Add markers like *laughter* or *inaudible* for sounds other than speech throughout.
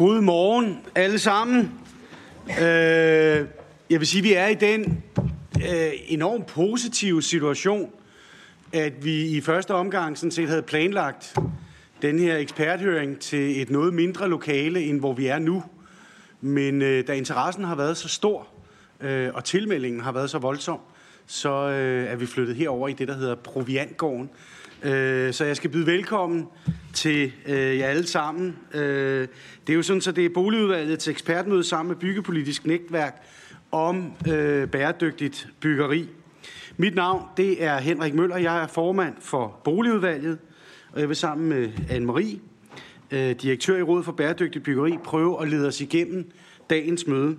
God morgen alle sammen. Øh, jeg vil sige, at vi er i den øh, enormt positive situation, at vi i første omgang sådan set havde planlagt den her eksperthøring til et noget mindre lokale, end hvor vi er nu. Men øh, da interessen har været så stor, øh, og tilmeldingen har været så voldsom, så øh, er vi flyttet herover i det, der hedder Proviantgården. Øh, så jeg skal byde velkommen til øh, jer alle sammen. Øh, det er jo sådan, så det er boligudvalgets ekspertmøde sammen med Byggepolitisk Netværk om øh, bæredygtigt byggeri. Mit navn det er Henrik Møller. Jeg er formand for boligudvalget, og jeg vil sammen med Anne-Marie, øh, direktør i Rådet for Bæredygtigt Byggeri, prøve at lede os igennem dagens møde.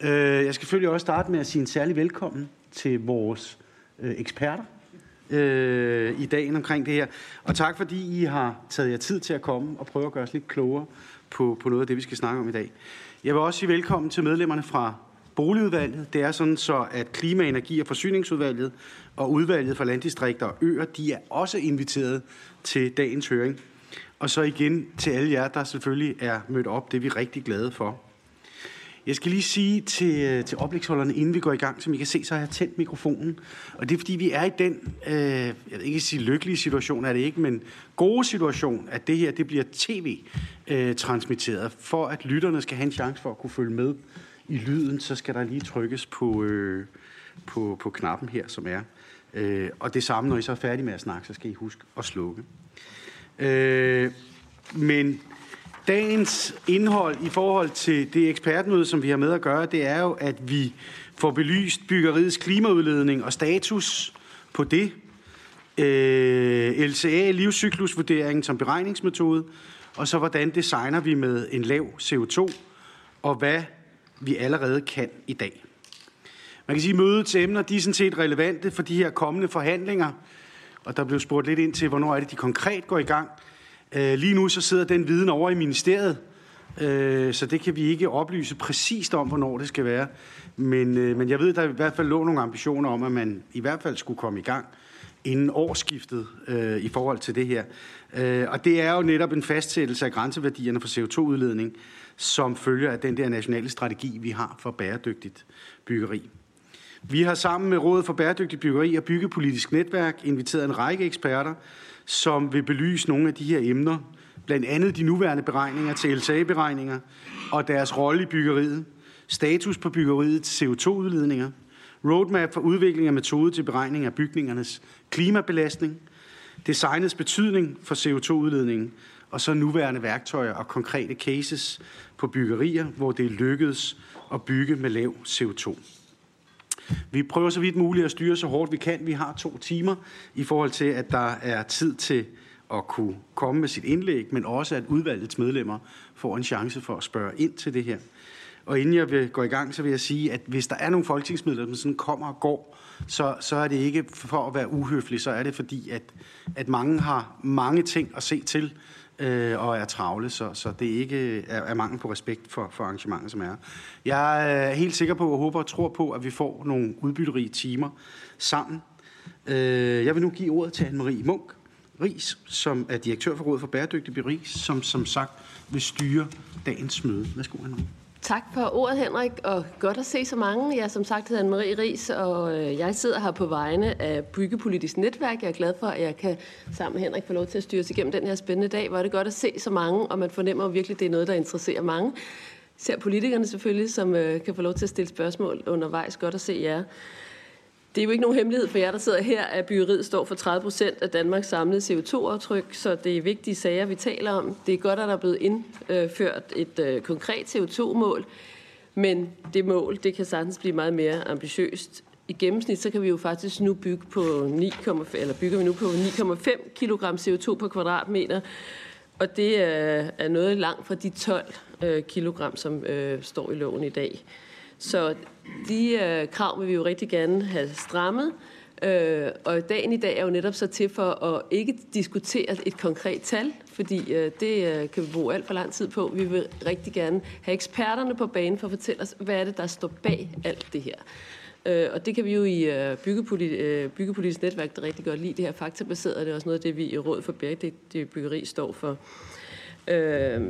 Øh, jeg skal selvfølgelig også starte med at sige en særlig velkommen til vores øh, eksperter øh, i dagen omkring det her. Og tak fordi I har taget jer tid til at komme og prøve at gøre os lidt klogere på, på noget af det, vi skal snakke om i dag. Jeg vil også sige velkommen til medlemmerne fra Boligudvalget. Det er sådan så, at Klima-, Energi- og Forsyningsudvalget og Udvalget for Landdistrikter og Øer, de er også inviteret til dagens høring. Og så igen til alle jer, der selvfølgelig er mødt op. Det er vi rigtig glade for. Jeg skal lige sige til, øh, til oplægsholderne, inden vi går i gang, som I kan se, så har jeg tændt mikrofonen. Og det er fordi, vi er i den, øh, jeg vil ikke sige lykkelige situation, er det ikke, men gode situation, at det her det bliver tv-transmitteret. Øh, for at lytterne skal have en chance for at kunne følge med i lyden, så skal der lige trykkes på, øh, på, på knappen her, som er. Øh, og det samme, når I så er færdige med at snakke, så skal I huske at slukke. Øh, men Dagens indhold i forhold til det ekspertmøde, som vi har med at gøre, det er jo, at vi får belyst byggeriets klimaudledning og status på det. Øh, LCA, livscyklusvurderingen som beregningsmetode, og så hvordan designer vi med en lav CO2, og hvad vi allerede kan i dag. Man kan sige, at mødets emner de er sådan set relevante for de her kommende forhandlinger, og der blev spurgt lidt ind til, hvornår er det, de konkret går i gang – Øh, lige nu så sidder den viden over i ministeriet, øh, så det kan vi ikke oplyse præcist om, hvornår det skal være. Men, øh, men jeg ved, der i hvert fald lå nogle ambitioner om, at man i hvert fald skulle komme i gang inden årsskiftet øh, i forhold til det her. Øh, og det er jo netop en fastsættelse af grænseværdierne for CO2-udledning, som følger af den der nationale strategi, vi har for bæredygtigt byggeri. Vi har sammen med Rådet for Bæredygtigt Byggeri og Byggepolitisk Netværk inviteret en række eksperter, som vil belyse nogle af de her emner, blandt andet de nuværende beregninger til LTA-beregninger og deres rolle i byggeriet, status på byggeriets CO2-udledninger, roadmap for udvikling af metode til beregning af bygningernes klimabelastning, designets betydning for CO2-udledningen, og så nuværende værktøjer og konkrete cases på byggerier, hvor det er lykkedes at bygge med lav CO2. Vi prøver så vidt muligt at styre så hårdt vi kan. Vi har to timer i forhold til, at der er tid til at kunne komme med sit indlæg, men også at udvalgets medlemmer får en chance for at spørge ind til det her. Og inden jeg vil gå i gang, så vil jeg sige, at hvis der er nogle folketingsmedlemmer, som sådan kommer og går, så, så er det ikke for at være uhøflig, så er det fordi, at, at mange har mange ting at se til, øh, og er travle, så, så det ikke er, er mangel på respekt for, for arrangementet, som er. Jeg er helt sikker på og håber og tror på, at vi får nogle udbytterige timer sammen. Øh, jeg vil nu give ordet til Anne-Marie Munk Ries, som er direktør for Rådet for Bæredygtig Beris, som som sagt vil styre dagens møde. Værsgo, Anne-Marie. Tak for ordet, Henrik, og godt at se så mange. Jeg som sagt hedder Anne-Marie Ries, og øh, jeg sidder her på vegne af Byggepolitisk Netværk. Jeg er glad for, at jeg kan sammen med Henrik få lov til at styre sig igennem den her spændende dag. Hvor er det godt at se så mange, og man fornemmer virkelig, at det er noget, der interesserer mange. Ser politikerne selvfølgelig, som øh, kan få lov til at stille spørgsmål undervejs. Godt at se jer. Det er jo ikke nogen hemmelighed for jer, der sidder her, at byggeriet står for 30 procent af Danmarks samlede CO2-aftryk, så det er vigtige sager, vi taler om. Det er godt, at der er blevet indført et øh, konkret CO2-mål, men det mål, det kan sagtens blive meget mere ambitiøst. I gennemsnit, så kan vi jo faktisk nu bygge på 9, eller bygger vi nu på 9,5 kg CO2 per kvadratmeter, og det er noget langt fra de 12 øh, kg, som øh, står i loven i dag. Så de øh, krav vil vi jo rigtig gerne have strammet. Øh, og dagen i dag er jo netop så til for at ikke diskutere et konkret tal, fordi øh, det øh, kan vi bruge alt for lang tid på. Vi vil rigtig gerne have eksperterne på banen for at fortælle os, hvad er det, der står bag alt det her. Øh, og det kan vi jo i øh, byggepoli- øh, byggepolitisk netværk der rigtig godt lide. Det her faktabaserede, det er også noget af det, vi i Råd for Bæredygtig Byggeri står for. Øh,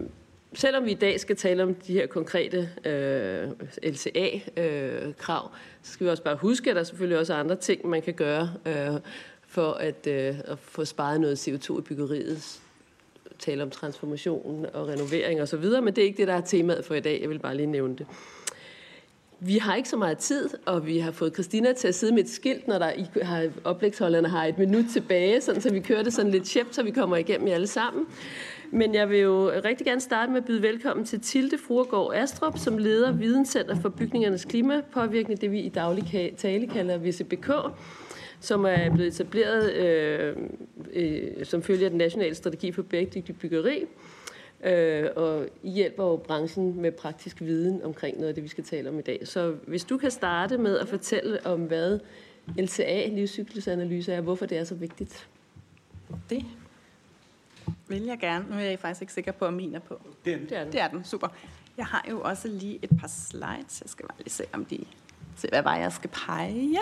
selvom vi i dag skal tale om de her konkrete øh, LCA-krav, øh, så skal vi også bare huske, at der selvfølgelig også er andre ting, man kan gøre øh, for at, øh, at få sparet noget CO2 i byggeriet. Tale om transformation og renovering osv., men det er ikke det, der er temaet for i dag. Jeg vil bare lige nævne det. Vi har ikke så meget tid, og vi har fået Christina til at sidde med et skilt, når der har, oplægsholderne har et minut tilbage, sådan, så vi kører det sådan lidt tjept, så vi kommer igennem alle sammen. Men jeg vil jo rigtig gerne starte med at byde velkommen til Tilde Fruergaard Astrup, som leder Videnscenter for Bygningernes Klimapåvirkning, det vi i daglig tale kalder VCBK som er blevet etableret øh, øh, som følge af den nationale strategi for bæredygtig byggeri, øh, og hjælper jo branchen med praktisk viden omkring noget af det, vi skal tale om i dag. Så hvis du kan starte med at fortælle om, hvad LCA, livscyklusanalyse, er, og hvorfor det er så vigtigt. Det vil jeg gerne. Nu er jeg faktisk ikke sikker på, om min er på. Det er den. Det er den. Det er den. Super. Jeg har jo også lige et par slides. Jeg skal bare lige se, om de... Se, hvad var jeg skal pege.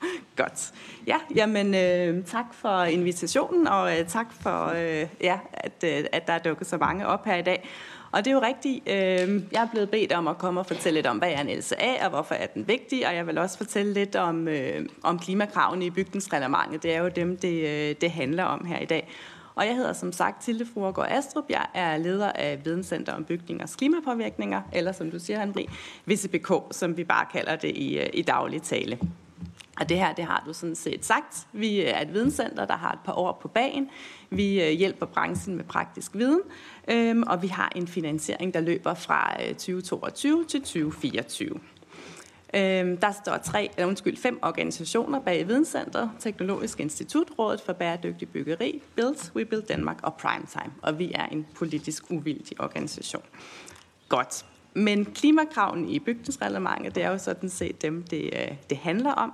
*laughs* Godt. Ja, jamen øh, tak for invitationen, og øh, tak for, øh, ja, at, øh, at der er dukket så mange op her i dag. Og det er jo rigtigt, øh, jeg er blevet bedt om at komme og fortælle lidt om, hvad er en LCA, og hvorfor er den vigtig, og jeg vil også fortælle lidt om, øh, om klimakravene i bygningsreglementet. Det er jo dem, det, øh, det handler om her i dag. Og jeg hedder som sagt Tilde Fruergaard Astrup. Jeg er leder af Videnscenter om bygningers klimapåvirkninger, eller som du siger, Henri, VCBK, som vi bare kalder det i, øh, i daglig tale. Og det her, det har du sådan set sagt. Vi øh, er et videnscenter, der har et par år på bagen. Vi øh, hjælper branchen med praktisk viden, øhm, og vi har en finansiering, der løber fra øh, 2022 til 2024. Øhm, der står tre, eller undskyld, fem organisationer bag Videnscenter, Teknologisk Institut, Rådet for Bæredygtig Byggeri, Build, We Build Danmark og Primetime. Og vi er en politisk uvildig organisation. Godt. Men klimakravene i bygningsreglementet, det er jo sådan set dem, det, det handler om.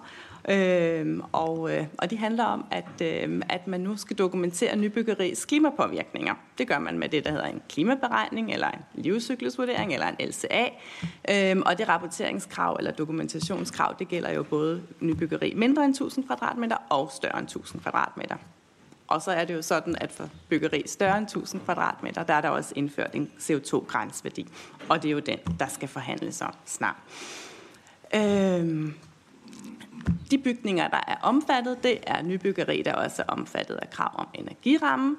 Øhm, og, øh, og det handler om, at, øh, at man nu skal dokumentere nybyggeris klimapåvirkninger. Det gør man med det, der hedder en klimaberegning, eller en livscyklusvurdering, eller en LCA. Øhm, og det rapporteringskrav eller dokumentationskrav, det gælder jo både nybyggeri mindre end 1000 kvadratmeter og større end 1000 kvadratmeter. Og så er det jo sådan, at for byggeri større end 1000 kvadratmeter, der er der også indført en CO2-grænsværdi. Og det er jo den, der skal forhandles om snart. Øhm, de bygninger, der er omfattet, det er nybyggeri, der også er omfattet af krav om energiramme.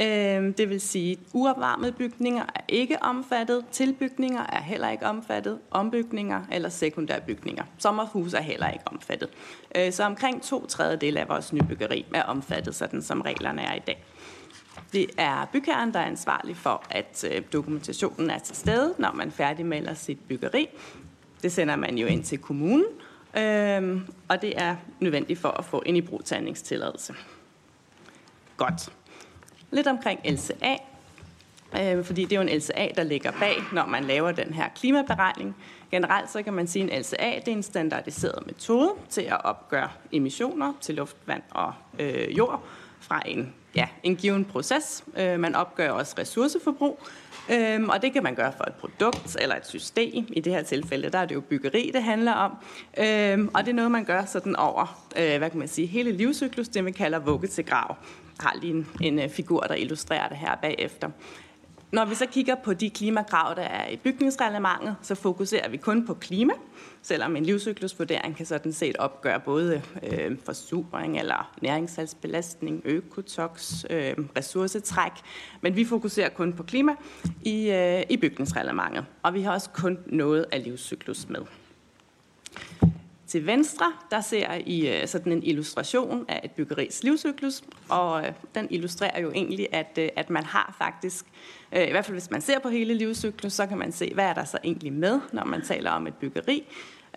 Øhm, det vil sige, at uopvarmede bygninger er ikke omfattet, tilbygninger er heller ikke omfattet, ombygninger eller sekundære bygninger. Sommerhus er heller ikke omfattet. Øh, så omkring to tredjedel af vores nybyggeri er omfattet, sådan som reglerne er i dag. Det er bygherren, der er ansvarlig for, at øh, dokumentationen er til stede, når man færdigmelder sit byggeri. Det sender man jo ind til kommunen, Øhm, og det er nødvendigt for at få en ibrugtagningstilladelse. Godt. Lidt omkring LCA, øh, fordi det er jo en LCA, der ligger bag, når man laver den her klimaberegning. Generelt så kan man sige, at en LCA det er en standardiseret metode til at opgøre emissioner til luft, vand og øh, jord fra en, ja, en given proces. Øh, man opgør også ressourceforbrug, Øhm, og det kan man gøre for et produkt eller et system. I det her tilfælde, der er det jo byggeri, det handler om. Øhm, og det er noget, man gør sådan over, øh, hvad kan man sige, hele livscyklus, det man kalder vugge til grav. Jeg har lige en, en øh, figur, der illustrerer det her bagefter. Når vi så kigger på de klimakrav, der er i bygningsreglementet, så fokuserer vi kun på klima, selvom en livscyklusvurdering kan sådan set opgøre både øh, forsuring eller næringssalsbelastning, økotox, øh, ressourcetræk, men vi fokuserer kun på klima i, øh, i bygningsreglementet, og vi har også kun noget af livscyklus med. Til venstre, der ser I øh, sådan en illustration af et byggeris livscyklus, og øh, den illustrerer jo egentlig, at, øh, at man har faktisk, i hvert fald hvis man ser på hele livscyklus, så kan man se, hvad er der så egentlig med, når man taler om et byggeri.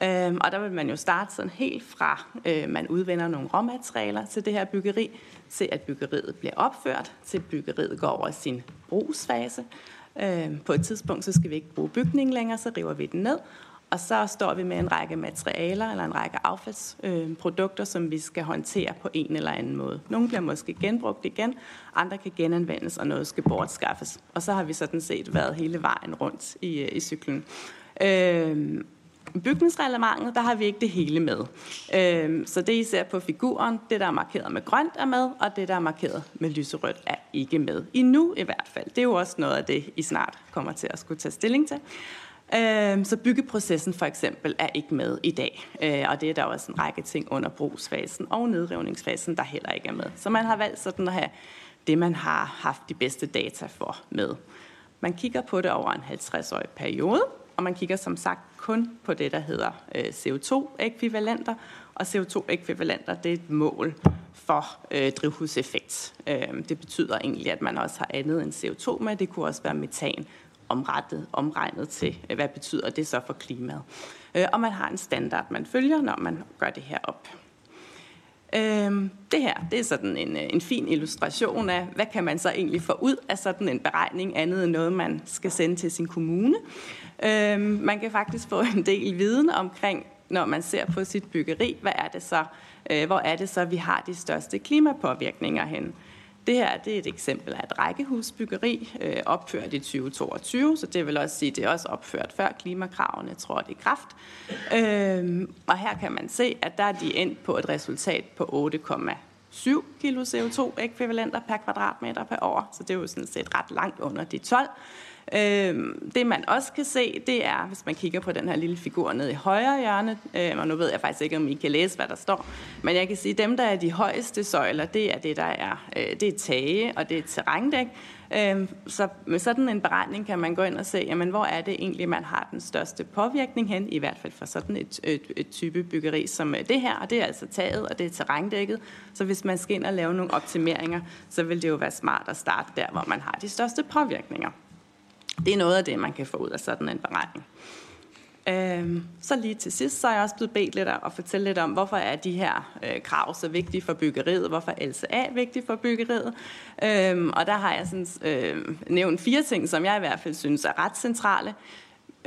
Uh, og der vil man jo starte sådan helt fra, man udvinder nogle råmaterialer til det her byggeri, til at byggeriet bliver opført, til byggeriet går over sin brugsfase. Uh, på et tidspunkt, så skal vi ikke bruge bygningen længere, så river vi den ned, og så står vi med en række materialer eller en række affaldsprodukter, øh, som vi skal håndtere på en eller anden måde. Nogle bliver måske genbrugt igen, andre kan genanvendes, og noget skal bortskaffes. Og så har vi sådan set været hele vejen rundt i, øh, i cyklen. Øh, bygningsreglementet, der har vi ikke det hele med. Øh, så det I ser på figuren, det der er markeret med grønt er med, og det der er markeret med lyserødt er ikke med. I nu i hvert fald. Det er jo også noget af det, I snart kommer til at skulle tage stilling til. Øh, så byggeprocessen for eksempel er ikke med i dag, øh, og det er der også en række ting under brugsfasen og nedrivningsfasen, der heller ikke er med. Så man har valgt sådan at have det, man har haft de bedste data for med. Man kigger på det over en 50-årig periode, og man kigger som sagt kun på det, der hedder øh, CO2-ekvivalenter, og CO2-ekvivalenter det er et mål for øh, drivhuseffekt. Øh, det betyder egentlig, at man også har andet end CO2 med. Det kunne også være metan omrettet, omregnet til, øh, hvad betyder det så for klimaet. Øh, og man har en standard, man følger, når man gør det her op. Øhm, det her, det er sådan en, øh, en fin illustration af, hvad kan man så egentlig få ud af sådan en beregning, andet end noget, man skal sende til sin kommune. Øhm, man kan faktisk få en del viden omkring, når man ser på sit byggeri, hvad er det så, hvor er det så, vi har de største klimapåvirkninger hen. Det her det er et eksempel af et rækkehusbyggeri, øh, opført i 2022, så det vil også sige, at det er også opført før klimakravene tror det er kraft. Øh, og her kan man se, at der er de endt på et resultat på 8,7 kilo CO2-ekvivalenter per kvadratmeter per år, så det er jo sådan set ret langt under de 12. Øh, det man også kan se, det er, hvis man kigger på den her lille figur nede i højre hjørne, øh, og nu ved jeg faktisk ikke, om I kan læse, hvad der står, men jeg kan sige, at dem, der er de højeste søjler, det er det, der er, øh, det er tage, og det er terrændæk. Øh, så med sådan en beregning kan man gå ind og se, jamen, hvor er det egentlig, man har den største påvirkning hen, i hvert fald for sådan et, et, et type byggeri som øh, det her, og det er altså taget, og det er terrændækket. Så hvis man skal ind og lave nogle optimeringer, så vil det jo være smart at starte der, hvor man har de største påvirkninger. Det er noget af det, man kan få ud af sådan en beregning. Øhm, så lige til sidst, så er jeg også blevet bedt lidt at fortælle lidt om, hvorfor er de her øh, krav så vigtige for byggeriet, hvorfor er LCA vigtig for byggeriet. Øhm, og der har jeg sådan, øh, nævnt fire ting, som jeg i hvert fald synes er ret centrale.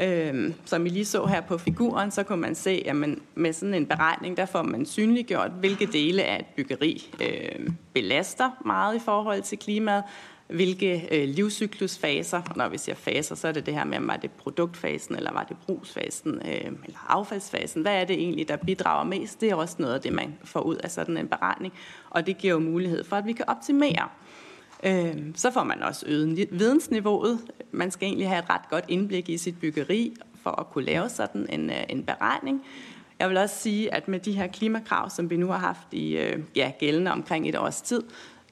Øhm, som I lige så her på figuren, så kunne man se, at man, med sådan en beregning, der får man synliggjort, hvilke dele af et byggeri øh, belaster meget i forhold til klimaet, hvilke øh, livscyklusfaser, og når vi siger faser, så er det det her med, var det produktfasen, eller var det brugsfasen, øh, eller affaldsfasen. Hvad er det egentlig, der bidrager mest? Det er også noget af det, man får ud af sådan en beregning, og det giver jo mulighed for, at vi kan optimere. Øh, så får man også øget vidensniveauet. Man skal egentlig have et ret godt indblik i sit byggeri, for at kunne lave sådan en, øh, en beregning. Jeg vil også sige, at med de her klimakrav, som vi nu har haft i øh, ja, gældende omkring et års tid,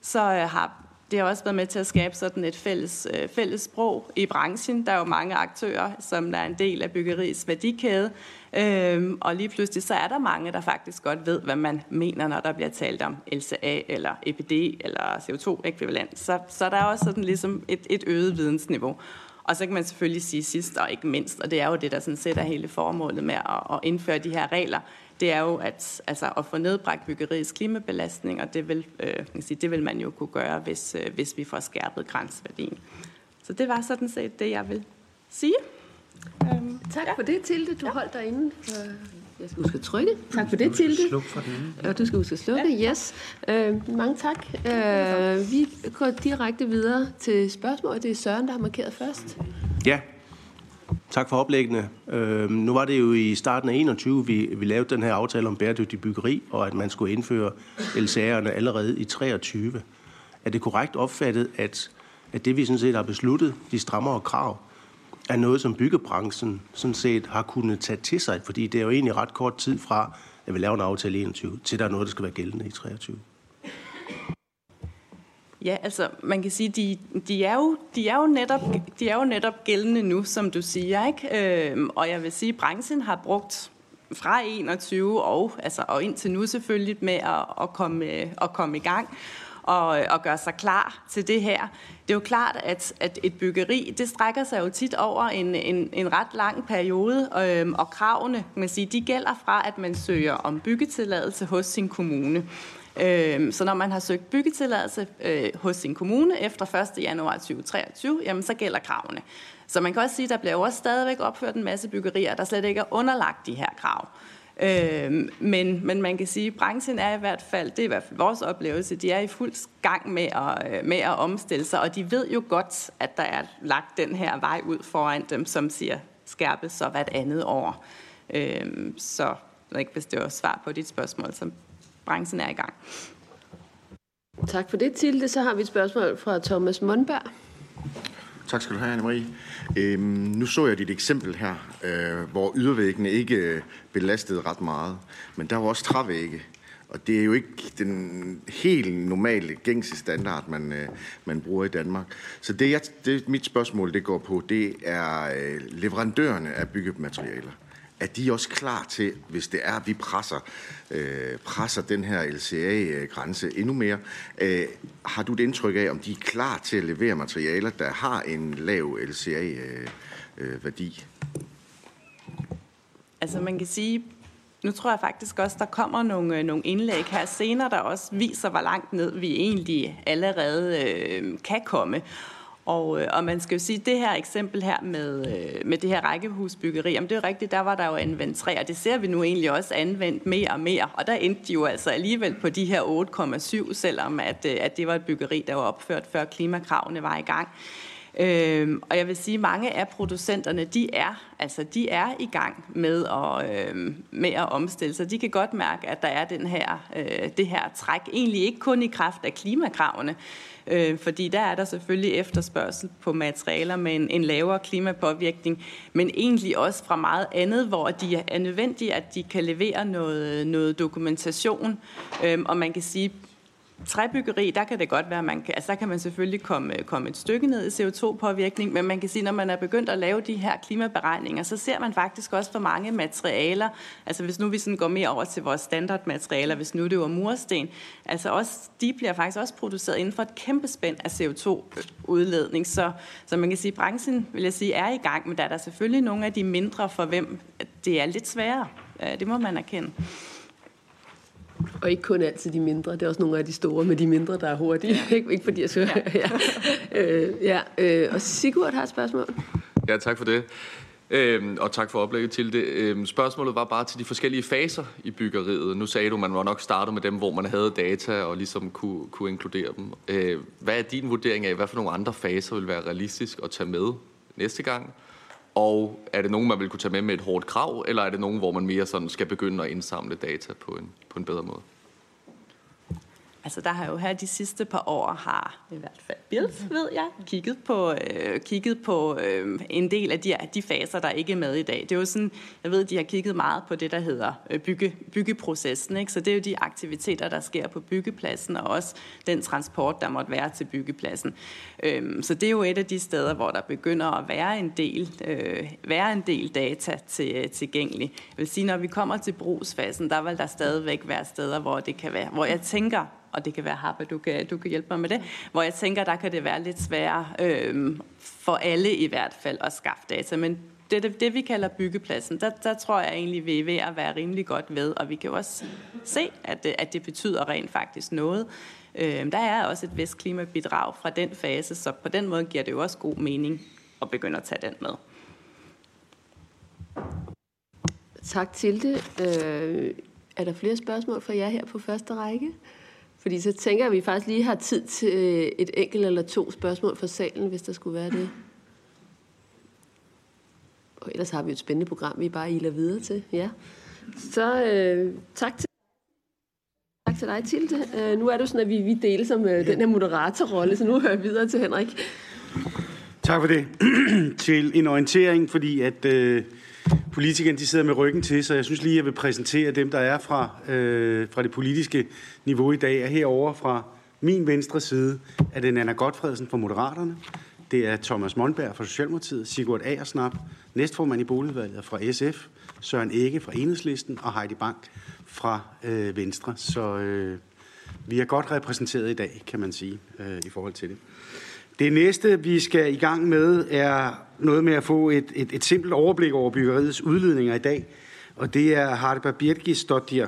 så øh, har det har også været med til at skabe sådan et fælles, øh, fælles sprog i branchen. Der er jo mange aktører, som er en del af byggeriets værdikæde. Øhm, og lige pludselig så er der mange, der faktisk godt ved, hvad man mener, når der bliver talt om LCA eller EPD eller CO2-ekvivalent. Så, så der er også sådan ligesom et, et øget vidensniveau. Og så kan man selvfølgelig sige sidst og ikke mindst, og det er jo det, der sådan set er hele formålet med at, at indføre de her regler, det er jo at, altså, at få nedbragt byggeriets klimabelastning, og det vil, øh, kan sige, det vil man jo kunne gøre, hvis, øh, hvis vi får skærpet grænsværdien. Så det var sådan set det, jeg vil sige. Øhm, tak ja. for det, Tilde. Du ja. holdt derinde. Jeg skal huske at trykke. Tak for det, Tilde. Sluk for den. Ja, du skal huske at slukke. Ja. Yes. Øh, mange tak. Øh, vi går direkte videre til spørgsmål. Det er Søren, der har markeret først. Ja, Tak for oplæggene. Øh, nu var det jo i starten af 21, vi, vi lavede den her aftale om bæredygtig byggeri, og at man skulle indføre LCA'erne allerede i 23. Er det korrekt opfattet, at, at det vi sådan set har besluttet, de strammere krav, er noget, som byggebranchen sådan set har kunnet tage til sig? Fordi det er jo egentlig ret kort tid fra, at vi laver en aftale i 21, til der er noget, der skal være gældende i 23. Ja, altså man kan sige, de, de, er jo, de, er jo netop, de er jo netop gældende nu, som du siger. Ikke? Øhm, og jeg vil sige, at branchen har brugt fra 21 og, altså, og indtil nu selvfølgelig med at, at, komme, at komme i gang og, og gøre sig klar til det her. Det er jo klart, at, at et byggeri, det strækker sig jo tit over en, en, en ret lang periode, øhm, og kravene, man sige, de gælder fra, at man søger om byggetilladelse hos sin kommune. Øh, så når man har søgt byggetilladelse øh, hos sin kommune efter 1. januar 2023, jamen så gælder kravene. Så man kan også sige, at der bliver også stadigvæk opført en masse byggerier, der slet ikke er underlagt de her krav. Øh, men, men man kan sige, at branchen er i hvert fald, det er i hvert fald vores oplevelse, de er i fuld gang med at, øh, med at omstille sig, og de ved jo godt, at der er lagt den her vej ud foran dem, som siger skærpes så hvert andet år. Øh, så ikke, hvis det var svar på dit spørgsmål, så branchen er i gang. Tak for det, Tilde. Så har vi et spørgsmål fra Thomas Mundberg. Tak skal du have, Anne-Marie. Øhm, nu så jeg dit eksempel her, øh, hvor ydervæggene ikke belastede ret meget, men der var også trævægge. Og det er jo ikke den helt normale gængse standard, man, øh, man bruger i Danmark. Så det, jeg, det mit spørgsmål det går på, det er øh, leverandørerne af byggematerialer er de også klar til, hvis det er, at vi presser, øh, presser den her LCA-grænse endnu mere? Øh, har du et indtryk af, om de er klar til at levere materialer, der har en lav LCA-værdi? Altså man kan sige, nu tror jeg faktisk også, der kommer nogle, øh, nogle indlæg her senere, der også viser, hvor langt ned vi egentlig allerede øh, kan komme. Og, øh, og man skal jo sige, at det her eksempel her med, øh, med det her rækkehusbyggeri, om det er rigtigt, der var der jo anvendt træ, og det ser vi nu egentlig også anvendt mere og mere. Og der endte de jo altså alligevel på de her 8,7, selvom at, øh, at det var et byggeri, der var opført før klimakravene var i gang. Øhm, og jeg vil sige, at mange af producenterne, de er, altså, de er i gang med at, øhm, med at omstille sig. De kan godt mærke, at der er den her, øh, det her træk, egentlig ikke kun i kraft af klimakravene, øh, fordi der er der selvfølgelig efterspørgsel på materialer med en, en lavere klimapåvirkning, men egentlig også fra meget andet, hvor de er nødvendige, at de kan levere noget, noget dokumentation, øh, og man kan sige, træbyggeri, der kan det godt være, man kan, altså der kan man selvfølgelig komme, øh, komme et stykke ned i CO2-påvirkning, men man kan sige, når man er begyndt at lave de her klimaberegninger, så ser man faktisk også for mange materialer, altså hvis nu vi sådan går mere over til vores standardmaterialer, hvis nu det var mursten, altså også, de bliver faktisk også produceret inden for et kæmpe spænd af CO2-udledning, så, så man kan sige, branchen, vil jeg sige, er i gang, men der er der selvfølgelig nogle af de mindre, for hvem det er lidt sværere. Det må man erkende. Og ikke kun altid de mindre, det er også nogle af de store med de mindre, der er hurtige. Ja. ikke, ikke fordi jeg siger, ja. ja. Øh, ja. Øh, og Sigurd har et spørgsmål. Ja, tak for det. Øhm, og tak for oplægget til det. Øhm, spørgsmålet var bare til de forskellige faser i byggeriet. Nu sagde du, at man var nok startet med dem, hvor man havde data og ligesom kunne, kunne inkludere dem. Øh, hvad er din vurdering af, hvad for nogle andre faser vil være realistisk at tage med næste gang? Og er det nogen, man vil kunne tage med med et hårdt krav, eller er det nogen, hvor man mere sådan skal begynde at indsamle data på en, på en bedre måde? Altså, der har jo her de sidste par år har i hvert fald Bills, ved jeg, kigget på, øh, kigget på øh, en del af de, de faser, der ikke er med i dag. Det er jo sådan, jeg ved, de har kigget meget på det, der hedder øh, bygge, byggeprocessen. Ikke? Så det er jo de aktiviteter, der sker på byggepladsen, og også den transport, der måtte være til byggepladsen. Øh, så det er jo et af de steder, hvor der begynder at være en del, øh, være en del data til, tilgængelig. Jeg vil sige, når vi kommer til brugsfasen, der vil der stadigvæk være steder, hvor det kan være, hvor jeg tænker, og det kan være Harpe, du kan, du kan hjælpe mig med det, hvor jeg tænker, der kan det være lidt sværere øh, for alle i hvert fald at skaffe data. Men det, det, det vi kalder byggepladsen, der, der tror jeg egentlig, vi er ved at være rimelig godt ved, og vi kan jo også se, at det, at det betyder rent faktisk noget. Øh, der er også et vist klimabidrag fra den fase, så på den måde giver det jo også god mening at begynde at tage den med. Tak til det. Øh, er der flere spørgsmål fra jer her på første række? Fordi så tænker jeg, at vi faktisk lige har tid til øh, et enkelt eller to spørgsmål fra salen, hvis der skulle være det. Og ellers har vi et spændende program, vi bare iler videre til. Ja. Så øh, tak til Tak til dig, Tilde. Øh, nu er det sådan, at vi, vi deler som øh, den her moderatorrolle, så nu hører jeg videre til Henrik. Tak for det. *clears throat* til en orientering, fordi at øh, politikerne de sidder med ryggen til, så jeg synes lige, at jeg vil præsentere dem, der er fra, øh, fra det politiske niveau i dag. Er herover fra min venstre side er det Anna Godfredsen fra Moderaterne. Det er Thomas Monberg fra Socialdemokratiet, Sigurd Aersnap, næstformand i boligudvalget fra SF, Søren Ege fra Enhedslisten og Heidi Bank fra øh, Venstre. Så øh, vi er godt repræsenteret i dag, kan man sige, øh, i forhold til det. Det næste, vi skal i gang med, er noget med at få et, et, et simpelt overblik over byggeriets udledninger i dag. Og det er Harpa Birgisdottir,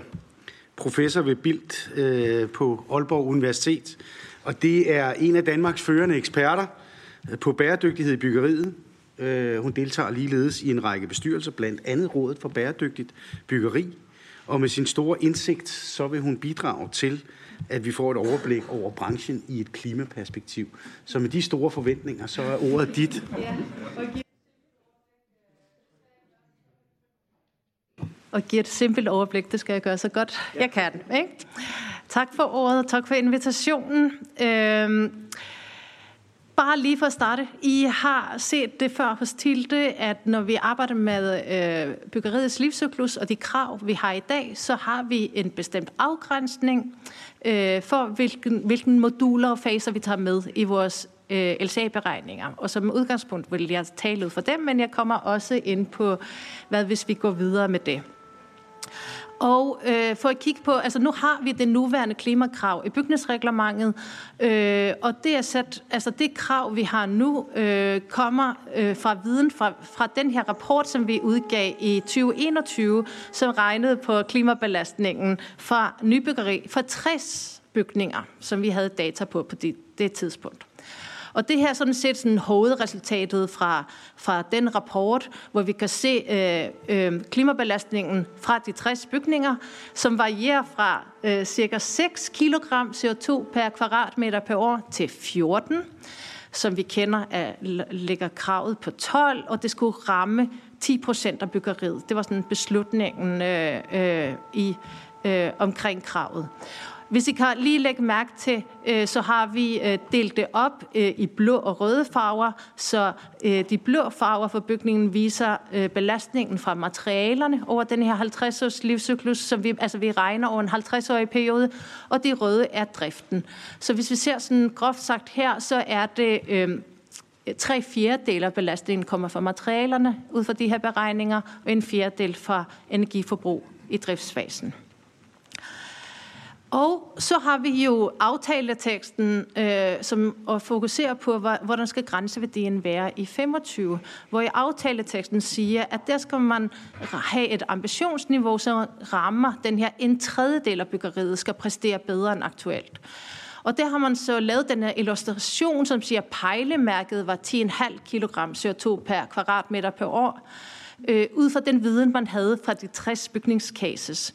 professor ved Bilt øh, på Aalborg Universitet. Og det er en af Danmarks førende eksperter øh, på bæredygtighed i byggeriet. Øh, hun deltager ligeledes i en række bestyrelser, blandt andet Rådet for Bæredygtigt Byggeri. Og med sin store indsigt, så vil hun bidrage til at vi får et overblik over branchen i et klimaperspektiv. Så med de store forventninger, så er ordet dit. og give et simpelt overblik. Det skal jeg gøre så godt jeg kan. Ikke? Tak for ordet, tak for invitationen. Øh, bare lige for at starte. I har set det før hos Tilde, at når vi arbejder med øh, byggeriets livscyklus og de krav, vi har i dag, så har vi en bestemt afgrænsning øh, for, hvilken, hvilken moduler og faser vi tager med i vores øh, LCA-beregninger. Og som udgangspunkt vil jeg tale ud for dem, men jeg kommer også ind på, hvad hvis vi går videre med det. Og øh, for at kigge på, altså nu har vi det nuværende klimakrav i bygningsreglementet, øh, og det er sat, altså det krav, vi har nu, øh, kommer øh, fra viden fra, fra den her rapport, som vi udgav i 2021, som regnede på klimabelastningen fra nybyggeri for 60 bygninger, som vi havde data på på det, det tidspunkt. Og det her er sådan set sådan hovedresultatet fra, fra den rapport, hvor vi kan se øh, øh, klimabelastningen fra de 60 bygninger, som varierer fra øh, cirka 6 kg CO2 per kvadratmeter per år til 14 som vi kender, er, ligger kravet på 12, og det skulle ramme 10 procent af byggeriet. Det var sådan beslutningen øh, øh, i øh, omkring kravet. Hvis I kan lige lægge mærke til, øh, så har vi øh, delt det op øh, i blå og røde farver, så de blå farver for bygningen viser belastningen fra materialerne over den her 50-års livscyklus, som vi, altså vi regner over en 50-årig periode, og de røde er driften. Så hvis vi ser sådan groft sagt her, så er det øh, tre fjerdedel af belastningen kommer fra materialerne ud fra de her beregninger, og en fjerdedel fra energiforbrug i driftsfasen. Og så har vi jo aftaleteksten, øh, som fokuserer på, hvordan skal grænseværdien være i 25, hvor i aftaleteksten siger, at der skal man have et ambitionsniveau, som rammer den her en tredjedel af byggeriet, skal præstere bedre end aktuelt. Og der har man så lavet den her illustration, som siger, at pejlemærket var 10,5 kg CO2 per kvadratmeter per år, øh, ud fra den viden, man havde fra de 60 bygningscases.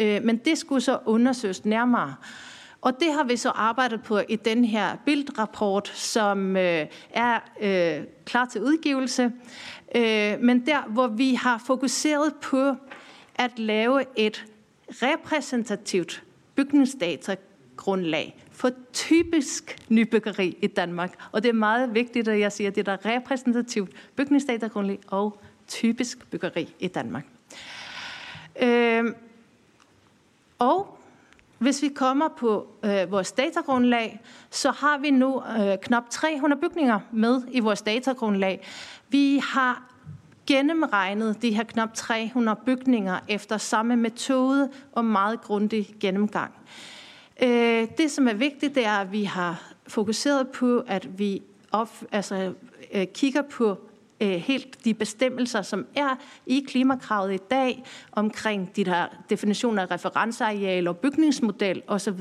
Øh, men det skulle så undersøges nærmere. Og det har vi så arbejdet på i den her bildrapport, som øh, er øh, klar til udgivelse. Øh, men der, hvor vi har fokuseret på at lave et repræsentativt bygningsdatagrundlag for typisk nybyggeri i Danmark. Og det er meget vigtigt, at jeg siger, at det er repræsentativt bygningsdatagrundlag og typisk byggeri i Danmark. Øh, og hvis vi kommer på øh, vores datagrundlag, så har vi nu øh, knap 300 bygninger med i vores datagrundlag. Vi har gennemregnet de her knap 300 bygninger efter samme metode og meget grundig gennemgang. Øh, det, som er vigtigt, det er, at vi har fokuseret på, at vi op, altså, øh, kigger på øh, helt de bestemmelser, som er i klimakravet i dag, omkring de der definitioner af referenceareal og bygningsmodel osv.,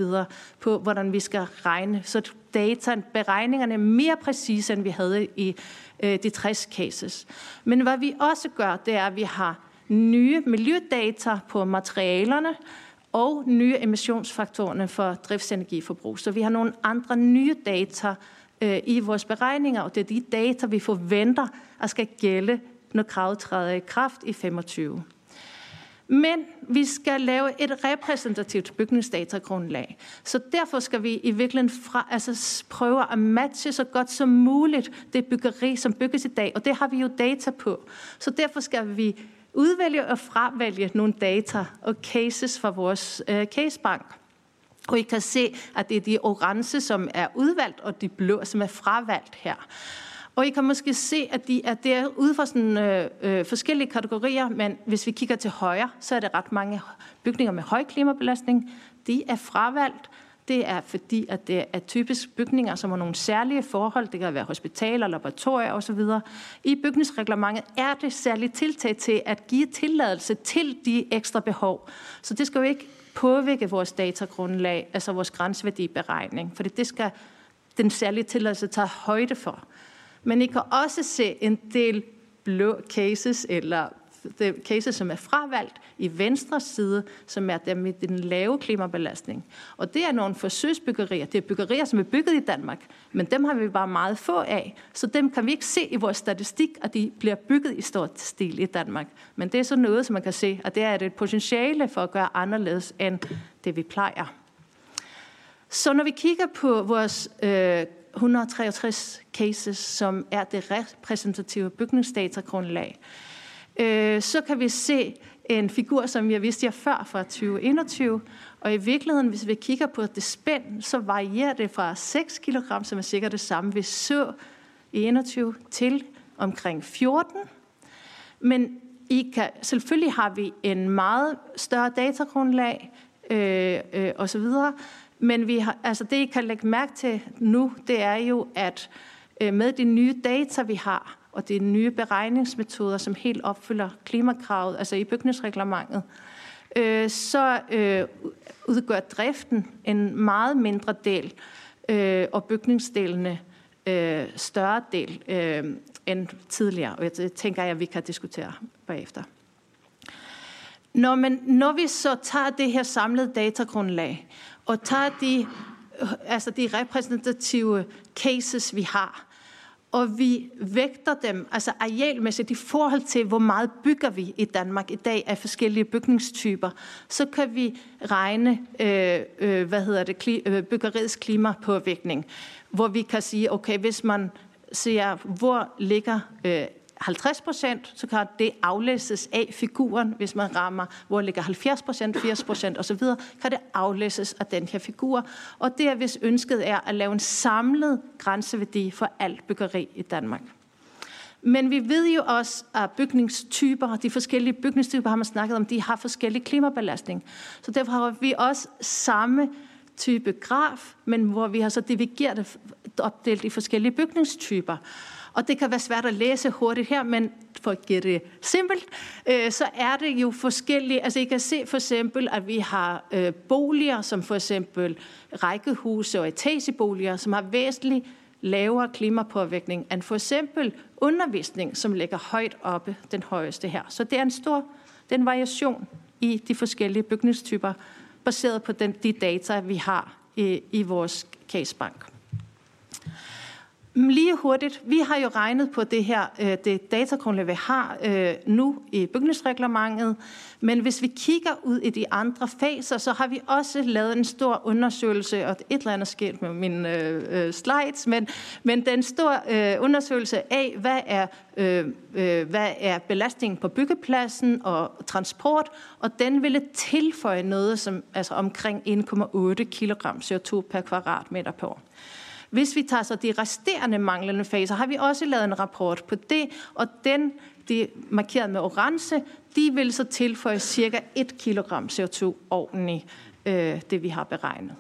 på hvordan vi skal regne, så data, beregningerne er mere præcise, end vi havde i øh, de 60 cases. Men hvad vi også gør, det er, at vi har nye miljødata på materialerne, og nye emissionsfaktorerne for driftsenergiforbrug. Så vi har nogle andre nye data, øh, i vores beregninger, og det er de data, vi forventer at skal gælde, når kravet træder i kraft i 25. Men vi skal lave et repræsentativt bygningsdatagrundlag. Så derfor skal vi i virkeligheden fra, altså prøve at matche så godt som muligt det byggeri, som bygges i dag. Og det har vi jo data på. Så derfor skal vi udvælge og fravælge nogle data og cases fra vores øh, casebank. Og I kan se, at det er de orange, som er udvalgt, og de blå, som er fravalgt her. Og I kan måske se, at de er der ude fra sådan, øh, øh, forskellige kategorier, men hvis vi kigger til højre, så er det ret mange bygninger med høj klimabelastning. De er fravalgt. Det er fordi, at det er typisk bygninger, som har nogle særlige forhold. Det kan være hospitaler, laboratorier osv. I bygningsreglementet er det særligt tiltag til at give tilladelse til de ekstra behov. Så det skal jo ikke påvirke vores datagrundlag, altså vores grænseværdiberegning, for det skal den særlige tilladelse tage højde for. Men I kan også se en del blå cases eller de cases, som er fravalgt i venstre side, som er dem med den lave klimabelastning. Og det er nogle forsøgsbyggerier. Det er byggerier, som er bygget i Danmark, men dem har vi bare meget få af. Så dem kan vi ikke se i vores statistik, at de bliver bygget i stort stil i Danmark. Men det er så noget, som man kan se, at det er et potentiale for at gøre anderledes end det, vi plejer. Så når vi kigger på vores øh, 163 cases, som er det repræsentative bygningsdatagrundlag, øh, så kan vi se en figur, som jeg vidste jer før fra 2021. Og i virkeligheden, hvis vi kigger på det spænd, så varierer det fra 6 kg, som er sikkert det samme, vi så i 21, til omkring 14. Men I kan, selvfølgelig har vi en meget større datagrundlag øh, øh, osv., men vi har, altså det, I kan lægge mærke til nu, det er jo, at øh, med de nye data, vi har, og det er nye beregningsmetoder, som helt opfylder klimakravet, altså i bygningsreglementet, øh, så øh, udgør driften en meget mindre del, øh, og bygningsdelene øh, større del øh, end tidligere. Og jeg tænker, at vi kan diskutere bagefter. Når, man, når vi så tager det her samlede datagrundlag og tager de, øh, altså de repræsentative cases, vi har, og vi vægter dem, altså arealmæssigt i forhold til, hvor meget bygger vi i Danmark i dag af forskellige bygningstyper, så kan vi regne, øh, øh, hvad hedder det, kli, øh, byggeriets klimapåvirkning, hvor vi kan sige, okay, hvis man ser, hvor ligger øh, 50 procent, så kan det aflæses af figuren, hvis man rammer, hvor ligger 70 procent, 80 procent osv., kan det aflæses af den her figur. Og det er, hvis ønsket er at lave en samlet grænseværdi for alt byggeri i Danmark. Men vi ved jo også, at bygningstyper, de forskellige bygningstyper har man snakket om, de har forskellig klimabelastning. Så derfor har vi også samme type graf, men hvor vi har så divergeret opdelt i forskellige bygningstyper. Og det kan være svært at læse hurtigt her, men for at give det simpelt, øh, så er det jo forskellige. Altså I kan se for eksempel, at vi har øh, boliger, som for eksempel rækkehuse og etageboliger, som har væsentligt lavere klimapåvirkning end for eksempel undervisning, som ligger højt oppe, den højeste her. Så det er en stor den variation i de forskellige bygningstyper, baseret på den, de data, vi har i, i vores casebank. Mm, lige hurtigt, vi har jo regnet på det her, øh, det datagrundlag, vi har øh, nu i bygningsreglementet, men hvis vi kigger ud i de andre faser, så har vi også lavet en stor undersøgelse, og et eller andet sket med mine øh, øh, slides, men, men den store undersøgelse af, hvad er, hvad er belastningen på byggepladsen og transport, og den ville tilføje noget som altså omkring 1,8 kg CO2 per kvadratmeter på år. Hvis vi tager så de resterende manglende faser, har vi også lavet en rapport på det, og den, det er markeret med orange, de vil så tilføje cirka 1 kg CO2 oveni øh, det, vi har beregnet.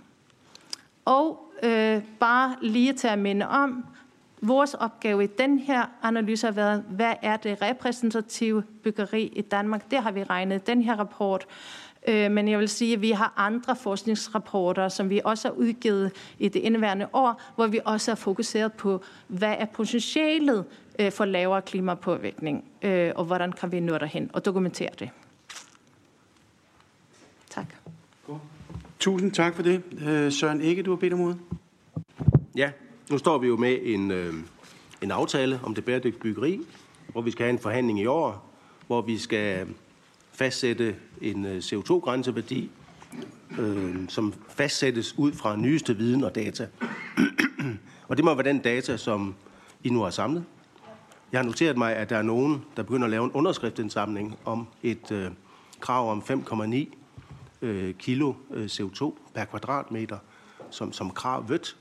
Og øh, bare lige til at minde om, vores opgave i den her analyse har været, hvad er det repræsentative byggeri i Danmark? Det har vi regnet i den her rapport. Øh, men jeg vil sige, at vi har andre forskningsrapporter, som vi også har udgivet i det indeværende år, hvor vi også har fokuseret på, hvad er potentialet øh, for lavere klimapåvirkning, øh, og hvordan kan vi nå derhen og dokumentere det. Tak. Tusind tak for det. Søren Ikke, du har bedt om ordet. Ja, nu står vi jo med en, en aftale om det bæredygtige byggeri, hvor vi skal have en forhandling i år, hvor vi skal fastsætte en øh, CO2-grænseværdi, øh, som fastsættes ud fra nyeste viden og data. og det må være den data, som I nu har samlet. Jeg har noteret mig, at der er nogen, der begynder at lave en underskriftindsamling om et øh, krav om 5,9 øh, kilo øh, CO2 per kvadratmeter som, som krav vødt.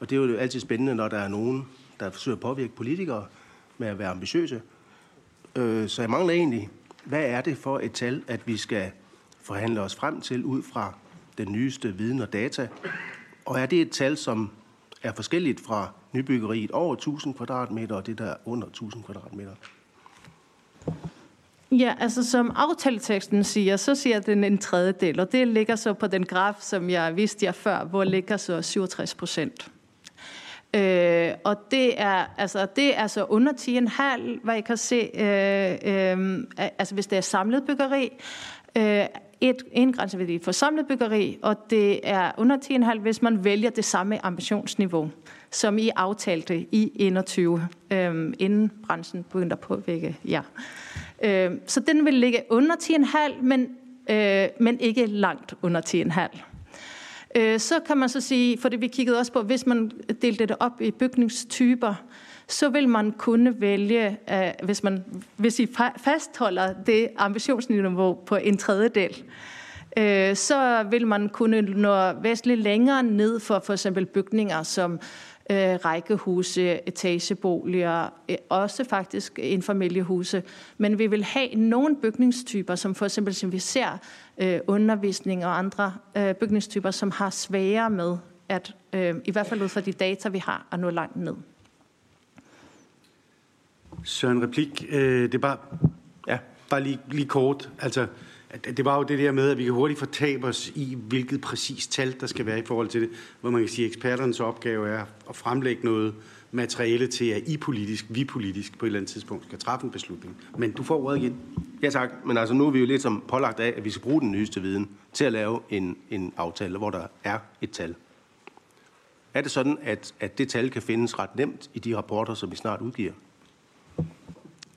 Og det er jo altid spændende, når der er nogen, der forsøger at påvirke politikere med at være ambitiøse. Øh, så jeg mangler egentlig hvad er det for et tal, at vi skal forhandle os frem til ud fra den nyeste viden og data? Og er det et tal, som er forskelligt fra nybyggeriet over 1000 kvadratmeter og det, der er under 1000 kvadratmeter? Ja, altså som aftaleteksten siger, så siger den en tredjedel, og det ligger så på den graf, som jeg viste jer før, hvor ligger så 67 procent. Øh, og det er, altså, det er så under 10,5, hvad jeg kan se, øh, øh, altså hvis det er samlet byggeri, øh, et, en grænseværdi for samlet byggeri, og det er under 10,5, hvis man vælger det samme ambitionsniveau, som I aftalte i 21, øh, inden branchen begyndte at påvirke jer. Øh, så den vil ligge under 10,5, men, øh, men ikke langt under 10,5. Øh, så kan man så sige, for det vi kiggede også på, hvis man delte det op i bygningstyper, så vil man kunne vælge, øh, hvis, man, hvis I fastholder det ambitionsniveau på en tredjedel, øh, så vil man kunne nå væsentligt længere ned for for eksempel bygninger som rækkehuse, etageboliger, også faktisk familiehuse. Men vi vil have nogle bygningstyper, som for eksempel, som vi ser, øh, undervisning og andre øh, bygningstyper, som har sværere med at, øh, i hvert fald ud fra de data, vi har, at nå langt ned. Så en replik. Øh, det er bare, ja, bare lige, lige kort. Altså, det var jo det der med, at vi kan hurtigt fortabe os i, hvilket præcis tal, der skal være i forhold til det, hvor man kan sige, at eksperternes opgave er at fremlægge noget materiale til, at I politisk, vi politisk på et eller andet tidspunkt skal træffe en beslutning. Men du får ordet igen. Ja tak, men altså nu er vi jo lidt som pålagt af, at vi skal bruge den nyeste viden til at lave en, en aftale, hvor der er et tal. Er det sådan, at, at det tal kan findes ret nemt i de rapporter, som vi snart udgiver?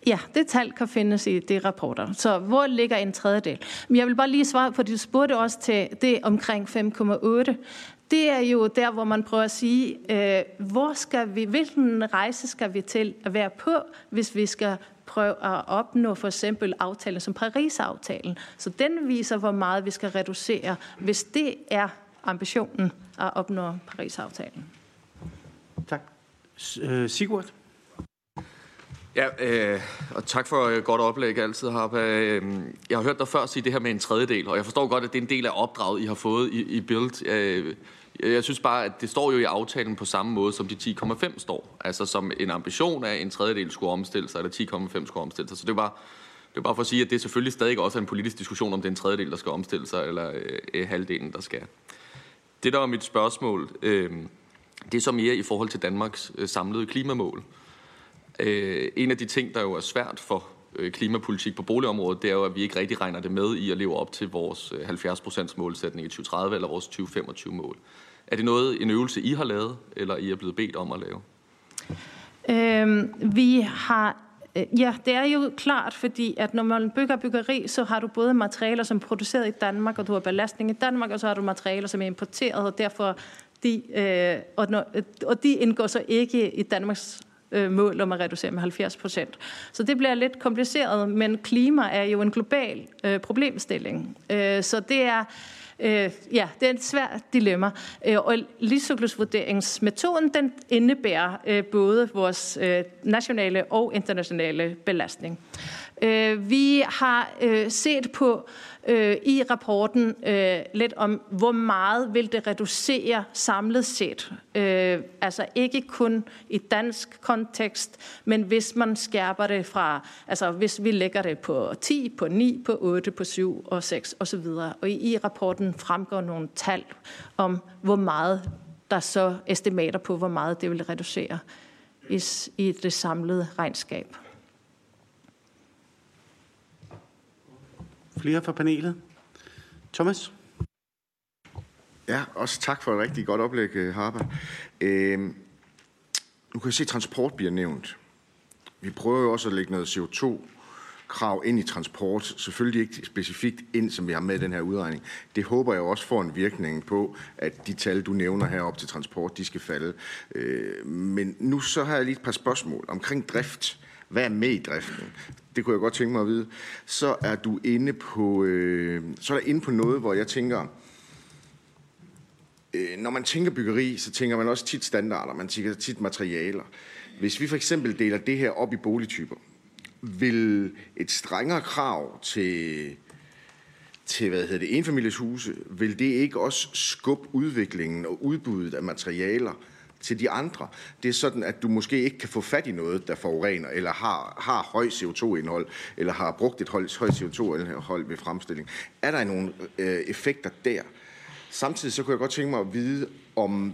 Ja, det tal kan findes i de rapporter. Så hvor ligger en tredjedel? Men jeg vil bare lige svare på, at du spurgte også til det omkring 5,8 det er jo der, hvor man prøver at sige, øh, hvor skal vi, hvilken rejse skal vi til at være på, hvis vi skal prøve at opnå for eksempel aftalen som Paris-aftalen. Så den viser, hvor meget vi skal reducere, hvis det er ambitionen at opnå Paris-aftalen. Tak. Øh, Sigurd? Ja, øh, og tak for et godt oplæg altid, Harpa. Øh, jeg har hørt dig før sige det her med en tredjedel, og jeg forstår godt, at det er en del af opdraget, I har fået i, i Build. Øh, jeg synes bare, at det står jo i aftalen på samme måde, som de 10,5 står. Altså som en ambition af, en tredjedel skulle omstille sig, eller 10,5 skulle omstille sig. Så det var, det er bare for at sige, at det selvfølgelig stadig også er en politisk diskussion, om det er en tredjedel, der skal omstille sig, eller øh, øh halvdelen, der skal. Det, der var mit spørgsmål, øh, det er så mere i forhold til Danmarks øh, samlede klimamål. Øh, Øh, en af de ting, der jo er svært for øh, klimapolitik på boligområdet, det er jo, at vi ikke rigtig regner det med i at leve op til vores øh, 70% målsætning i 2030 eller vores 2025 mål. Er det noget, en øvelse, I har lavet, eller I er blevet bedt om at lave? Øhm, vi har øh, Ja, det er jo klart, fordi at når man bygger byggeri, så har du både materialer, som er produceret i Danmark, og du har belastning i Danmark, og så har du materialer, som er importeret, og derfor de, øh, og, når, og de indgår så ikke i Danmarks øh, mål om at reducere med 70 procent. Så det bliver lidt kompliceret, men klima er jo en global øh, problemstilling. Øh, så det er Øh, ja, det er et svært dilemma. Øh, og livscyklusvurderingsmetoden, den indebærer øh, både vores øh, nationale og internationale belastning. Øh, vi har øh, set på øh, i rapporten øh, lidt om, hvor meget vil det reducere samlet set. Øh, altså ikke kun i dansk kontekst, men hvis man skærper det fra, altså hvis vi lægger det på 10, på 9, på 8, på 7 og 6 osv. Og i, i rapporten fremgår nogle tal om, hvor meget der så estimater på, hvor meget det vil reducere i, i det samlede regnskab. Flere fra panelet? Thomas? Ja, også tak for et rigtig godt oplæg, øh, Harper. Øh, nu kan jeg se, at transport bliver nævnt. Vi prøver jo også at lægge noget CO2 krav ind i transport, selvfølgelig ikke specifikt ind, som vi har med i den her udregning. Det håber jeg også får en virkning på, at de tal, du nævner herop til transport, de skal falde. Øh, men nu så har jeg lige et par spørgsmål omkring drift. Hvad er med i driften? det kunne jeg godt tænke mig at vide, så er du inde på, øh, så er der inde på noget, hvor jeg tænker, øh, når man tænker byggeri, så tænker man også tit standarder, man tænker tit materialer. Hvis vi for eksempel deler det her op i boligtyper, vil et strengere krav til, til hvad hedder det, enfamilieshuse, vil det ikke også skubbe udviklingen og udbuddet af materialer til de andre. Det er sådan, at du måske ikke kan få fat i noget, der forurener, eller har, har høj CO2-indhold, eller har brugt et højt CO2-indhold ved fremstilling. Er der nogle øh, effekter der? Samtidig så kunne jeg godt tænke mig at vide, om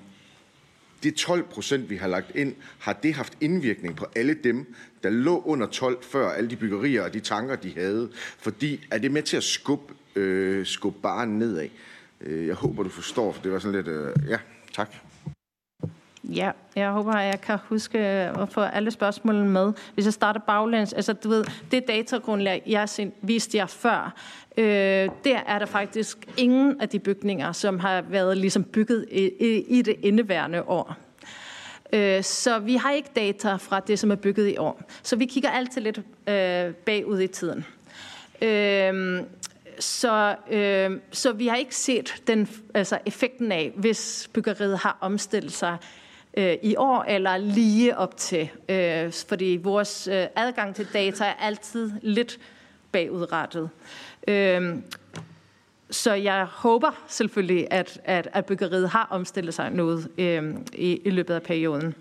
det 12 procent, vi har lagt ind, har det haft indvirkning på alle dem, der lå under 12 før alle de byggerier og de tanker, de havde? Fordi er det med til at skubbe, øh, skubbe barnet nedad? Øh, jeg håber, du forstår, for det var sådan lidt... Øh, ja, tak. Ja, jeg håber, at jeg kan huske at få alle spørgsmålene med. Hvis jeg starter baglæns, altså du ved, det datagrundlag, jeg viste jer før, øh, der er der faktisk ingen af de bygninger, som har været ligesom bygget i, i, i det indeværende år. Øh, så vi har ikke data fra det, som er bygget i år. Så vi kigger altid lidt øh, bagud i tiden. Øh, så, øh, så vi har ikke set den, altså effekten af, hvis byggeriet har omstillet sig øh, i år eller lige op til. Øh, fordi vores øh, adgang til data er altid lidt bagudrettet. Øh, så jeg håber selvfølgelig, at, at, at byggeriet har omstillet sig noget øh, i, i løbet af perioden.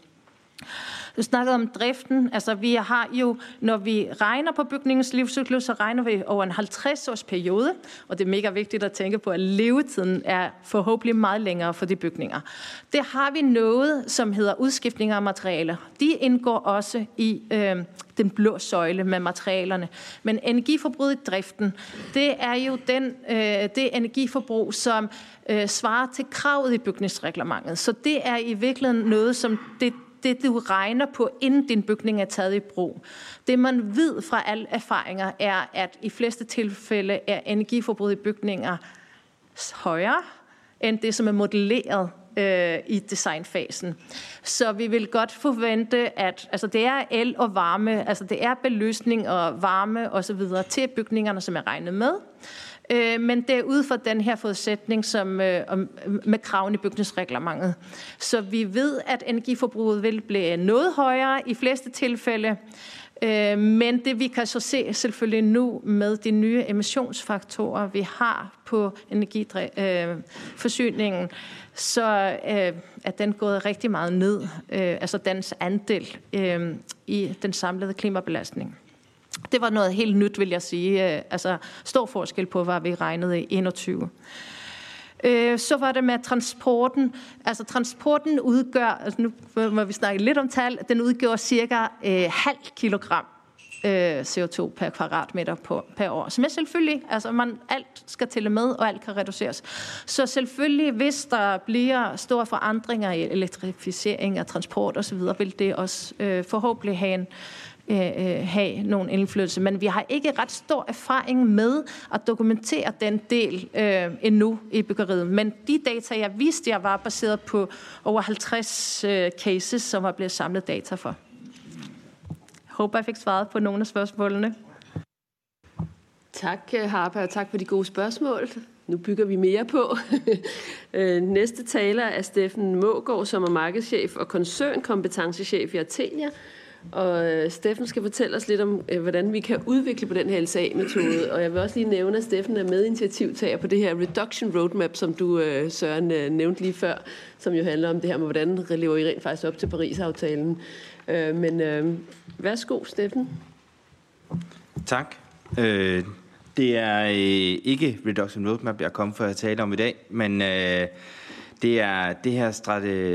Du snakkede om driften. Altså, vi har jo, når vi regner på bygningens livscyklus, så regner vi over en 50-års periode, og det er mega vigtigt at tænke på, at levetiden er forhåbentlig meget længere for de bygninger. Det har vi noget, som hedder udskiftninger af materialer. De indgår også i øh, den blå søjle med materialerne. Men energiforbruget i driften, det er jo den, øh, det energiforbrug, som øh, svarer til kravet i bygningsreglementet. Så det er i virkeligheden noget, som det det, du regner på, inden din bygning er taget i brug. Det, man ved fra alle erfaringer, er, at i fleste tilfælde er energiforbruget i bygninger højere end det, som er modelleret øh, i designfasen. Så vi vil godt forvente, at altså det er el og varme, altså det er belysning og varme osv. til bygningerne, som er regnet med. Øh, men det er ud fra den her forudsætning som, øh, øh, med kraven i bygningsreglementet. Så vi ved, at energiforbruget vil blive noget højere i fleste tilfælde, øh, men det vi kan så se selvfølgelig nu med de nye emissionsfaktorer, vi har på energiforsyningen, øh, så øh, er den gået rigtig meget ned, altså dens andel i den samlede klimabelastning. Det var noget helt nyt, vil jeg sige. Øh, altså stor forskel på, hvad vi regnede i 21. Øh, så var det med transporten. Altså transporten udgør, altså nu må vi snakke lidt om tal, den udgør cirka øh, halv kilogram øh, CO2 per kvadratmeter på, per år. Som er selvfølgelig, altså man, alt skal tælle med, og alt kan reduceres. Så selvfølgelig, hvis der bliver store forandringer i elektrificering af transport osv., vil det også øh, forhåbentlig have en Øh, Øh, øh, have nogen indflydelse. Men vi har ikke ret stor erfaring med at dokumentere den del øh, endnu i byggeriet. Men de data, jeg viste jeg var baseret på over 50 øh, cases, som var blevet samlet data for. Jeg håber, jeg fik svaret på nogle af spørgsmålene. Tak, øh, Harpa, og tak for de gode spørgsmål. Nu bygger vi mere på. *laughs* Øh, næste taler er Steffen Mågaard, som er markedschef og koncernkompetencechef i Artelia. Og øh, Steffen skal fortælle os lidt om, øh, hvordan vi kan udvikle på den her LSA-metode. Og jeg vil også lige nævne, at Steffen er medinitiativtager på det her Reduction Roadmap, som du, øh, Søren, nævnte lige før, som jo handler om det her med, hvordan lever I rent faktisk op til Paris-aftalen. Men værsgo, Steffen. Tak. Det er ikke Reduction Roadmap, jeg er kommet for at tale om i dag, men det er det her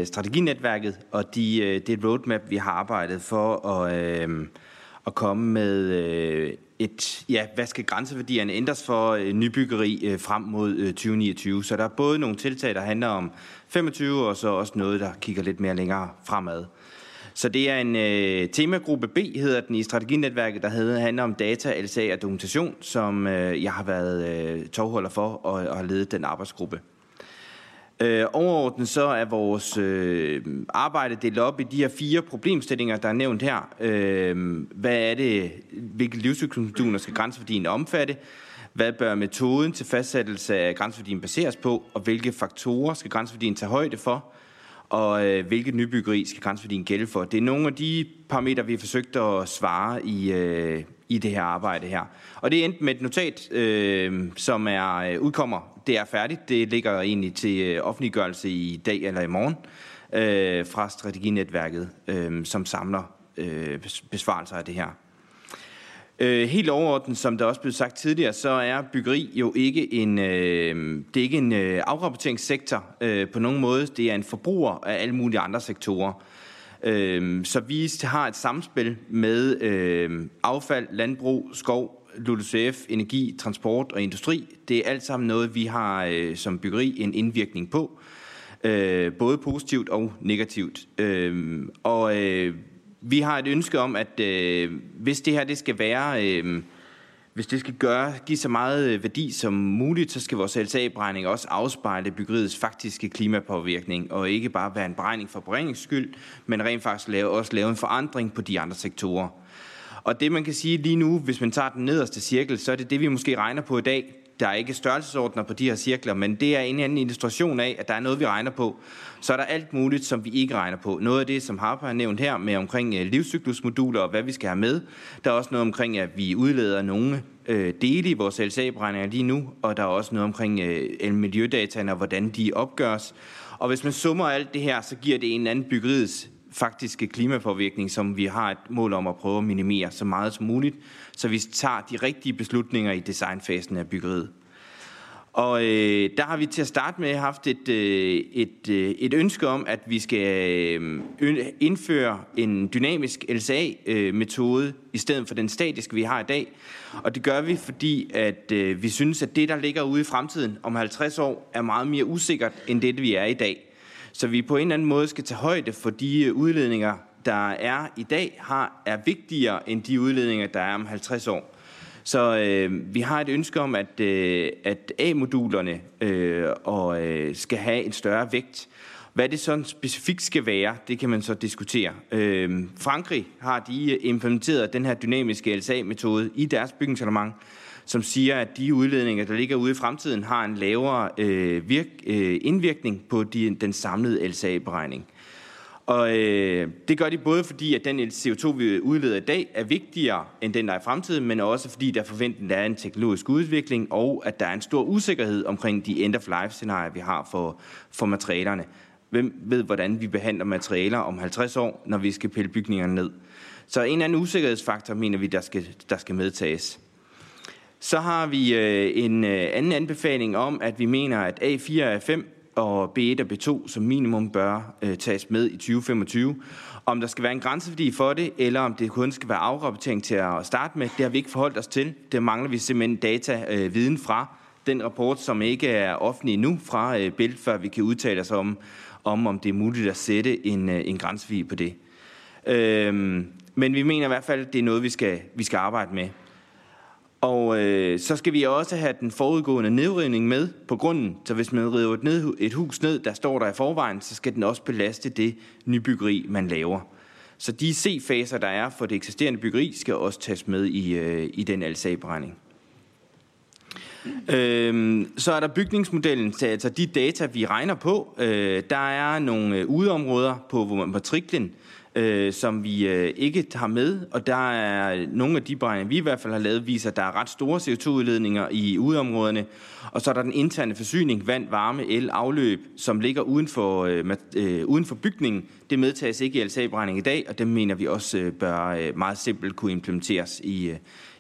strateginetværket, og de, øh, det er et roadmap, vi har arbejdet for at, øh, at komme med øh, et, ja, hvad skal grænseværdierne ændres for øh, nybyggeri øh, frem mod øh, 2029. Så der er både nogle tiltag, der handler om 25, og så også noget, der kigger lidt mere længere fremad. Så det er en øh, temagruppe B, hedder den i strateginetværket, der hedder, handler om data, LCA og dokumentation, som øh, jeg har været øh, tovholder for og, og har ledet den arbejdsgruppe. Øh, overordnet så er vores øh, arbejde delt op i de her fire problemstillinger, der er nævnt her. Øh, hvad er det, hvilke livscyklusmoduler skal grænseværdien omfatte? Hvad bør metoden til fastsættelse af grænseværdien baseres på? Og hvilke faktorer skal grænseværdien tage højde for? Og øh, hvilket nybyggeri skal grænseværdien gælde for? Det er nogle af de parametre, vi har forsøgt at svare i, øh, i det her arbejde her. Og det er med et notat, øh, som er øh, udkommer det er færdigt. Det ligger egentlig til øh, offentliggørelse i dag eller i morgen øh, fra strateginetværket, øh, som samler øh, besvarelser af det her. Øh, helt overordnet, som der også blev sagt tidligere, så er byggeri jo ikke en, øh, det er ikke en øh, afrapporteringssektor øh, på nogen måde. Det er en forbruger af alle mulige andre sektorer. Øh, så vi har et samspil med øh, affald, landbrug, skov, LULUCF, energi, transport og industri. Det er alt sammen noget, vi har øh, som byggeri en indvirkning på. Øh, både positivt og negativt. Øh, og øh, vi har et ønske om, at øh, hvis det her det skal være, øh, hvis det skal gøre, give så meget øh, værdi som muligt, så skal vores LCA-beregning også afspejle byggeriets faktiske klimapåvirkning, og ikke bare være en beregning for beregningens skyld, men rent faktisk lave, også lave en forandring på de andre sektorer. Og det man kan sige lige nu, hvis man tager den nederste cirkel, så er det det, vi måske regner på i dag. Der er ikke størrelsesordner på de her cirkler, men det er en anden illustration af, at der er noget, vi regner på. Så er der alt muligt, som vi ikke regner på. Noget af det, som Harper har nævnt her, med omkring øh, livscyklusmoduler og hvad vi skal have med. Der er også noget omkring, at vi udleder nogle øh, dele i vores LCA-beregninger lige nu, og der er også noget omkring øh, miljødataene og hvordan de opgøres. Og hvis man summer alt det her, så giver det en anden byggeriets faktiske klimapåvirkning, som vi har et mål om at prøve at minimere så meget som muligt, så vi tager de rigtige beslutninger i designfasen af byggeriet. Og øh, der har vi til at starte med haft et, øh, et, øh, et ønske om, at vi skal øh, indføre en dynamisk LSA-metode øh, i stedet for den statiske, vi har i dag. Og det gør vi, fordi at øh, vi synes, at det, der ligger ude i fremtiden om 50 år, er meget mere usikkert end det, vi er i dag. Så vi på en eller anden måde skal tage højde for de øh, udledninger, der er i dag, har, er vigtigere end de udledninger, der er om 50 år. Så øh, vi har et ønske om, at, øh, at A-modulerne øh, og, øh, skal have en større vægt. Hvad det sådan specifikt skal være, det kan man så diskutere. Øh, Frankrig har de øh, implementeret den her dynamiske LSA-metode i deres bygningselement, som siger, at de udledninger, der ligger ude i fremtiden, har en lavere øh, virk, øh, indvirkning på de, den samlede LCA-beregning. Og øh, det gør de både fordi, at den CO2, vi udleder i dag, er vigtigere end den, der er i fremtiden, men også fordi, der forventes, at der er en teknologisk udvikling, og at der er en stor usikkerhed omkring de end-of-life-scenarier, vi har for, for materialerne. Hvem ved, hvordan vi behandler materialer om 50 år, når vi skal pille bygningerne ned? Så en anden usikkerhedsfaktor, mener vi, der skal, der skal medtages. Så har vi øh, en øh, anden anbefaling om, at vi mener, at A4 og A5 og B1 og B2 som minimum bør øh, tages med i 2025. Om der skal være en grænseværdi for det, eller om det kun skal være afrapportering til at starte med, det har vi ikke forholdt os til. Det mangler vi simpelthen data, øh, viden fra den rapport, som ikke er offentlig nu fra øh, BILD, før vi kan udtale os om, om, om det er muligt at sætte en, øh, en grænseværdi på det. Øh, men vi mener i hvert fald, at det er noget, vi skal, vi skal arbejde med. Og øh, så skal vi også have den forudgående nedrivning med på grunden. Så hvis man river et, ned, et hus ned, der står der i forvejen, så skal den også belaste det nybyggeri, man laver. Så de C-faser, der er for det eksisterende byggeri, skal også tages med i, øh, i den LSA-beregning. Øhm, så er der bygningsmodellen, så altså de data, vi regner på. Øh, der er nogle øh, udeområder på matriklen, øh, som vi øh, ikke har med, og der er nogle af de beregninger, vi i hvert fald har lavet, viser, at der er ret store CO2-udledninger i udområderne, og så er der den interne forsyning, vand, varme, el, afløb, som ligger uden for, øh, øh, uden for bygningen. Det medtages ikke i LCA-beregningen i dag, og det mener vi også øh, bør øh, meget simpelt kunne implementeres i, øh,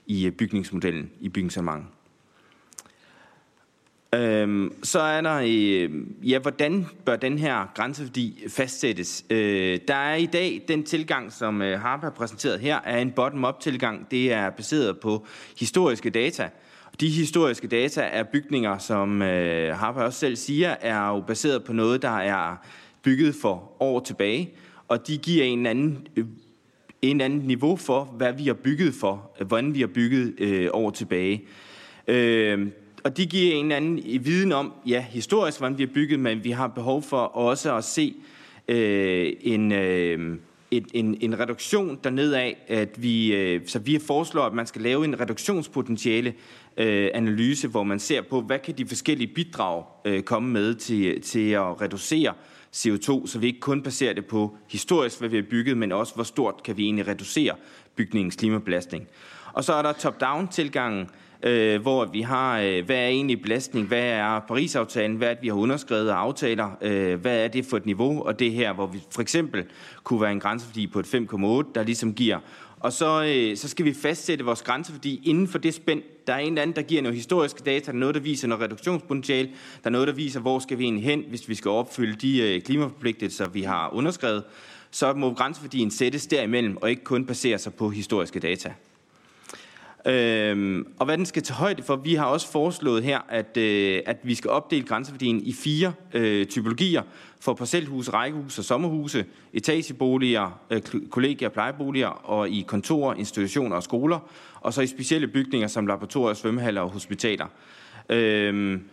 i øh, bygningsmodellen, i bygningsarmanget. Øhm, så er der, øh, ja, hvordan bør den her grænseværdi fastsættes? Øh, der er i dag den tilgang, som øh, Harper har præsenteret her, er en bottom-up tilgang. Det er baseret på historiske data. De historiske data er bygninger, som øh, Harper også selv siger, er jo baseret på noget, der er bygget for år tilbage, og de giver en anden øh, en anden niveau for, hvad vi har bygget for, øh, hvordan vi har bygget øh, år tilbage. Øh, og de giver en anden viden om, ja, historisk, hvordan vi har bygget, men vi har behov for også at se øh, en, øh, en, en, en reduktion dernede af, at vi, øh, så vi foreslår, at man skal lave en reduktionspotentiale øh, analyse, hvor man ser på, hvad kan de forskellige bidrag øh, komme med til, til at reducere CO2, så vi ikke kun baserer det på historisk, hvad vi har bygget, men også, hvor stort kan vi egentlig reducere bygningens klimabelastning. Og så er der top-down tilgangen, øh, hvor vi har, øh, hvad er egentlig belastning, hvad er Paris-aftalen, hvad er det, vi har underskrevet af aftaler, øh, hvad er det for et niveau, og det her, hvor vi for eksempel kunne være en grænseværdi på et 5,8, der ligesom giver. Og så, øh, så skal vi fastsætte vores fordi inden for det spænd. Der er en eller anden, der giver noget historiske data, der er noget, der viser noget reduktionspotentiale, der er noget, der viser, hvor skal vi egentlig hen, hvis vi skal opfylde de øh, klimaforpligtelser, vi har underskrevet. Så må grænseværdien sættes derimellem, og ikke kun basere sig på historiske data. Øhm, og hvad den skal tage højde for, vi har også foreslået her, at, øh, at vi skal opdele grænseværdien i fire øh, typologier for parcelhuse, rækkehuse og sommerhuse, etageboliger, øh, kollegier og plejeboliger og i kontorer, institutioner og skoler, og så i specielle bygninger som laboratorier, svømmehaller og hospitaler. Øhm,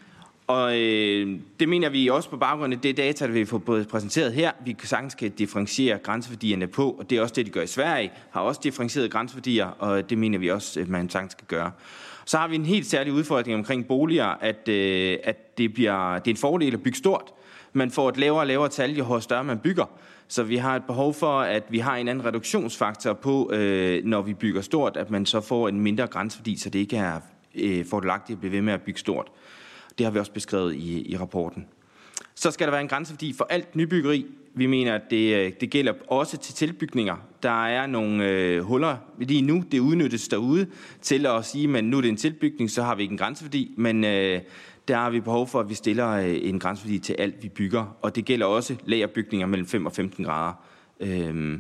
og øh, det mener vi også på baggrund af det data, der vi får både præsenteret her. Vi kan sagtens kan differentiere grænseværdierne på, og det er også det, de gør i Sverige, har også differentieret grænseværdier, og det mener vi også, at man sagtens skal gøre. Så har vi en helt særlig udfordring omkring boliger, at, øh, at det, bliver, det er en fordel at bygge stort. Man får et lavere og lavere tal, jo større man bygger. Så vi har et behov for, at vi har en anden reduktionsfaktor på, øh, når vi bygger stort, at man så får en mindre grænseværdi, så det ikke er øh, fordelagtigt at blive ved med at bygge stort. Det har vi også beskrevet i, i rapporten. Så skal der være en grænseværdi for alt nybyggeri. Vi mener, at det, øh, det gælder også til tilbygninger. Der er nogle øh, huller lige nu, det udnyttes derude til at sige, at nu er det en tilbygning, så har vi ikke en grænseværdi, men øh, der har vi behov for, at vi stiller øh, en grænseværdi til alt, vi bygger. Og det gælder også lagerbygninger mellem 5 og 15 grader. Øh,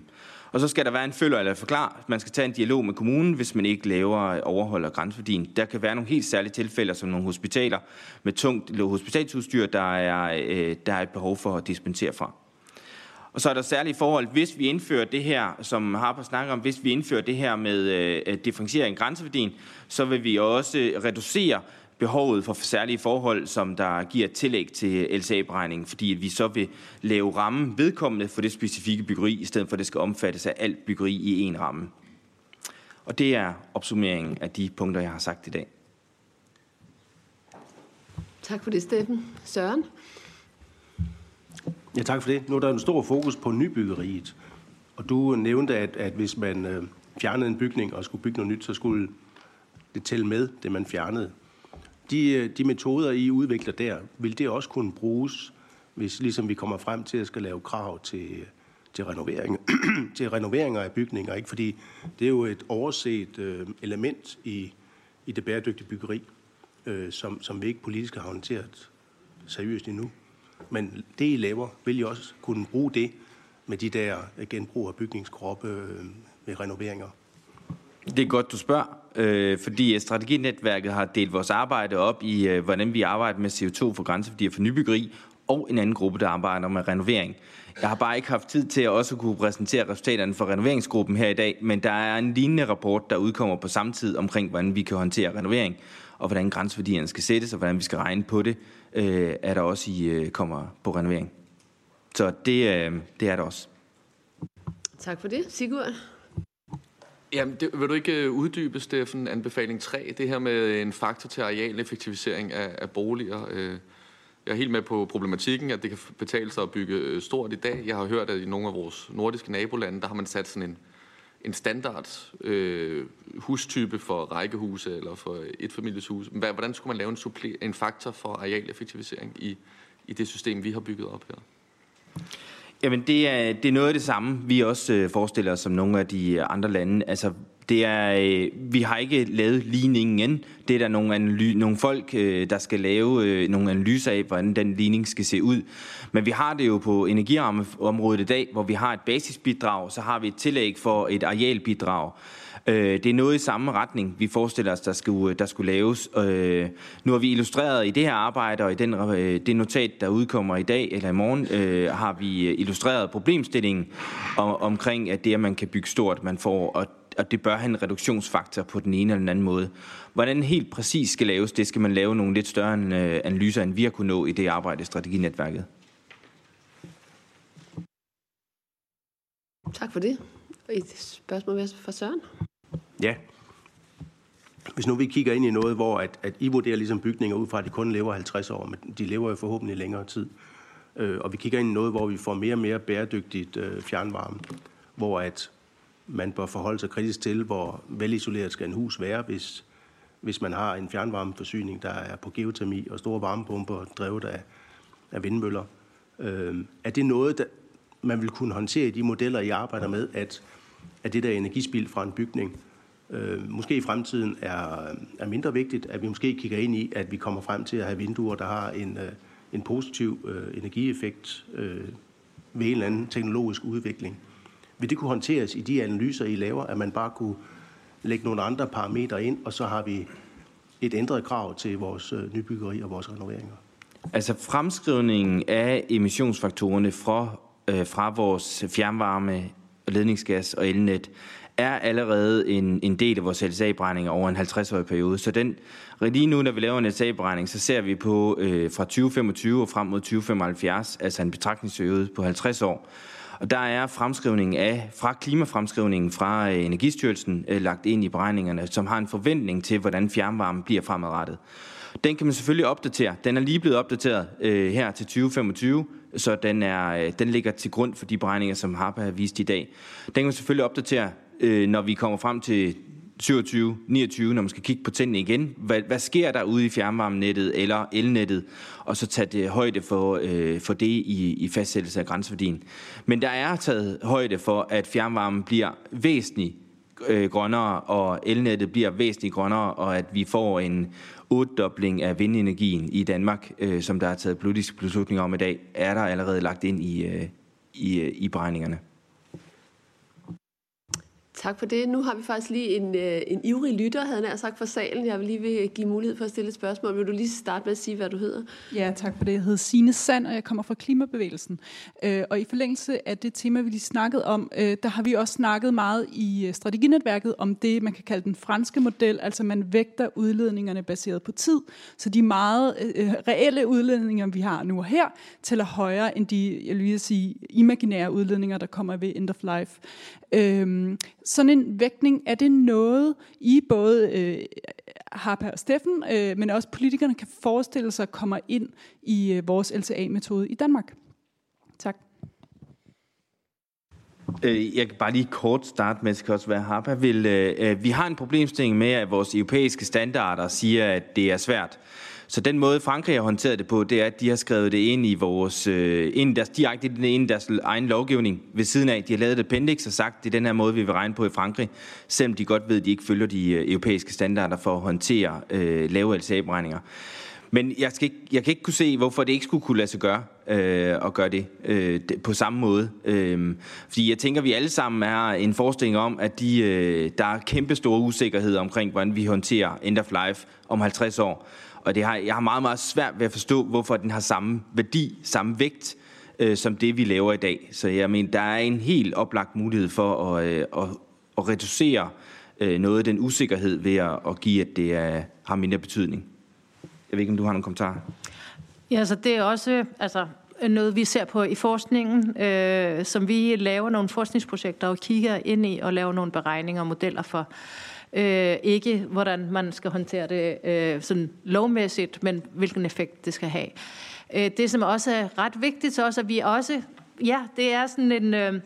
og så skal der være en følger eller forklar. Man skal tage en dialog med kommunen, hvis man ikke laver øh, overholder grænseværdien. Der kan være nogle helt særlige tilfælde, som nogle hospitaler med tungt hospitalsudstyr, der er, øh, der er et behov for at dispensere fra. Og så er der særlige forhold, hvis vi indfører det her, som Harper snakker om, hvis vi indfører det her med øh, differentiering grænseværdien, så vil vi også øh, reducere behovet for særlige forhold, som der giver tillæg til LCA-beregningen, fordi vi så vil lave rammen vedkommende for det specifikke byggeri, i stedet for at det skal omfattes af alt byggeri i en ramme. Og det er opsummeringen af de punkter, jeg har sagt i dag. Tak for det, Steffen. Søren? Ja, tak for det. Nu er der en stor fokus på nybyggeriet. Og du nævnte, at, at hvis man øh, fjernede en bygning og skulle bygge noget nyt, så skulle det tælle med, det man fjernede de, øh, de metoder, I udvikler der, vil det også kunne bruges, hvis ligesom vi kommer frem til at skal lave krav til, til, renovering, *clears throat* til renoveringer af bygninger, ikke? fordi det er jo et overset øh, element i, i det bæredygtige byggeri, øh, som, som vi ikke politisk har håndteret seriøst endnu. Men det, I laver, vil I også kunne bruge det med de der genbrug af bygningskroppe øh, med renoveringer. Det er godt, du spørger, øh, fordi øh, strateginetværket har delt vores arbejde op i, øh, hvordan vi arbejder med CO2 for grænseværdier for nybyggeri, og en anden gruppe, der arbejder med renovering. Jeg har bare ikke haft tid til at også kunne præsentere resultaterne for renoveringsgruppen her i dag, men der er en lignende rapport, der udkommer på samme tid omkring, hvordan vi kan håndtere renovering, og hvordan grænseværdierne skal sættes, og hvordan vi skal regne på det, øh, er der også i øh, kommer på renovering. Så det, øh, det er der også. Tak for det. Sigurd? Jamen, det, vil du ikke øh, uddybe, Steffen, anbefaling 3, det her med en faktor til arealeffektivisering af, af boliger? Øh, jeg er helt med på problematikken, at det kan betale sig at bygge øh, stort i dag. Jeg har hørt, at i nogle af vores nordiske nabolande, der har man sat sådan en, en standard øh, hustype for rækkehuse eller for etfamilieshus. Hvordan skulle man lave en, supple- en faktor for arealeffektivisering i, i det system, vi har bygget op her? Jamen, det er, det er noget af det samme, vi også øh, forestiller os som nogle af de øh, andre lande. Altså, det er, øh, vi har ikke lavet ligningen. Det er der nogle, analy- nogle folk, øh, der skal lave øh, nogle analyser af, hvordan den ligning skal se ud. Men vi har det jo på energiområdet i dag, hvor vi har et basisbidrag, så har vi et tillæg for et arealbidrag. Øh, det er noget i samme retning, vi forestiller os, der skulle, øh, der skulle laves. Øh, nu har vi illustreret i det her arbejde, og i den, øh, det notat, der udkommer i dag eller i morgen, øh, har vi øh, illustreret problemstillingen om, omkring, at det, at man kan bygge stort, man får, og og det bør have en reduktionsfaktor på den ene eller den anden måde. Hvordan helt præcis skal laves, det skal man lave nogle lidt større øh, analyser, end vi har kunnet nå i det arbejde i strateginetværket. Tak for det. Et spørgsmål fra Søren. Ja. Hvis nu vi kigger ind i noget, hvor at, at I vurderer ligesom bygninger ud fra, at de kun lever 50 år, men de lever jo forhåbentlig længere tid. Øh, og vi kigger ind i noget, hvor vi får mere og mere bæredygtigt øh, fjernvarme, hvor at man bør forholde sig kritisk til, hvor velisoleret skal en hus være, hvis, hvis man har en fjernvarmeforsyning, der er på geotermi og store varmepumper drevet af, af vindmøller. Øh, er det noget, der man vil kunne håndtere i de modeller, I arbejder med, at at det der energispild fra en bygning øh, måske i fremtiden er, er mindre vigtigt, at vi måske kigger ind i, at vi kommer frem til at have vinduer, der har en, øh, en positiv øh, energieffekt øh, ved en eller anden teknologisk udvikling. Vil det kunne håndteres i de analyser, I laver, at man bare kunne lægge nogle andre parametre ind, og så har vi et ændret krav til vores øh, nybyggeri og vores renoveringer? Altså fremskrivningen af emissionsfaktorerne fra, øh, fra vores fjernvarme, ledningsgas og elnet er allerede en, en del af vores LSA-beregning over en 50-årig periode. Så den, lige nu, når vi laver en LSA-beregning, så ser vi på øh, fra 2025 og frem mod 2075, altså en betragtningsperiode på 50 år. Og der er fremskrivningen af, fra klimafremskrivningen fra øh, Energistyrelsen øh, lagt ind i beregningerne, som har en forventning til, hvordan fjernvarmen bliver fremadrettet. Den kan man selvfølgelig opdatere. Den er lige blevet opdateret øh, her til 2025, så den, er, øh, den ligger til grund for de beregninger, som Harpa har vist i dag. Den kan man selvfølgelig opdatere, øh, når vi kommer frem til 27, 29, når man skal kigge på tændene igen. Hvad, hvad sker der ude i fjernvarmenettet eller elnettet? Og så tage det højde for, øh, for det i, i fastsættelse af grænseværdien. Men der er taget højde for, at fjernvarmen bliver væsentligt øh, grønnere, og elnettet bliver væsentligt grønnere, og at vi får en otdobling af vindenergien i Danmark, øh, som der er taget politisk beslutning om i dag, er der allerede lagt ind i, øh, i, øh, i beregningerne. Tak for det. Nu har vi faktisk lige en, øh, en ivrig lytter, havde han sagt, fra salen. Jeg vil lige vil give mulighed for at stille et spørgsmål. Vil du lige starte med at sige, hvad du hedder? Ja, tak for det. Jeg hedder Signe Sand, og jeg kommer fra Klimabevægelsen. Øh, og i forlængelse af det tema, vi lige snakkede om, øh, der har vi også snakket meget i strateginetværket om det, man kan kalde den franske model. Altså man vægter udledningerne baseret på tid. Så de meget reelle udledninger, vi har nu og her, tæller højere end de, jeg vil sige, imaginære udledninger, der kommer ved end of life. Øhm, sådan en vægtning, er det noget, I både øh, Harper og Steffen, øh, men også politikerne kan forestille sig kommer ind i øh, vores LCA-metode i Danmark? Tak. Øh, jeg kan bare lige kort starte med, at det skal også være Harpa. Vil, øh, øh, vi har en problemstilling med, at vores europæiske standarder siger, at det er svært så den måde, Frankrig har håndteret det på, det er, at de har skrevet det ind i vores, øh, ind deres, direkte ind i deres egen lovgivning ved siden af. De har lavet et appendix og sagt, det er den her måde, vi vil regne på i Frankrig, selvom de godt ved, at de ikke følger de øh, europæiske standarder for at håndtere øh, lave LCA-beregninger. Men jeg, skal ikke, jeg kan ikke kunne se, hvorfor det ikke skulle kunne lade sig gøre øh, at gøre det øh, på samme måde. Øh, fordi jeg tænker, at vi alle sammen er en forestilling om, at de, øh, der er kæmpe store usikkerhed omkring, hvordan vi håndterer end of life om 50 år. Og det har, jeg har meget, meget svært ved at forstå, hvorfor den har samme værdi, samme vægt, øh, som det, vi laver i dag. Så jeg mener, der er en helt oplagt mulighed for at, øh, at, at reducere øh, noget af den usikkerhed ved at, at give, at det er, har mindre betydning. Jeg ved ikke, om du har nogle kommentarer? Ja, så det er også altså, noget, vi ser på i forskningen, øh, som vi laver nogle forskningsprojekter og kigger ind i og laver nogle beregninger og modeller for. Øh, Øh, ikke hvordan man skal håndtere det øh, sådan lovmæssigt, men hvilken effekt det skal have. Øh, det, som også er ret vigtigt så også, at vi også, ja, det er sådan en, øh,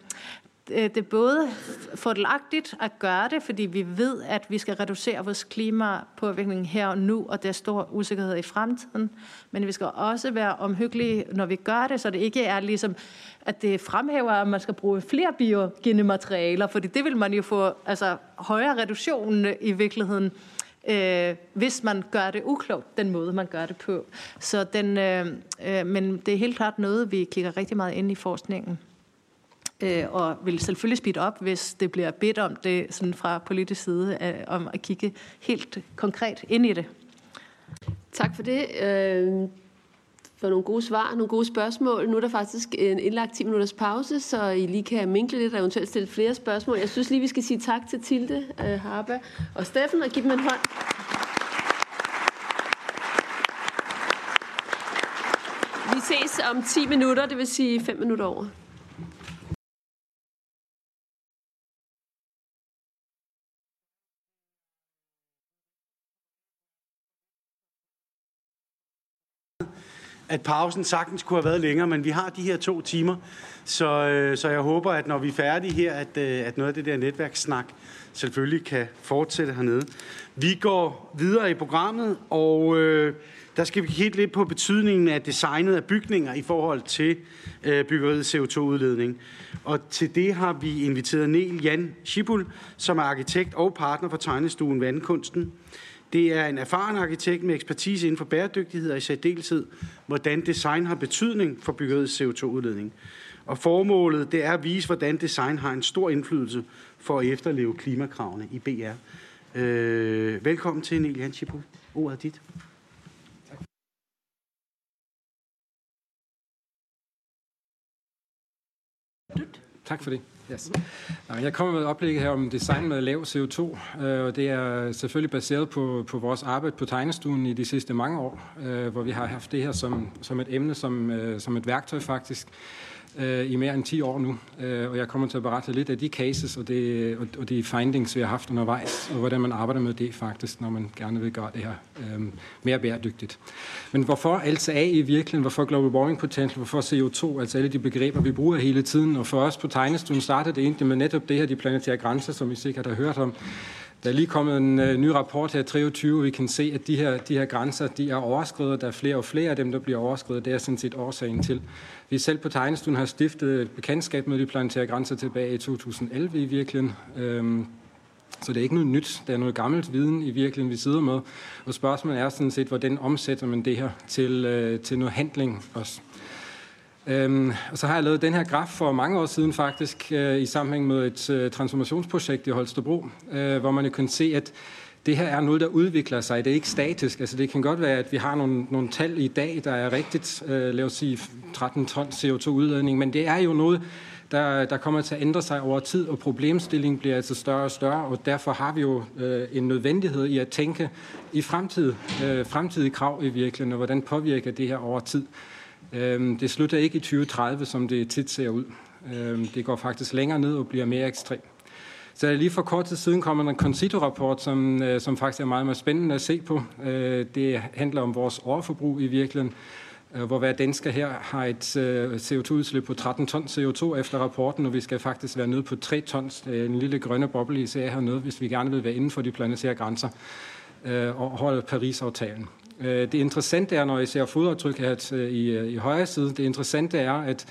Øh, det er både fordelagtigt at gøre det, fordi vi ved, at vi skal reducere vores klimapåvirkning her og nu, og der er stor usikkerhed i fremtiden. Men vi skal også være omhyggelige, når vi gør det, så det ikke er ligesom, at det fremhæver, at man skal bruge flere biogene materialer, fordi det vil man jo få altså, højere reduktion i virkeligheden, øh, hvis man gør det uklogt, den måde, man gør det på. Så den, øh, øh, men det er helt klart noget, vi kigger rigtig meget ind i forskningen øh, og vil selvfølgelig speede op, hvis det bliver bedt om det sådan fra politisk side, øh, om at kigge helt konkret ind i det. Tak for det. Øh, for nogle gode svar, nogle gode spørgsmål. Nu er der faktisk en indlagt 10 minutters pause, så I lige kan minkle lidt og eventuelt stille flere spørgsmål. Jeg synes lige, vi skal sige tak til Tilde, øh, Harpe og Steffen og give dem en hånd. Vi ses om 10 minutter, det vil sige 5 minutter over. At pausen sagtens kunne have været længere, men vi har de her to timer, så, øh, så jeg håber, at når vi er færdige her, at, øh, at noget af det der netværkssnak selvfølgelig kan fortsætte hernede. Vi går videre i programmet, og øh, der skal vi kigge lidt på betydningen af designet af bygninger i forhold til øh, byggeriets CO2-udledning. Og til det har vi inviteret Niel Jan Schibul, som er arkitekt og partner for tegnestuen Vandkunsten. Det er en erfaren arkitekt med ekspertise inden for bæredygtighed og i særdeleshed, hvordan design har betydning for byggeriets CO2-udledning. Og formålet det er at vise, hvordan design har en stor indflydelse for at efterleve klimakravene i BR. Øh, velkommen til Niel Jan Schipul. Ordet er dit. Tak for det. Yes. Jeg kommer med et oplæg her om design med lav CO2, øh, og det er selvfølgelig baseret på, på vores arbejde på tegnestuen i de sidste mange år, øh, hvor vi har haft det her som, som et emne, som, øh, som et værktøj faktisk øh, i mere end 10 år nu. Øh, og jeg kommer til at berette lidt af de cases og, det, og, og de findings, vi har haft undervejs, og hvordan man arbejder med det faktisk, når man gerne vil gøre det her øh, mere bæredygtigt. Men hvorfor LCA i virkeligheden? Hvorfor Global Warming Potential? Hvorfor CO2? Altså alle de begreber, vi bruger hele tiden. Og for os på tegnestuen startede det egentlig med netop det her, de planetære grænser, som I sikkert har hørt om. Der er lige kommet en øh, ny rapport her, 23, vi kan se, at de her, de her grænser, de er overskrevet. Der er flere og flere af dem, der bliver overskrevet. Det er sådan set årsagen til. Vi selv på Tegnestuen har stiftet bekendtskab med de planetære grænser tilbage i 2011 i virkeligheden. Øhm, så det er ikke noget nyt, det er noget gammelt viden i virkeligheden, vi sidder med. Og spørgsmålet er sådan set, hvordan omsætter man det her til, øh, til noget handling også. Øhm, og så har jeg lavet den her graf for mange år siden faktisk, øh, i sammenhæng med et øh, transformationsprojekt i Holstebro, øh, hvor man jo kunne se, at det her er noget, der udvikler sig. Det er ikke statisk. Altså, det kan godt være, at vi har nogle, nogle tal i dag, der er rigtigt, øh, lad os sige 13 ton CO2-udledning, men det er jo noget, der, der kommer til at ændre sig over tid, og problemstillingen bliver altså større og større, og derfor har vi jo øh, en nødvendighed i at tænke i fremtid, øh, fremtidige krav i virkeligheden, og hvordan påvirker det her over tid. Øh, det slutter ikke i 2030, som det tit ser ud. Øh, det går faktisk længere ned og bliver mere ekstremt. Så lige for kort tid siden kom en Concito-rapport, som, øh, som faktisk er meget, meget spændende at se på. Øh, det handler om vores overforbrug i virkeligheden, øh, hvor hver dansker her har et CO2-udslip på 13 ton CO2 efter rapporten, og vi skal faktisk være nede på 3 tons. En lille grønne boble i ser hernede, hvis vi gerne vil være inden for de planetære grænser og holde Paris-aftalen. Øh, det interessante er, når I ser fodaftryk her øh, i, øh, i højre side, det interessante er, at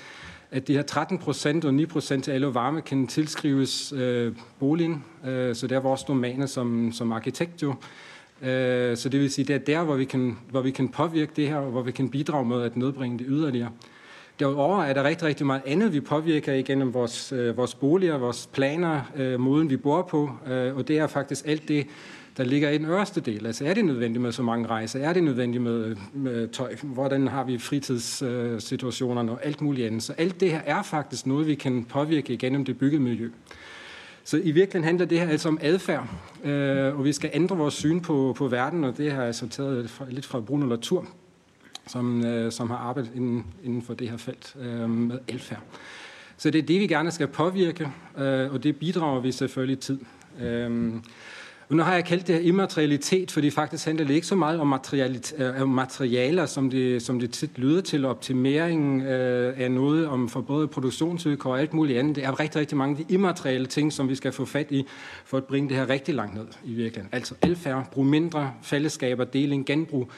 at de her 13 procent og 9 procent af alle varme kan tilskrives øh, boligen, øh, så det er vores domæne som, som arkitekt jo. Øh, så det vil sige, det er der, hvor vi, kan, hvor vi kan påvirke det her, og hvor vi kan bidrage med at nedbringe det yderligere. Derudover er der rigtig, rigtig meget andet, vi påvirker igennem vores, øh, vores boliger, vores planer, øh, måden vi bor på, øh, og det er faktisk alt det, der ligger i den øverste del. Altså er det nødvendigt med så mange rejser? Er det nødvendigt med, med tøj? Hvordan har vi fritidssituationerne og alt muligt andet? Så alt det her er faktisk noget, vi kan påvirke igennem det byggede miljø. Så i virkeligheden handler det her altså om adfærd, øh, og vi skal ændre vores syn på, på verden, og det har jeg så taget lidt fra Bruno Latour, som, øh, som har arbejdet inden, inden for det her felt øh, med adfærd. Så det er det, vi gerne skal påvirke, øh, og det bidrager vi selvfølgelig tid. Øh, nu har jeg kaldt det her immaterialitet, fordi faktisk handler det ikke så meget om, øh, om materialer, som det, som det tit lyder til, optimeringen øh, af noget om for både produktionsvilkår og alt muligt andet. Det er rigtig, rigtig mange af de immaterielle ting, som vi skal få fat i, for at bringe det her rigtig langt ned i virkeligheden. Altså alfærd, brug mindre, fællesskaber, deling, genbrug.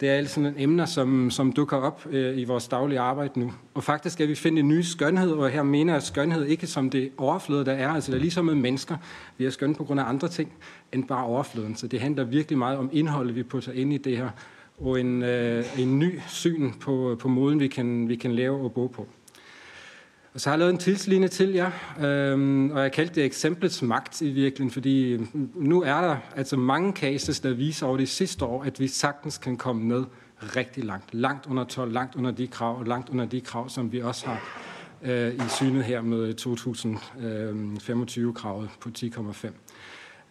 Det er altså sådan emner, som, som dukker op øh, i vores daglige arbejde nu. Og faktisk skal vi finde en ny skønhed, og her mener jeg skønhed ikke som det overflade, der er. Altså det er ligesom med mennesker. Vi er skønne på grund af andre ting end bare overfladen. Så det handler virkelig meget om indholdet, vi putter ind i det her, og en, øh, en ny syn på, på måden, vi kan, vi kan lave og bo på. Og så har jeg lavet en tidslinje til jer, øhm, og jeg kaldte det eksemplets magt i virkeligheden, fordi øhm, nu er der altså mange cases, der viser over de sidste år, at vi sagtens kan komme ned rigtig langt. Langt under 12, langt under de krav, og langt under de krav, som vi også har øh, i synet her med 2025-kravet øhm, på 10,5.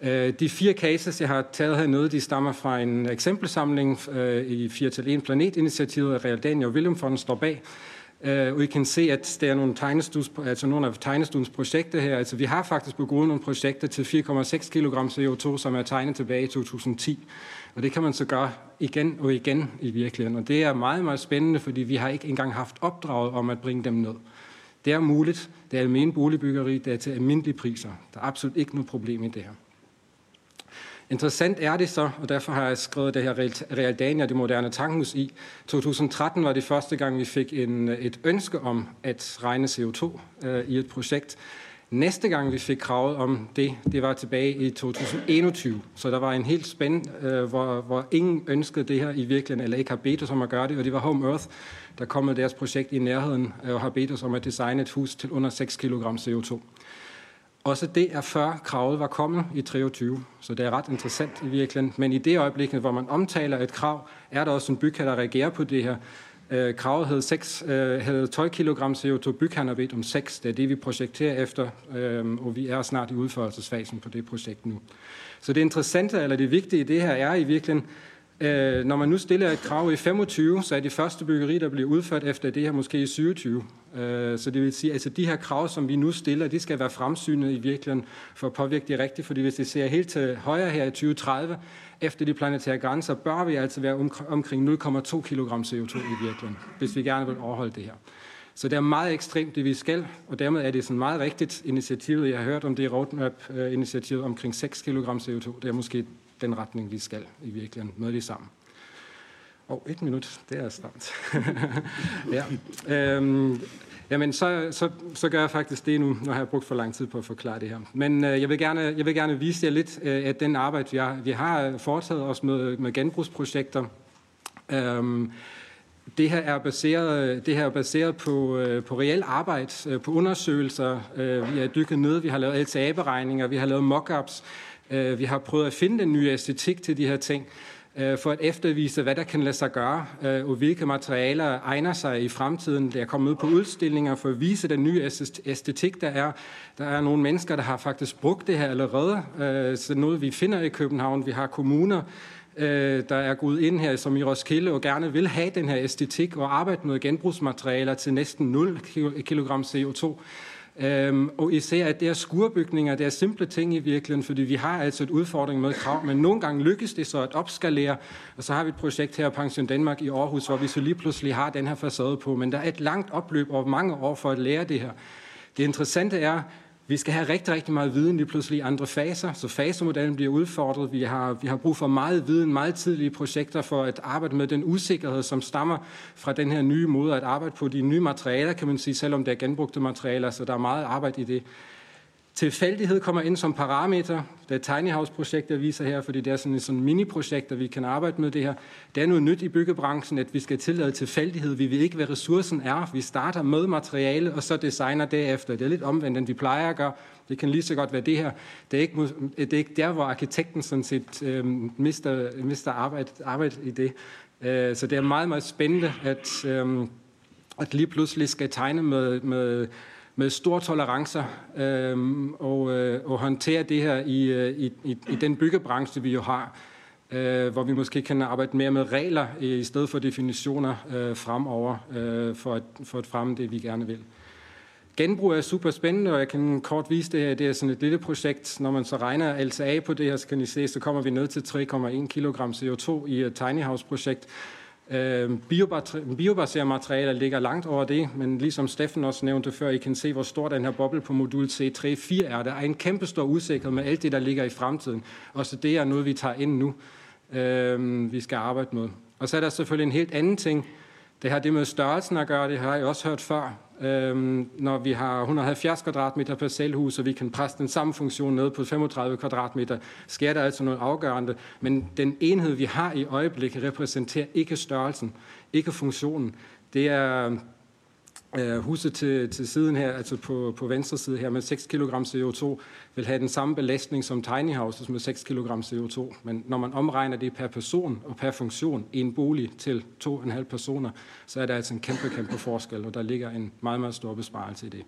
Øh, de fire cases, jeg har taget hernede, de stammer fra en eksempelsamling øh, i 4-1 Planet-initiativet, af Real Daniel Willem Fonden står bag. Uh, og I kan se, at der er nogle, tegnestuds, altså nogle af tegnestuens projekter her. Altså, vi har faktisk på nogle projekter til 4,6 kg CO2, som er tegnet tilbage i 2010. Og det kan man så gøre igen og igen i virkeligheden. Og det er meget, meget spændende, fordi vi har ikke engang haft opdraget om at bringe dem ned. Det er muligt. Det er almindelig boligbyggeri. Det er til almindelige priser. Der er absolut ikke noget problem i det her. Interessant er det så, og derfor har jeg skrevet det her Realdania, det moderne tankhus i. 2013 var det første gang, vi fik en, et ønske om at regne CO2 øh, i et projekt. Næste gang vi fik kravet om det, det var tilbage i 2021. Så der var en helt spænd, øh, hvor, hvor ingen ønskede det her i virkeligheden, eller ikke har bedt os om at gøre det, og det var Home Earth, der kom med deres projekt i nærheden, øh, og har bedt os om at designe et hus til under 6 kg CO2. Også det er før kravet var kommet i 23, så det er ret interessant i virkeligheden. Men i det øjeblik, hvor man omtaler et krav, er der også en bygherre, der reagerer på det her. Øh, kravet havde, 6, øh, havde 12 kg CO2, bygherren har bedt om 6. Det er det, vi projekterer efter, øh, og vi er snart i udførelsesfasen på det projekt nu. Så det interessante, eller det vigtige i det her, er i virkeligheden, Øh, når man nu stiller et krav i 25, så er det første byggeri, der bliver udført efter det her måske i 27. Øh, så det vil sige, at altså de her krav, som vi nu stiller, de skal være fremsynet i virkeligheden for at påvirke det rigtigt, fordi hvis det ser helt til højre her i 2030, efter de planetære grænser, bør vi altså være omkring 0,2 kg CO2 i virkeligheden, hvis vi gerne vil overholde det her. Så det er meget ekstremt, det vi skal, og dermed er det sådan meget rigtigt initiativ. Jeg har hørt om det roadmap-initiativ øh, omkring 6 kg CO2. Det er måske den retning, vi skal i virkeligheden. Noget det sammen. Og oh, et minut, det er stramt. *laughs* ja. Øhm, jamen, så, så, så gør jeg faktisk det nu. Nu har jeg brugt for lang tid på at forklare det her. Men øh, jeg, vil gerne, jeg vil gerne vise jer lidt øh, at den arbejde, vi har, vi har foretaget os med, med genbrugsprojekter. Øhm, det her er baseret, det her er baseret på, øh, på reelt arbejde, øh, på undersøgelser. Øh, vi har dykket ned, vi har lavet LTA-beregninger, vi har lavet mockups, Øh, vi har prøvet at finde den nye æstetik til de her ting, øh, for at eftervise, hvad der kan lade sig gøre, øh, og hvilke materialer egner sig i fremtiden. Jeg kommer ud på udstillinger for at vise den nye æstetik, der er. Der er nogle mennesker, der har faktisk brugt det her allerede, øh, så noget vi finder i København. Vi har kommuner, øh, der er gået ind her, som i Roskilde, og gerne vil have den her æstetik og arbejde med genbrugsmaterialer til næsten 0 kg CO2. Øhm, og især at det er skurbygninger, det er simple ting i virkeligheden, fordi vi har altså et udfordring med krav, men nogle gange lykkes det så at opskalere, og så har vi et projekt her, Pension Danmark i Aarhus, hvor vi så lige pludselig har den her facade på, men der er et langt opløb over mange år for at lære det her. Det interessante er, vi skal have rigtig, rigtig meget viden lige pludselig i andre faser, så fasemodellen bliver udfordret. Vi har, vi har brug for meget viden, meget tidlige projekter for at arbejde med den usikkerhed, som stammer fra den her nye måde at arbejde på. De nye materialer, kan man sige, selvom det er genbrugte materialer, så der er meget arbejde i det. Tilfældighed kommer ind som parameter. Det er Tiny House-projekt, viser her, fordi det er sådan et sådan mini-projekt, der vi kan arbejde med det her. Det er noget nyt i byggebranchen, at vi skal tillade tilfældighed. Vi ved ikke, hvad ressourcen er. Vi starter med materiale, og så designer derefter. Det er lidt omvendt, end vi plejer at gøre. Det kan lige så godt være det her. Det er ikke, det er ikke der, hvor arkitekten sådan set øh, mister, mister arbejde, arbejde i det. Øh, så det er meget, meget spændende, at, øh, at lige pludselig skal tegne med, med med store tolerancer øh, og, øh, og håndtere det her i, øh, i, i, i den byggebranche, vi jo har, øh, hvor vi måske kan arbejde mere med regler i stedet for definitioner øh, fremover øh, for, at, for at fremme det, vi gerne vil. Genbrug er super spændende, og jeg kan kort vise det her. Det er sådan et lille projekt. Når man så regner LTA på det her, så kan I se, så kommer vi ned til 3,1 kg CO2 i et tiny house projekt. Øh, biobaserede materialer ligger langt over det, men ligesom Steffen også nævnte før, I kan se, hvor stor den her boble på modul C3-4 er. Der er en kæmpe stor usikkerhed med alt det, der ligger i fremtiden. Og så det er noget, vi tager ind nu, øh, vi skal arbejde med. Og så er der selvfølgelig en helt anden ting. Det har det med størrelsen at gøre, det har jeg også hørt før. Øhm, når vi har 170 kvadratmeter parcelhus, og vi kan presse den samme funktion ned på 35 kvadratmeter, sker der altså noget afgørende. Men den enhed, vi har i øjeblikket, repræsenterer ikke størrelsen, ikke funktionen. Det er øh, huset til, til siden her, altså på, på venstre side her, med 6 kg CO2, vil have den samme belastning som tiny houses med 6 kg CO2. Men når man omregner det per person og per funktion i en bolig til 2,5 personer, så er der altså en kæmpe, kæmpe forskel, og der ligger en meget, meget stor besparelse i det.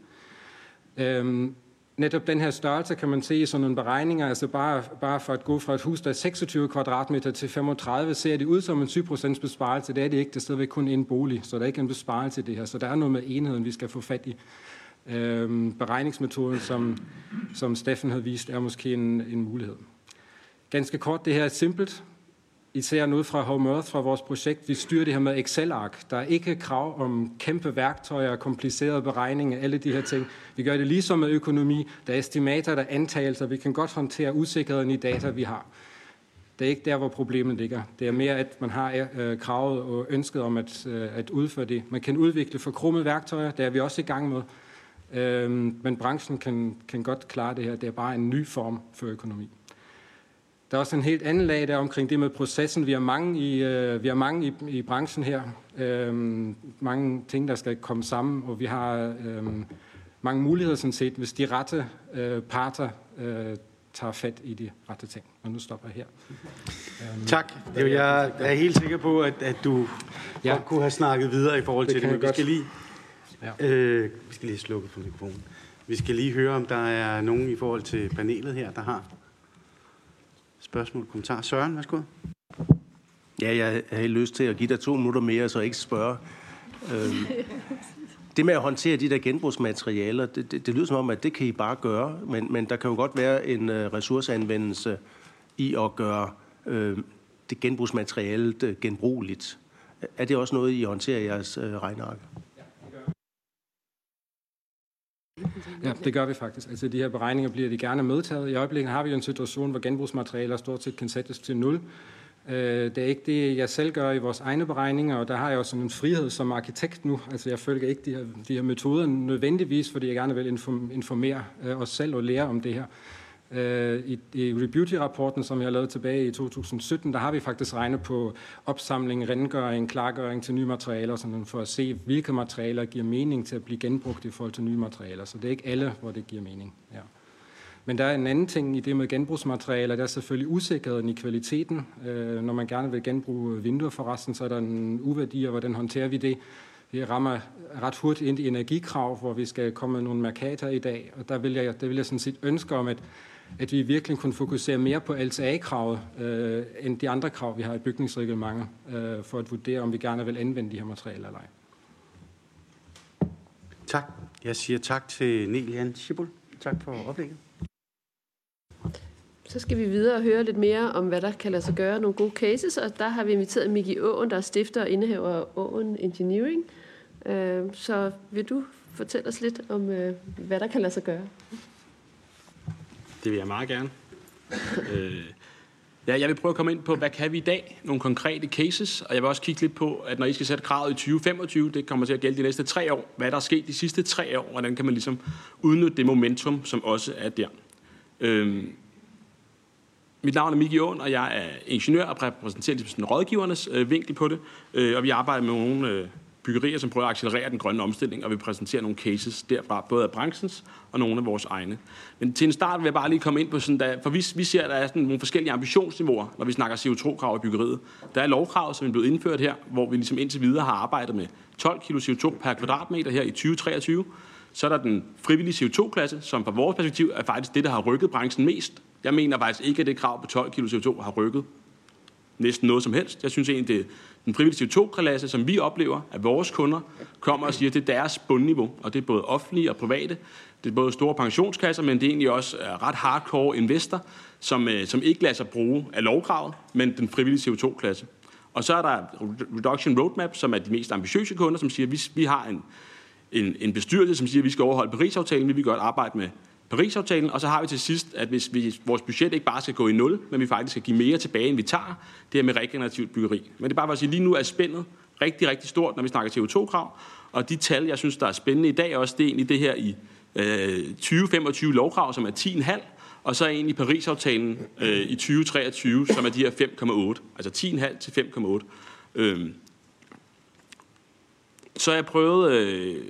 Øhm, netop den her størrelse kan man se i sådan nogle beregninger, altså bare, bare for at gå fra et hus, der er 26 kvadratmeter til 35, ser det ud som en 7% besparelse. Det er det ikke, det er stadigvæk kun en bolig, så der er ikke en besparelse i det her. Så der er noget med enheden, vi skal få fat i. Øhm, beregningsmetoden, som, som Steffen havde vist, er måske en, en mulighed. Ganske kort, det her er simpelt. I ser noget fra Home Earth, fra vores projekt. Vi styrer det her med Excel-ark. Der er ikke krav om kæmpe værktøjer, komplicerede beregninger, alle de her ting. Vi gør det ligesom med økonomi. Der er estimater, der er antagelser. Vi kan godt håndtere usikkerheden i data, vi har. Det er ikke der, hvor problemet ligger. Det er mere, at man har øh, kravet og ønsket om at, øh, at udføre det. Man kan udvikle forkrummet værktøjer, det er vi også i gang med. Øh, men branchen kan, kan godt klare det her. Det er bare en ny form for økonomi. Der er også en helt anden lag der omkring det med processen. Vi har mange i, øh, vi har mange i, i branchen her. Øh, mange ting, der skal komme sammen, og vi har øh, mange muligheder sådan set, hvis de rette øh, parter øh, tager fat i de rette ting. Og nu stopper jeg her. Um, tak. Jeg er helt sikker på, at, at du ja. godt kunne have snakket videre i forhold det til det, men vi skal lige... Ja. Øh, vi skal lige slukke for mikrofonen. Vi skal lige høre, om der er nogen i forhold til panelet her, der har spørgsmål og kommentar. Søren, værsgo. Ja, jeg havde helt lyst til at give dig to minutter mere, så ikke spørge. Øhm, det med at håndtere de der genbrugsmaterialer, det, det, det lyder som om, at det kan I bare gøre, men, men der kan jo godt være en uh, ressourceanvendelse i at gøre uh, det genbrugsmateriale uh, øh, genbrugeligt. Er det også noget, I håndterer i jeres uh, regneark? Ja, det gør vi faktisk. Altså de her beregninger bliver de gerne medtaget. I øjeblikket har vi jo en situation, hvor genbrugsmaterialer stort set kan sættes til nul. Øh, det er ikke det, jeg selv gør i vores egne beregninger, og der har jeg også en frihed som arkitekt nu. Altså jeg følger ikke de her, de her metoder nødvendigvis, fordi jeg gerne vil informere øh, os selv og lære om det her. Øh, I, i Rebeauty-rapporten, som jeg har tilbage i 2017, der har vi faktisk regnet på opsamling, rengøring, klargøring til nye materialer, sådan for at se, hvilke materialer giver mening til at blive genbrugt i forhold til nye materialer. Så det er ikke alle, hvor det giver mening. Ja. Men der er en anden ting i det med genbrugsmaterialer, der er selvfølgelig usikkerheden i kvaliteten. Øh, når man gerne vil genbruge vinduer forresten, så er der en uværdi, og hvordan håndterer vi det? Vi rammer ret hurtigt ind i energikrav, hvor vi skal komme med nogle markater i dag, og der vil jeg, der vil jeg sådan set ønske om, at, at vi virkelig kunne fokusere mere på LTA-kravet, øh, end de andre krav, vi har i bygningsreglementet, øh, for at vurdere, om vi gerne vil anvende de her materialer eller ej. Tak. Jeg siger tak til Nelian Schibul. Tak for oplægget. Så skal vi videre og høre lidt mere om, hvad der kan lade sig gøre. Nogle gode cases, og der har vi inviteret Miki Åen, der er stifter og indehaver af Åen Engineering. Øh, så vil du fortælle os lidt om, øh, hvad der kan lade sig gøre? Det vil jeg meget gerne. øh, ja, jeg vil prøve at komme ind på, hvad kan vi i dag? Nogle konkrete cases, og jeg vil også kigge lidt på, at når I skal sætte kravet i 2025, det kommer til at gælde de næste tre år, hvad der er sket de sidste tre år, hvordan kan man ligesom udnytte det momentum, som også er der. Øh, mit navn er Miki Åen, og jeg er ingeniør og repræsenterer ligesom rådgivernes øh, vinkel på det. Øh, og vi arbejder med nogle øh, byggerier, som prøver at accelerere den grønne omstilling, og vi præsenterer nogle cases derfra, både af branchens og nogle af vores egne. Men til en start vil jeg bare lige komme ind på sådan, der, for vi, vi ser, at der er sådan nogle forskellige ambitionsniveauer, når vi snakker CO2-krav i byggeriet. Der er lovkrav, som er blevet indført her, hvor vi ligesom indtil videre har arbejdet med 12 kg CO2 per kvadratmeter her i 2023. Så er der den frivillige CO2-klasse, som fra vores perspektiv er faktisk det, der har rykket branchen mest. Jeg mener faktisk ikke, at det krav på 12 kg CO2 har rykket næsten noget som helst. Jeg synes egentlig, det den frivillige CO2-klasse, som vi oplever, at vores kunder kommer og siger, at det er deres bundniveau, og det er både offentlige og private. Det er både store pensionskasser, men det er egentlig også øh, ret hardcore investor, som, øh, som ikke lader sig bruge af lovkravet, men den frivillige CO2-klasse. Og så er der Reduction Roadmap, som er de mest ambitiøse kunder, som siger, at vi, vi har en, en, en bestyrelse, som siger, at vi skal overholde Paris-aftalen, vi vil godt arbejde med Paris-aftalen, og så har vi til sidst, at hvis vi, vores budget ikke bare skal gå i nul, men vi faktisk skal give mere tilbage, end vi tager, det er med regenerativt byggeri. Men det er bare for at sige, lige nu er spændet rigtig, rigtig stort, når vi snakker CO2-krav, og de tal, jeg synes, der er spændende i dag også, det er egentlig det her i øh, 2025 lovkrav, som er 10,5, og så er egentlig Paris-aftalen øh, i 2023, som er de her 5,8, altså 10,5 til 5,8. Øhm, øh, så jeg prøvede øh,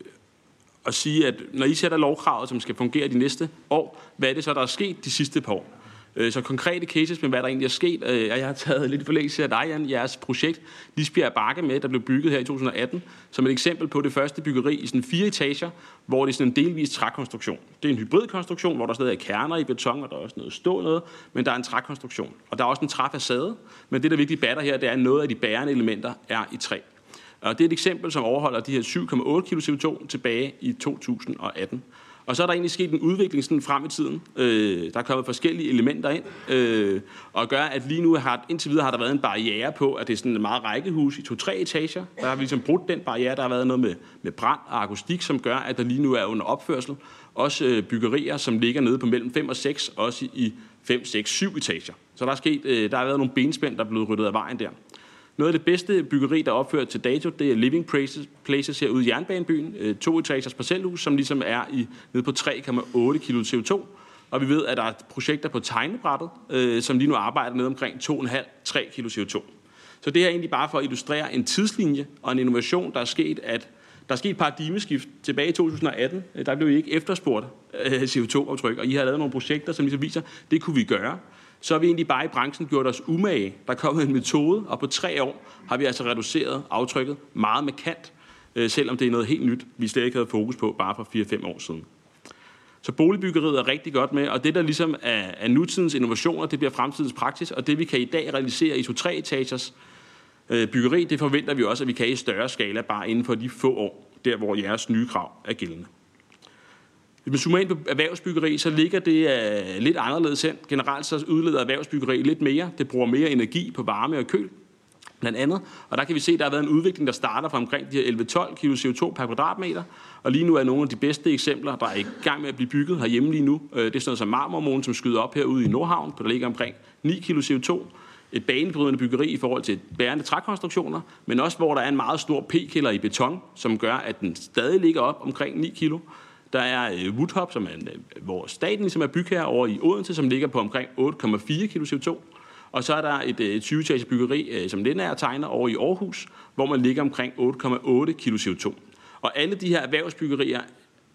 at sige, at når I sætter lovkravet, som skal fungere de næste år, hvad er det så, der er sket de sidste par år? Øh, så konkrete cases med, hvad der egentlig er sket, øh, og jeg har taget lidt forlængelse af dig, Jan, jeres projekt Lisbjerg Bakke med, der blev bygget her i 2018, som et eksempel på det første byggeri i sådan fire etager, hvor det er sådan en delvis trækonstruktion. Det er en hybridkonstruktion, hvor der stadig er kerner i beton, og der er også noget stål noget, men der er en trækonstruktion. Og der er også en træfacade, men det, der virkelig batter her, det er, at noget af de bærende elementer er i træ. Og det er et eksempel, som overholder de her 7,8 kg CO2 tilbage i 2018. Og så er der egentlig sket en udvikling sådan frem i tiden. Øh, der er kommet forskellige elementer ind, øh, og gør, at lige nu har, indtil videre har der været en barriere på, at det er sådan et meget rækkehus i to-tre etager. Der har vi ligesom brudt den barriere. Der har været noget med, med brand og akustik, som gør, at der lige nu er under opførsel. Også øh, byggerier, som ligger nede på mellem 5 og 6, også i 5, 6, 7 etager. Så der er, sket, øh, der har været nogle benspænd, der er blevet ryddet af vejen der. Noget af det bedste byggeri, der er opført til dato, det er Living Places, Places herude i Jernbanebyen. Øh, to etagers parcelhus, som ligesom er i, nede på 3,8 kg CO2. Og vi ved, at der er projekter på tegnebrættet, øh, som lige nu arbejder med omkring 2,5-3 kg CO2. Så det er egentlig bare for at illustrere en tidslinje og en innovation, der er sket, at der er sket et paradigmeskift tilbage i 2018. Øh, der blev I ikke efterspurgt øh, CO2-aftryk, og I har lavet nogle projekter, som ligesom viser, at det kunne vi gøre. Så har vi egentlig bare i branchen gjort os umage. Der er kommet en metode, og på tre år har vi altså reduceret aftrykket meget markant, øh, selvom det er noget helt nyt, vi slet ikke havde fokus på bare for 4-5 år siden. Så boligbyggeriet er rigtig godt med, og det der ligesom er, er nutidens innovationer, det bliver fremtidens praksis, og det vi kan i dag realisere i to-tre etagers øh, byggeri, det forventer vi også, at vi kan i større skala bare inden for de få år, der hvor jeres nye krav er gældende. Hvis man zoomer ind på erhvervsbyggeri, så ligger det uh, lidt anderledes hen. Generelt så udleder erhvervsbyggeri lidt mere. Det bruger mere energi på varme og køl, blandt andet. Og der kan vi se, at der har været en udvikling, der starter fra omkring de her 11-12 kg CO2 per kvadratmeter. Og lige nu er nogle af de bedste eksempler, der er i gang med at blive bygget herhjemme lige nu. Øh, det er sådan noget som Marmormålen, som skyder op herude i Nordhavn, på der ligger omkring 9 kg CO2 et banebrydende byggeri i forhold til bærende trækonstruktioner, men også hvor der er en meget stor p-kælder i beton, som gør, at den stadig ligger op omkring 9 kg. Der er øh, Woodhop, som er, øh, hvor staten ligesom er bygherre over i Odense, som ligger på omkring 8,4 kg CO2. Og så er der et, øh, et 20 byggeri, øh, som den er tegner over i Aarhus, hvor man ligger omkring 8,8 kg CO2. Og alle de her erhvervsbyggerier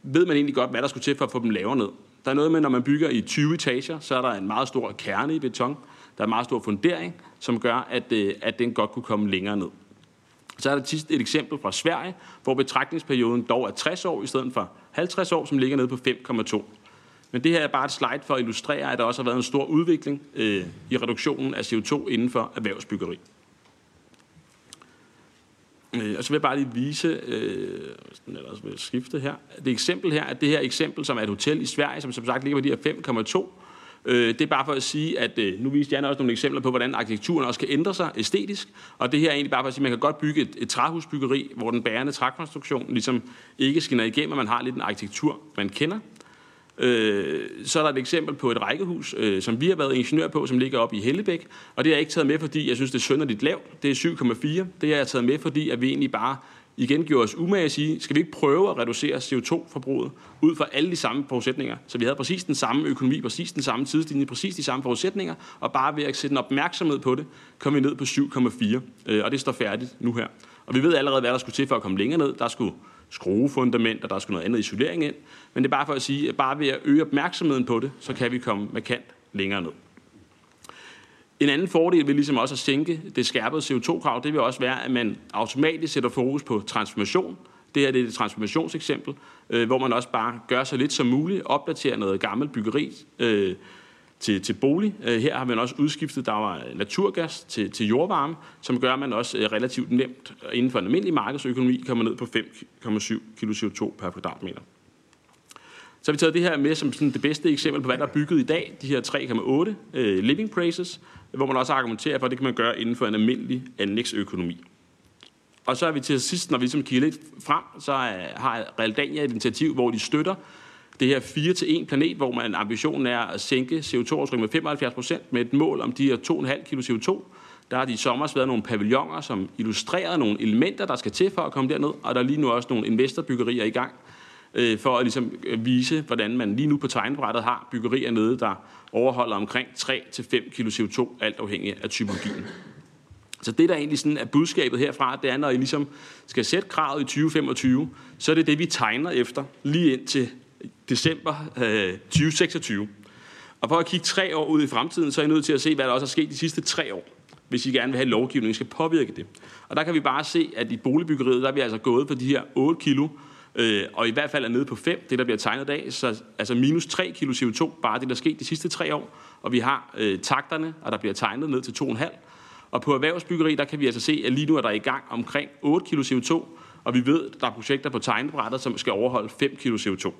ved man egentlig godt, hvad der skulle til for at få dem lavere ned. Der er noget med, når man bygger i 20 etager, så er der en meget stor kerne i beton. Der er en meget stor fundering, som gør, at, øh, at den godt kunne komme længere ned. Så er der sidst et eksempel fra Sverige, hvor betragtningsperioden dog er 60 år i stedet for 50 år, som ligger nede på 5,2. Men det her er bare et slide for at illustrere, at der også har været en stor udvikling øh, i reduktionen af CO2 inden for erhvervsbyggeri. Øh, og så vil jeg bare lige vise, øh, eller vil skifte her, det eksempel her, at det her eksempel, som er et hotel i Sverige, som som sagt ligger på de her 5,2, øh, det er bare for at sige, at øh, nu viste Jan også nogle eksempler på, hvordan arkitekturen også kan ændre sig æstetisk, og det her er egentlig bare for at sige, at man kan godt bygge et, et træhusbyggeri, hvor den bærende trækonstruktion ligesom ikke skinner igennem, og man har lidt en arkitektur, man kender, Øh, så er der et eksempel på et rækkehus, øh, som vi har været ingeniør på, som ligger oppe i Hellebæk. Og det har jeg ikke taget med, fordi jeg synes, det er synderligt lavt. Det er 7,4. Det har jeg taget med, fordi at vi egentlig bare igen gjorde os umage at sige, skal vi ikke prøve at reducere CO2-forbruget ud fra alle de samme forudsætninger? Så vi havde præcis den samme økonomi, præcis den samme tidslinje, præcis de samme forudsætninger, og bare ved at sætte en opmærksomhed på det, kom vi ned på 7,4. Øh, og det står færdigt nu her. Og vi ved allerede, hvad der skulle til for at komme længere ned. Der skulle skruefundament, og der skulle noget andet isolering ind. Men det er bare for at sige, at bare ved at øge opmærksomheden på det, så kan vi komme markant længere ned. En anden fordel ved ligesom også at sænke det skærpede CO2-krav, det vil også være, at man automatisk sætter fokus på transformation. Det her det er et transformationseksempel, øh, hvor man også bare gør så lidt som muligt, opdaterer noget gammelt byggeri øh, til, til bolig. Øh, her har man også udskiftet, der var naturgas til, til jordvarme, som gør, at man også øh, relativt nemt øh, inden for en almindelig markedsøkonomi kommer ned på 5,7 kg CO2 per kvadratmeter. Så har vi taget det her med som sådan det bedste eksempel på, hvad der er bygget i dag, de her 3,8 øh, living prices, hvor man også argumenterer for, at det kan man gøre inden for en almindelig anlægsøkonomi. Og så er vi til sidst, når vi ligesom kigger lidt frem, så har Realdania et initiativ, hvor de støtter det her 4 til 1 planet, hvor man ambitionen er at sænke CO2-aftrykket med 75 procent med et mål om de her 2,5 kg CO2. Der har de i sommer været nogle pavilloner, som illustrerer nogle elementer, der skal til for at komme derned, og der er lige nu også nogle investorbyggerier i gang, øh, for at ligesom vise, hvordan man lige nu på tegnebrættet har byggerier nede, der overholder omkring 3-5 kg CO2, alt afhængig af typologien. Så det, der egentlig sådan er budskabet herfra, det er, når I ligesom skal sætte kravet i 2025, så er det det, vi tegner efter lige ind til december øh, 2026. Og for at kigge tre år ud i fremtiden, så er I nødt til at se, hvad der også er sket de sidste tre år, hvis I gerne vil have lovgivningen skal påvirke det. Og der kan vi bare se, at i boligbyggeriet, der er vi altså gået på de her 8 kilo, øh, og i hvert fald er nede på 5, det der bliver tegnet i dag, så altså minus 3 kilo CO2, bare det, der er sket de sidste tre år. Og vi har øh, takterne, og der bliver tegnet ned til 2,5. Og på erhvervsbyggeri, der kan vi altså se, at lige nu er der i gang omkring 8 kilo CO2, og vi ved, at der er projekter på tegnebrættet, som skal overholde 5 kilo CO2.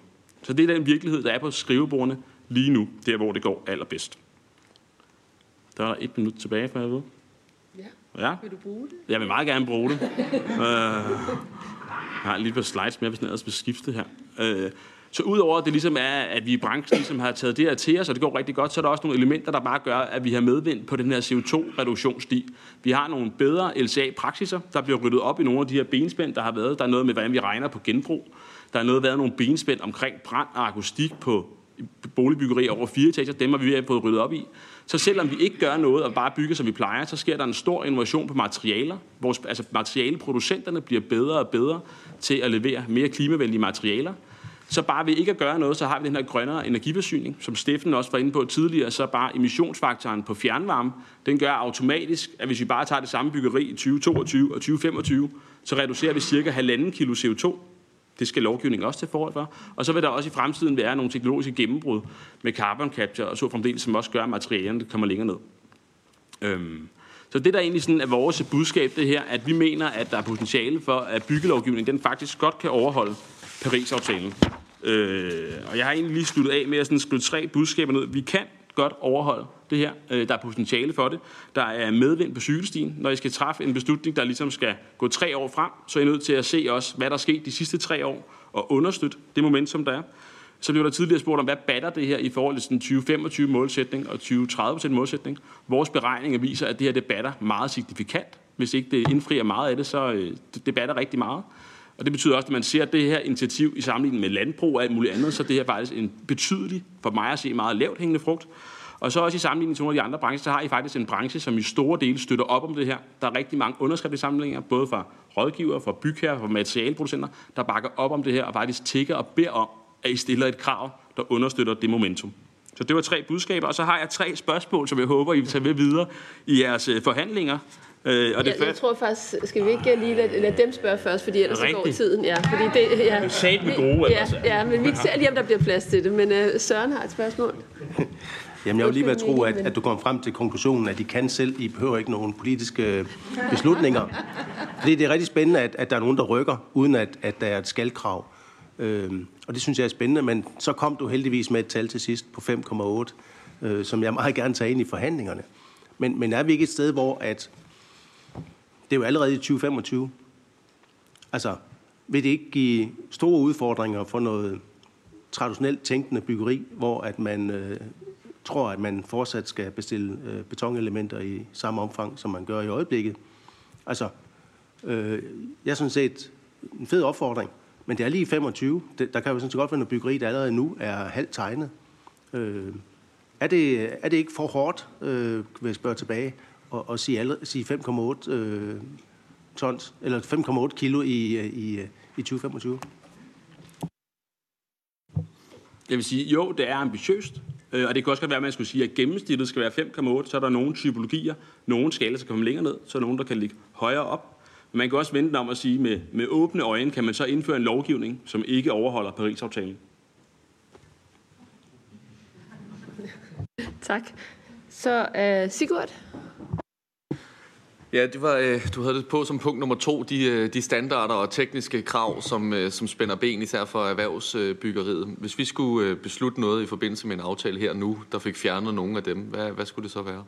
Så det er den virkelighed, der er på skrivebordene lige nu, der hvor det går allerbedst. Der er et minut tilbage, for jeg ved. Ja. ja. Vil du bruge det? Jeg vil meget gerne bruge det. jeg *laughs* har lige et par slides mere, hvis den ellers vil skifte her. Uh, Så udover at det ligesom er, at vi i branchen ligesom har taget det her til os, og det går rigtig godt, så er der også nogle elementer, der bare gør, at vi har medvind på den her CO2-reduktionssti. Vi har nogle bedre LCA-praksiser, der bliver ryddet op i nogle af de her benspænd, der har været. Der er noget med, hvordan vi regner på genbrug. Der er noget været nogle benspænd omkring brand og akustik på boligbyggeri over fire etager. Dem har vi ved at få ryddet op i. Så selvom vi ikke gør noget og bare bygger, som vi plejer, så sker der en stor innovation på materialer. Vores, altså materialeproducenterne bliver bedre og bedre til at levere mere klimavenlige materialer. Så bare ved ikke at gøre noget, så har vi den her grønnere energiforsyning, som Steffen også var inde på tidligere, så bare emissionsfaktoren på fjernvarme, den gør automatisk, at hvis vi bare tager det samme byggeri i 2022 og 2025, så reducerer vi cirka halvanden kilo CO2 det skal lovgivningen også til forhold for. Og så vil der også i fremtiden være nogle teknologiske gennembrud med carbon capture og så fremdeles, som også gør, at materialerne kommer længere ned. Øhm. Så det der egentlig sådan er vores budskab, det her, at vi mener, at der er potentiale for, at byggelovgivningen den faktisk godt kan overholde Paris-aftalen. Øh, og jeg har egentlig lige sluttet af med at sådan skrive tre budskaber ned. Vi kan godt overholde det her. Øh, der er potentiale for det. Der er medvind på cykelstien. Når I skal træffe en beslutning, der ligesom skal gå tre år frem, så er I nødt til at se også, hvad der er sket de sidste tre år, og understøtte det momentum, der er. Så blev der tidligere spurgt om, hvad batter det her i forhold til den 2025-målsætning og 2030-målsætning. Vores beregninger viser, at det her det batter meget signifikant. Hvis ikke det indfrier meget af det, så øh, det batter rigtig meget. Og det betyder også, at man ser det her initiativ i sammenligning med landbrug og alt muligt andet, så det her faktisk en betydelig, for mig at se, meget lavt hængende frugt. Og så også i sammenligning til nogle af de andre brancher, så har I faktisk en branche, som i store dele støtter op om det her. Der er rigtig mange underskriftsindsamlinger, både fra rådgivere, fra bygherrer, fra materialproducenter, der bakker op om det her og faktisk tigger og beder om, at I stiller et krav, der understøtter det momentum. Så det var tre budskaber, og så har jeg tre spørgsmål, som jeg håber, I vil tage med videre i jeres øh, forhandlinger. Øh, og det jeg, jeg tror faktisk, skal vi ikke lige lade, lade dem spørge først, fordi ellers så går tiden. Ja, fordi det, ja, det er sat med gode. Ja, ja, men vi ser lige, om der bliver plads til det. Men uh, Søren har et spørgsmål. *laughs* Jamen, jeg vil lige være tro, at, at du kommer frem til konklusionen, at de kan selv, I behøver ikke nogen politiske beslutninger. *laughs* Fordi det er rigtig spændende, at, at der er nogen, der rykker, uden at, at der er et skaldkrav. Øh, og det synes jeg er spændende, men så kom du heldigvis med et tal til sidst på 5,8, øh, som jeg meget gerne tager ind i forhandlingerne. Men, men er vi ikke et sted, hvor at det er jo allerede i 2025. Altså, vil det ikke give store udfordringer for noget traditionelt tænkende byggeri, hvor at man øh, tror, at man fortsat skal bestille øh, betonelementer i samme omfang, som man gør i øjeblikket. Altså, øh, jeg synes set en fed opfordring, men det er lige 25. Det, der kan jo sådan set godt være noget byggeri, der allerede nu er halvt tegnet. Øh, er, det, er det ikke for hårdt, øh, vil jeg spørge tilbage, at, at sige, sige 5,8 øh, tons, eller 5,8 kilo i, i, i 2025? Jeg vil sige, jo, det er ambitiøst. Øh, og det kan også godt være, at man skulle sige, at gennemsnittet skal være 5,8. Så er der nogle typologier, nogle skala, der kan komme længere ned, så er der nogen, der kan ligge højere op. Man kan også vente om at sige, med, med åbne øjne kan man så indføre en lovgivning, som ikke overholder Paris-aftalen. Tak. Så uh, Sigurd? Ja, det var, øh, du havde det på som punkt nummer to, de, øh, de standarder og tekniske krav, som, øh, som spænder ben især for erhvervsbyggeriet. Hvis vi skulle beslutte noget i forbindelse med en aftale her nu, der fik fjernet nogle af dem, hvad, hvad skulle det så være?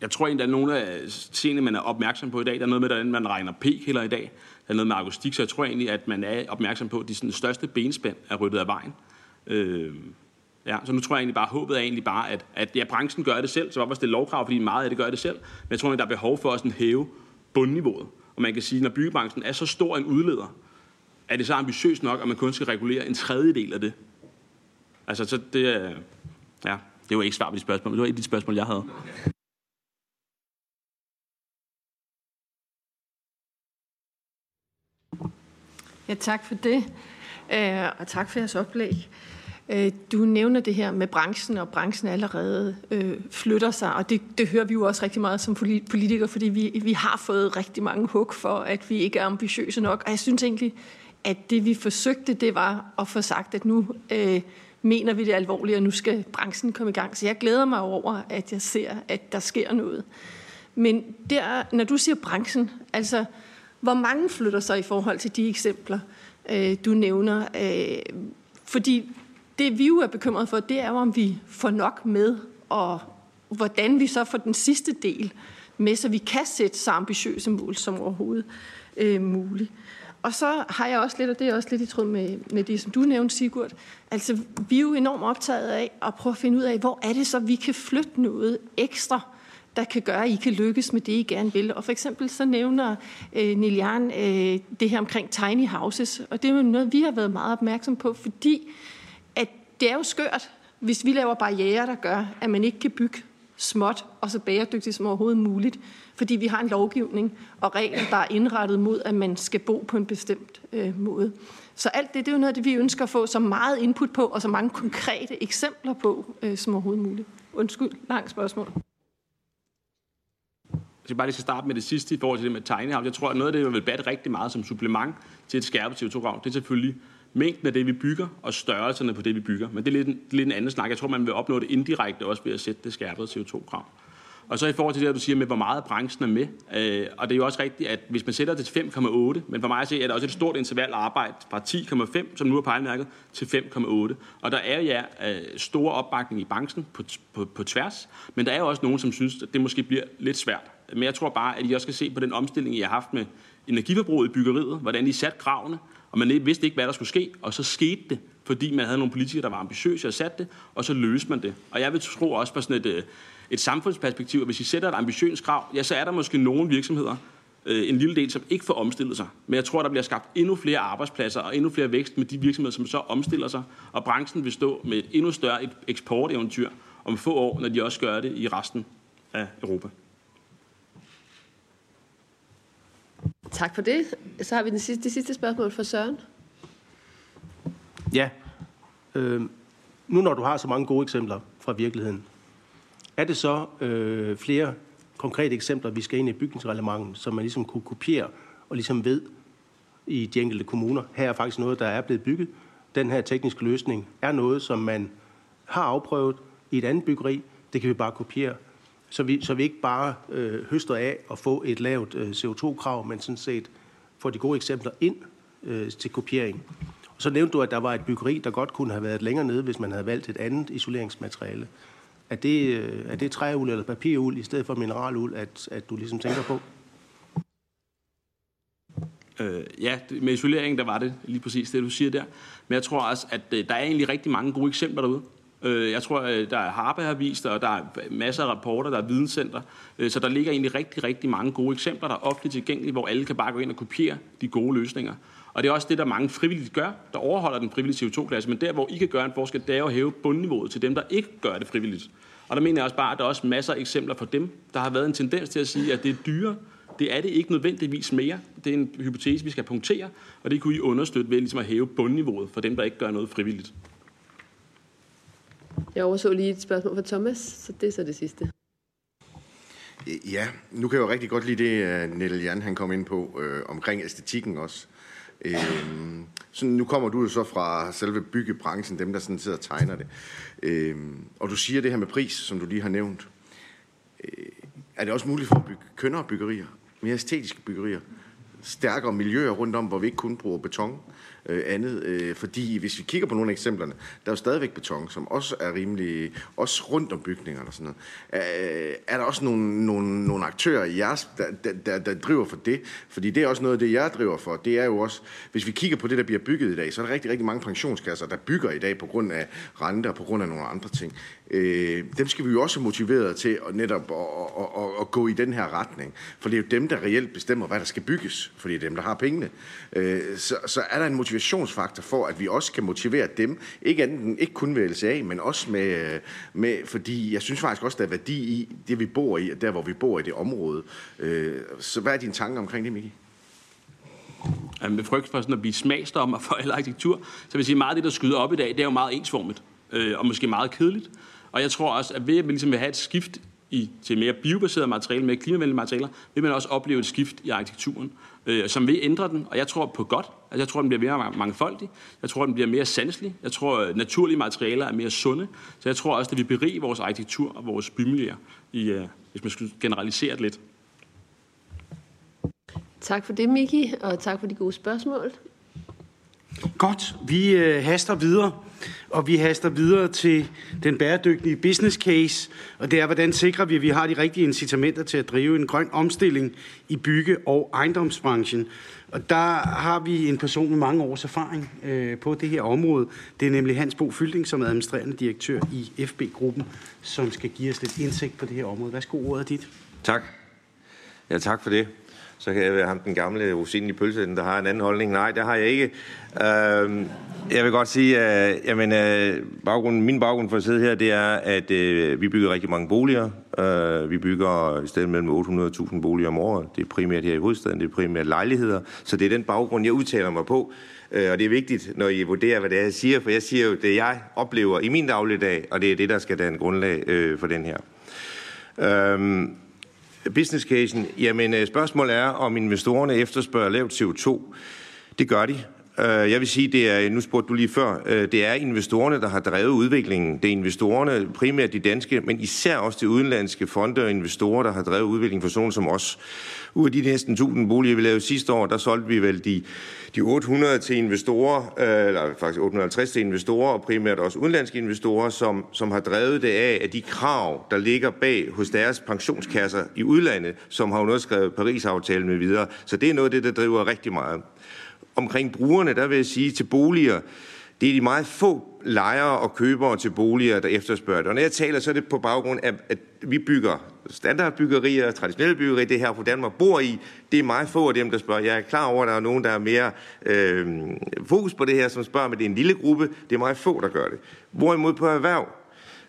Jeg tror egentlig, at nogle af tingene, man er opmærksom på i dag, der er noget med, at man regner p-kilder i dag. Der er noget med akustik, så jeg tror egentlig, at man er opmærksom på, at de sådan, største benspænd er ryddet af vejen. Øh, Ja, så nu tror jeg egentlig bare, håbet er egentlig bare, at, at ja, branchen gør det selv, så hvorfor stille lovkrav, fordi meget af det gør det selv. Men jeg tror, at der er behov for at sådan hæve bundniveauet. Og man kan sige, at når byggebranchen er så stor en udleder, er det så ambitiøst nok, at man kun skal regulere en tredjedel af det. Altså, så det er... Ja, det var ikke svar på de spørgsmål, men det var et af de spørgsmål, jeg havde. Ja, tak for det. Øh, og tak for jeres oplæg. Øh, du nævner det her med branchen, og branchen allerede øh, flytter sig, og det, det hører vi jo også rigtig meget som politikere, fordi vi, vi har fået rigtig mange hug for, at vi ikke er ambitiøse nok. Og jeg synes egentlig, at det vi forsøgte, det var at få sagt, at nu øh, mener vi det alvorligt, og nu skal branchen komme i gang. Så jeg glæder mig over, at jeg ser, at der sker noget. Men der, når du siger branchen, altså hvor mange flytter så i forhold til de eksempler, øh, du nævner? Øh, fordi det vi jo er bekymret for, det er jo, om vi får nok med, og hvordan vi så får den sidste del med, så vi kan sætte så ambitiøse mål som overhovedet øh, muligt. Og så har jeg også lidt, og det er også lidt i tråd med, med det, som du nævnte, Sigurd. Altså, vi er jo enormt optaget af at prøve at finde ud af, hvor er det så, vi kan flytte noget ekstra, der kan gøre, at I kan lykkes med det, I gerne vil. Og for eksempel så nævner øh, Nilian øh, det her omkring tiny houses, og det er jo noget, vi har været meget opmærksom på, fordi at det er jo skørt, hvis vi laver barriere, der gør, at man ikke kan bygge småt og så bæredygtigt som overhovedet muligt, fordi vi har en lovgivning og regler, der er indrettet mod, at man skal bo på en bestemt øh, måde. Så alt det, det er jo noget det, vi ønsker at få så meget input på, og så mange konkrete eksempler på, øh, som overhovedet muligt. Undskyld, langt spørgsmål. Jeg skal bare lige starte med det sidste i forhold til det med tiny house. Jeg tror, at noget af det, jeg vil batte rigtig meget som supplement til et skærpet CO2-krav, det er selvfølgelig mængden af det, vi bygger, og størrelserne på det, vi bygger. Men det er lidt, en, lidt en anden snak. Jeg tror, man vil opnå det indirekte også ved at sætte det skærpede CO2-krav. Og så i forhold til det, du siger med, hvor meget branchen er med. Øh, og det er jo også rigtigt, at hvis man sætter det til 5,8, men for mig at se, er det også et stort interval arbejde fra 10,5, som nu er pejlemærket, til 5,8. Og der er ja øh, store opbakning i branchen på, på, på tværs, men der er jo også nogen, som synes, at det måske bliver lidt svært. Men jeg tror bare, at I også skal se på den omstilling, I har haft med energiforbruget i byggeriet, hvordan I satte kravene, og man vidste ikke, hvad der skulle ske, og så skete det, fordi man havde nogle politikere, der var ambitiøse og satte det, og så løste man det. Og jeg vil tro også på sådan et, øh, et samfundsperspektiv, at hvis I sætter et ambitiøst krav, ja, så er der måske nogle virksomheder, øh, en lille del, som ikke får omstillet sig. Men jeg tror, der bliver skabt endnu flere arbejdspladser og endnu flere vækst med de virksomheder, som så omstiller sig, og branchen vil stå med et endnu større eksporteventyr om få år, når de også gør det i resten af Europa. Tak for det. Så har vi den sidste, det sidste spørgsmål fra Søren. Ja. Øh, nu når du har så mange gode eksempler fra virkeligheden, er det så øh, flere konkrete eksempler, vi skal ind i bygningsreglementet, som man ligesom kunne kopiere og ligesom ved i de enkelte kommuner. Her er faktisk noget, der er blevet bygget. Den her tekniske løsning er noget, som man har afprøvet i et andet byggeri. Det kan vi bare kopiere så vi, så vi ikke bare øh, høster af at få et lavt øh, CO2-krav, men sådan set får de gode eksempler ind øh, til kopiering. Og så nævnte du, at der var et byggeri, der godt kunne have været længere nede, hvis man havde valgt et andet isoleringsmateriale. Er det, øh, er det træul eller papirul i stedet for mineralul, at, at du ligesom tænker på? Øh, ja, med isoleringen, der var det lige præcis det, du siger der. Men jeg tror også, at øh, der er egentlig rigtig mange gode eksempler derude. Øh, jeg tror, øh, der er Harpe har vist, og der er masser af rapporter, der er videnscenter. Øh, så der ligger egentlig rigtig, rigtig mange gode eksempler, der er offentligt tilgængelige, hvor alle kan bare gå ind og kopiere de gode løsninger. Og det er også det, der mange frivilligt gør, der overholder den frivillige CO2-klasse. Men der, hvor I kan gøre en forskel, det er at hæve bundniveauet til dem, der ikke gør det frivilligt. Og der mener jeg også bare, at der er også masser af eksempler for dem, der har været en tendens til at sige, at det er dyre. Det er det ikke nødvendigvis mere. Det er en hypotese, vi skal punktere, og det kunne I understøtte ved ligesom at hæve bundniveauet for dem, der ikke gør noget frivilligt. Jeg overså lige et spørgsmål fra Thomas, så det er så det sidste. Ja, nu kan jeg jo rigtig godt lide det, øh, Nelle Jan han kom ind på, øh, omkring æstetikken også. Øh, så nu kommer du jo så fra selve byggebranchen, dem der sådan sidder og tegner det. Øh, og du siger det her med pris, som du lige har nævnt. Øh, er det også muligt for at bygge kønnere byggerier? Mere æstetiske byggerier? Stærkere miljøer rundt om, hvor vi ikke kun bruger beton? Øh, andet. Øh, fordi hvis vi kigger på nogle af eksemplerne, der er jo stadigvæk beton, som også er rimelig, også rundt om bygningerne og sådan noget. Øh, er der også nogle, nogle, nogle aktører i jeres, der, der, der, der driver for det? Fordi det er også noget af det, jeg driver for. Det er jo også, hvis vi kigger på det, der bliver bygget i dag, så er der rigtig, rigtig mange pensionskasser, der bygger i dag på grund af renter, på grund af nogle andre ting. Øh, dem skal vi jo også motivere til at netop at, at, at, at gå i den her retning. For det er jo dem, der reelt bestemmer, hvad der skal bygges. Fordi det er dem, der har pengene. Øh, så, så er der en motivationsfaktor for, at vi også kan motivere dem, ikke, anden, ikke kun ved LCA, men også med, øh, med, fordi jeg synes faktisk også, der er værdi i det, vi bor i, der hvor vi bor i det område. Øh, så hvad er dine tanker omkring det, Miki? Med frygt for sådan at blive smagsdommer for al *laughs* arkitektur, så vil jeg sige, meget af det, der skyder op i dag, det er jo meget ensformigt, øh, og måske meget kedeligt. Og jeg tror også, at ved at vi ligesom vil have et skift i, til mere biobaseret materiale, mere klimavenlige materialer, vil man også opleve et skift i arkitekturen, øh, som vil ændre den. Og jeg tror på godt. Altså, jeg tror, den bliver mere mangfoldig. Jeg tror, den bliver mere sanselig. Jeg tror, at naturlige materialer er mere sunde. Så jeg tror også, at vi beriger vores arkitektur og vores bymiljøer, i, øh, hvis man skulle generalisere det lidt. Tak for det, Miki, og tak for de gode spørgsmål. Godt, vi øh, haster videre, og vi haster videre til den bæredygtige business case, og det er, hvordan sikrer vi, at vi har de rigtige incitamenter til at drive en grøn omstilling i bygge- og ejendomsbranchen. Og der har vi en person med mange års erfaring øh, på det her område. Det er nemlig Hans Bo Fylding, som er administrerende direktør i FB-gruppen, som skal give os lidt indsigt på det her område. Værsgo, ordet er dit. Tak. Ja, tak for det. Så kan jeg være ham den gamle rosin i pølsen, der har en anden holdning. Nej, det har jeg ikke. Øh, jeg vil godt sige, at jamen, øh, baggrunden, min baggrund for at sidde her, det er, at øh, vi bygger rigtig mange boliger. Øh, vi bygger i stedet mellem 800.000 boliger om året. Det er primært her i hovedstaden, det er primært lejligheder. Så det er den baggrund, jeg udtaler mig på. Øh, og det er vigtigt, når I vurderer, hvad det er, jeg siger, for jeg siger jo det, jeg oplever i min dagligdag, og det er det, der skal danne grundlag øh, for den her. Øh, business casen, jamen øh, spørgsmålet er, om investorerne efterspørger lavt CO2. Det gør de. Øh, jeg vil sige, det er, nu spurgte du lige før, øh, det er investorerne, der har drevet udviklingen. Det er investorerne, primært de danske, men især også de udenlandske fonde og investorer, der har drevet udviklingen for sådan som os. Ud af de næsten 1000 boliger, vi lavede sidste år, der solgte vi vel de, de 800 til investorer, øh, eller faktisk 850 til investorer, og primært også udenlandske investorer, som, som har drevet det af, at de krav, der ligger bag hos deres pensionskasser i udlandet, som har underskrevet Paris-aftalen med videre. Så det er noget af det, der driver rigtig meget omkring brugerne, der vil jeg sige til boliger, det er de meget få lejere og købere til boliger, der efterspørger det. Og når jeg taler, så er det på baggrund af, at vi bygger standardbyggerier, traditionelle byggerier, det her, på Danmark bor i. Det er meget få af dem, der spørger. Jeg er klar over, at der er nogen, der er mere øh, fokus på det her, som spørger, men det er en lille gruppe. Det er meget få, der gør det. Hvorimod på erhverv,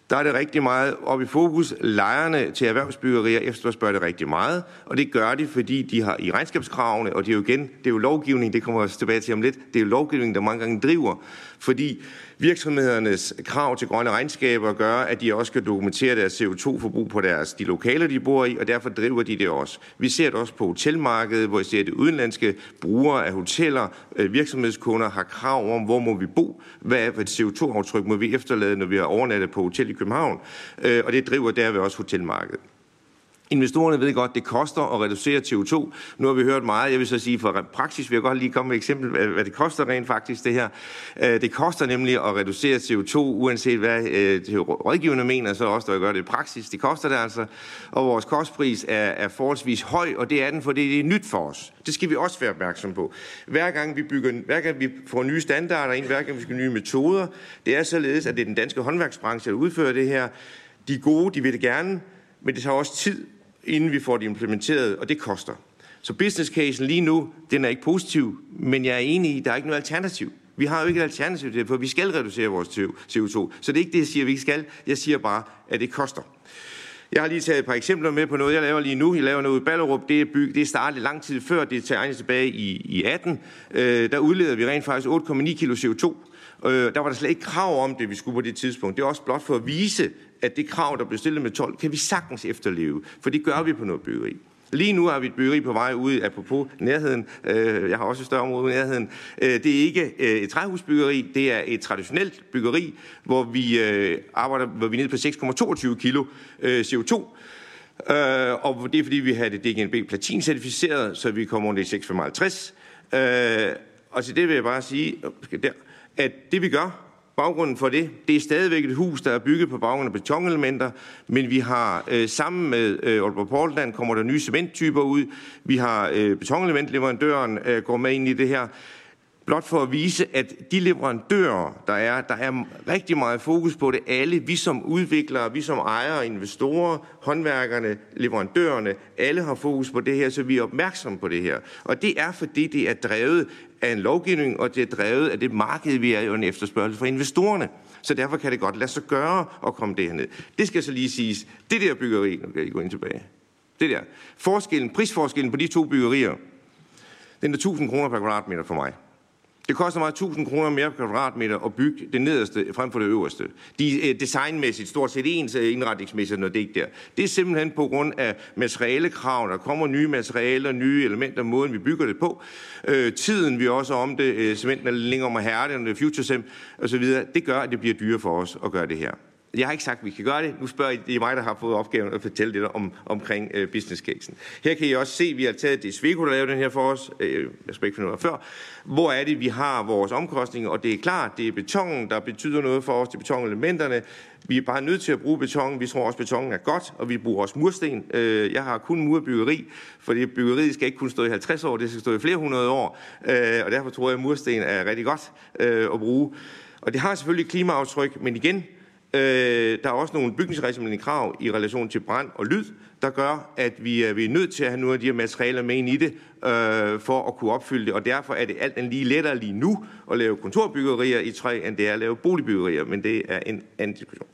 der er det rigtig meget op i fokus. Lejerne til erhvervsbyggerier efterspørger det rigtig meget, og det gør de, fordi de har i regnskabskravene, og det er jo igen, det er jo lovgivning, det kommer jeg tilbage til om lidt, det er jo lovgivning, der mange gange driver, fordi virksomhedernes krav til grønne regnskaber gør, at de også skal dokumentere deres CO2-forbrug på deres, de lokaler, de bor i, og derfor driver de det også. Vi ser det også på hotelmarkedet, hvor vi ser, at udenlandske brugere af hoteller, øh, virksomhedskunder har krav om, hvor må vi bo, hvad er et CO2-aftryk må vi efterlade, når vi har overnattet på hotel i København, øh, og det driver derved også hotelmarkedet. Investorerne ved godt, det koster at reducere CO2. Nu har vi hørt meget. Jeg vil så sige, for praksis vil jeg godt lige komme med et eksempel, hvad det koster rent faktisk det her. Øh, det koster nemlig at reducere CO2, uanset hvad øh, rådgiverne mener, så også, der gør det i praksis. Det koster det altså. Og vores kostpris er, er forholdsvis høj, og det er den, fordi det er nyt for os. Det skal vi også være opmærksom på. Hver gang vi, bygger, hver gang vi får nye standarder ind, hver gang vi skal nye metoder, det er således, at det er den danske håndværksbranche, der udfører det her. De er gode, de vil det gerne, men det tager også tid inden vi får det implementeret, og det koster. Så business casen lige nu, den er ikke positiv, men jeg er enig i, at der er ikke noget alternativ. Vi har jo ikke et alternativ til det, for vi skal reducere vores CO2. Så det er ikke det, jeg siger, at vi ikke skal. Jeg siger bare, at det koster. Jeg har lige taget et par eksempler med på noget, jeg laver lige nu. Jeg laver noget i Ballerup. Det er, byg, det er startet lang tid før, det tegnes tilbage i, i 18. Øh, der udleder vi rent faktisk 8,9 kilo CO2. Øh, der var der slet ikke krav om det, vi skulle på det tidspunkt. Det er også blot for at vise, at det krav, der blev stillet med 12, kan vi sagtens efterleve. For det gør vi på noget byggeri. Lige nu har vi et byggeri på vej ud, apropos nærheden. Øh, jeg har også et større område i nærheden. Øh, det er ikke øh, et træhusbyggeri, det er et traditionelt byggeri, hvor vi øh, arbejder hvor vi er nede på 6,22 kilo øh, CO2. Øh, og det er fordi, vi har det DGNB platin-certificeret, så vi kommer under i 6,55. og til det vil jeg bare sige, at det vi gør, Baggrunden for det, det er stadigvæk et hus, der er bygget på baggrund af betonelementer, men vi har øh, sammen med øh, Aalborg Portland kommer der nye cementtyper ud. Vi har øh, betonelementleverandøren øh, går med ind i det her. Blot for at vise, at de leverandører, der er, der er rigtig meget fokus på det. Alle, vi som udviklere, vi som ejere, investorer, håndværkerne, leverandørerne, alle har fokus på det her, så vi er opmærksomme på det her. Og det er, fordi det er drevet af en lovgivning, og det er drevet af det marked, vi er jo en efterspørgsel fra investorerne. Så derfor kan det godt lade sig gøre at komme det herned. Det skal så lige siges. Det der byggeri, nu kan jeg gå ind tilbage. Det der. Forskellen, prisforskellen på de to byggerier, den er 1000 kroner per kvadratmeter for mig. Det koster mig 1000 kroner mere per kvadratmeter at bygge det nederste frem for det øverste. De er designmæssigt stort set ens øh, indretningsmæssigt, når det ikke der. Det er simpelthen på grund af materialekrav. Der kommer nye materialer, nye elementer, måden vi bygger det på. Øh, tiden vi også om det, øh, cementen er længere om at hærde, det er future sim, og så videre. Det gør, at det bliver dyre for os at gøre det her. Jeg har ikke sagt, at vi kan gøre det. Nu spørger I, det er mig, der har fået opgaven at fortælle lidt om, omkring øh, business casen. Her kan I også se, at vi har taget det Sveko, der lavede den her for os. Øh, jeg skal ikke finde noget før. Hvor er det, vi har vores omkostninger? Og det er klart, det er betongen, der betyder noget for os. Det er betonelementerne. Vi er bare nødt til at bruge beton. Vi tror også, at betongen er godt, og vi bruger også mursten. Øh, jeg har kun murbyggeri, fordi byggeriet skal ikke kun stå i 50 år, det skal stå i flere hundrede år. Øh, og derfor tror jeg, at mursten er rigtig godt øh, at bruge. Og det har selvfølgelig klimaaftryk, men igen, øh, der er også nogle bygningsreglementerende krav i relation til brand og lyd, der gør, at vi er, vi er nødt til at have nogle af de her materialer med ind i det, øh, for at kunne opfylde det. Og derfor er det alt andet lige lettere lige nu at lave kontorbyggerier i træ, end det er at lave boligbyggerier, men det er en anden diskussion.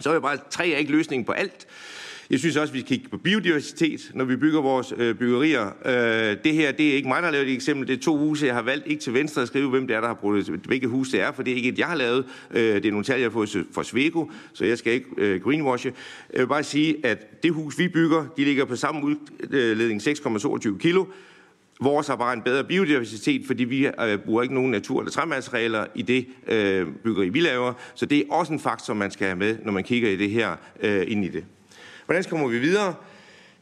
Så er jeg bare, træ er ikke løsningen på alt. Jeg synes også, at vi skal kigge på biodiversitet, når vi bygger vores øh, byggerier. Øh, det her, det er ikke mig, der har lavet et eksempel. Det er to huse, jeg har valgt ikke til venstre at skrive, hvem det er, der har brugt hvilket hus det er, for det er ikke et, jeg har lavet. Øh, det er nogle tal, jeg har fået fra Svego, så jeg skal ikke øh, greenwashe. Jeg vil bare sige, at det hus, vi bygger, de ligger på samme udledning 6,22 kilo. Vores har bare en bedre biodiversitet, fordi vi øh, bruger ikke nogen natur- eller træmaterialer i det øh, byggeri, vi laver. Så det er også en faktor, man skal have med, når man kigger i det her øh, ind i det. Hvordan kommer vi videre?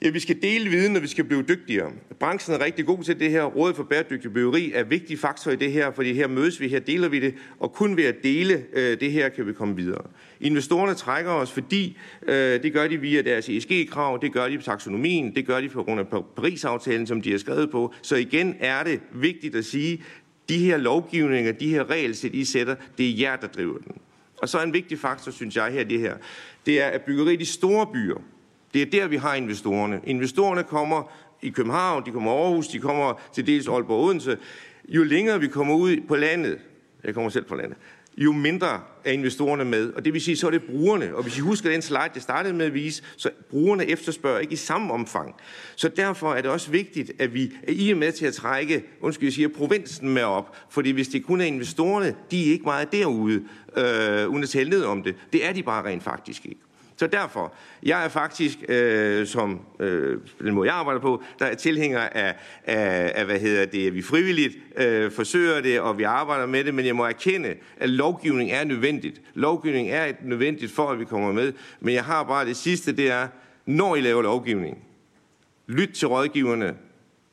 Ja, vi skal dele viden, og vi skal blive dygtigere. Branchen er rigtig god til det her. Rådet for bæredygtig byggeri er en vigtig faktor i det her, fordi her mødes vi, her deler vi det, og kun ved at dele øh, det her kan vi komme videre. Investorerne trækker os, fordi øh, det gør de via deres ESG-krav, det gør de på taksonomien, det gør de på grund af Paris-aftalen, som de har skrevet på. Så igen er det vigtigt at sige, de her lovgivninger, de her regelsæt, I sætter, det er jer, der driver den. Og så en vigtig faktor, synes jeg her, det her, det er, at byggeriet i store byer, det er der, vi har investorerne. Investorerne kommer i København, de kommer Aarhus, de kommer til dels Aalborg og Odense. Jo længere vi kommer ud på landet, jeg kommer selv fra landet, jo mindre er investorerne med. Og det vil sige, så er det brugerne. Og hvis I husker den slide, jeg startede med at vise, så brugerne efterspørger ikke i samme omfang. Så derfor er det også vigtigt, at vi er I er med til at trække, undskyld, jeg siger, provinsen med op. Fordi hvis det kun er investorerne, de er ikke meget derude, øh, uden at tale ned om det. Det er de bare rent faktisk ikke. Så derfor, jeg er faktisk, øh, som øh, den måde jeg arbejder på, der er tilhænger af, af, af hvad hedder det, at vi frivilligt øh, forsøger det, og vi arbejder med det, men jeg må erkende, at lovgivning er nødvendigt. Lovgivning er et nødvendigt for, at vi kommer med, men jeg har bare det sidste, det er, når I laver lovgivning, lyt til rådgiverne,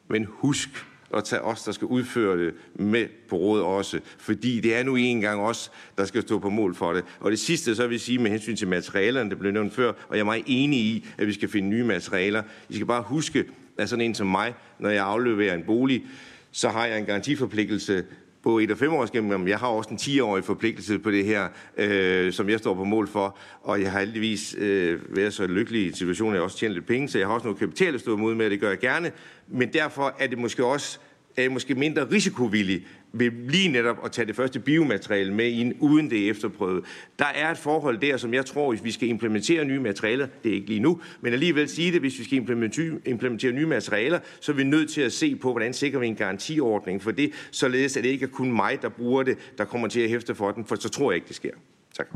men husk, og tage os, der skal udføre det, med på råd også. Fordi det er nu engang os, der skal stå på mål for det. Og det sidste, så vil jeg sige med hensyn til materialerne, det blev nævnt før, og jeg er meget enig i, at vi skal finde nye materialer. I skal bare huske, at sådan en som mig, når jeg afleverer en bolig, så har jeg en garantiforpligtelse på et- og femårs gennemgang. Jeg har også en 10-årig forpligtelse på det her, øh, som jeg står på mål for. Og jeg har heldigvis øh, været så lykkelig i en situation, at jeg også tjener lidt penge, så jeg har også noget kapital at stå imod med, og det gør jeg gerne. Men derfor er det måske også er måske mindre risikovillig vil lige netop at tage det første biomateriale med ind, uden det efterprøvet. Der er et forhold der, som jeg tror, hvis vi skal implementere nye materialer, det er ikke lige nu, men alligevel sige det, hvis vi skal implementere, implementere nye materialer, så er vi nødt til at se på, hvordan sikrer vi en garantiordning for det, således at det ikke er kun mig, der bruger det, der kommer til at hæfte for den, for så tror jeg ikke, det sker. Tak.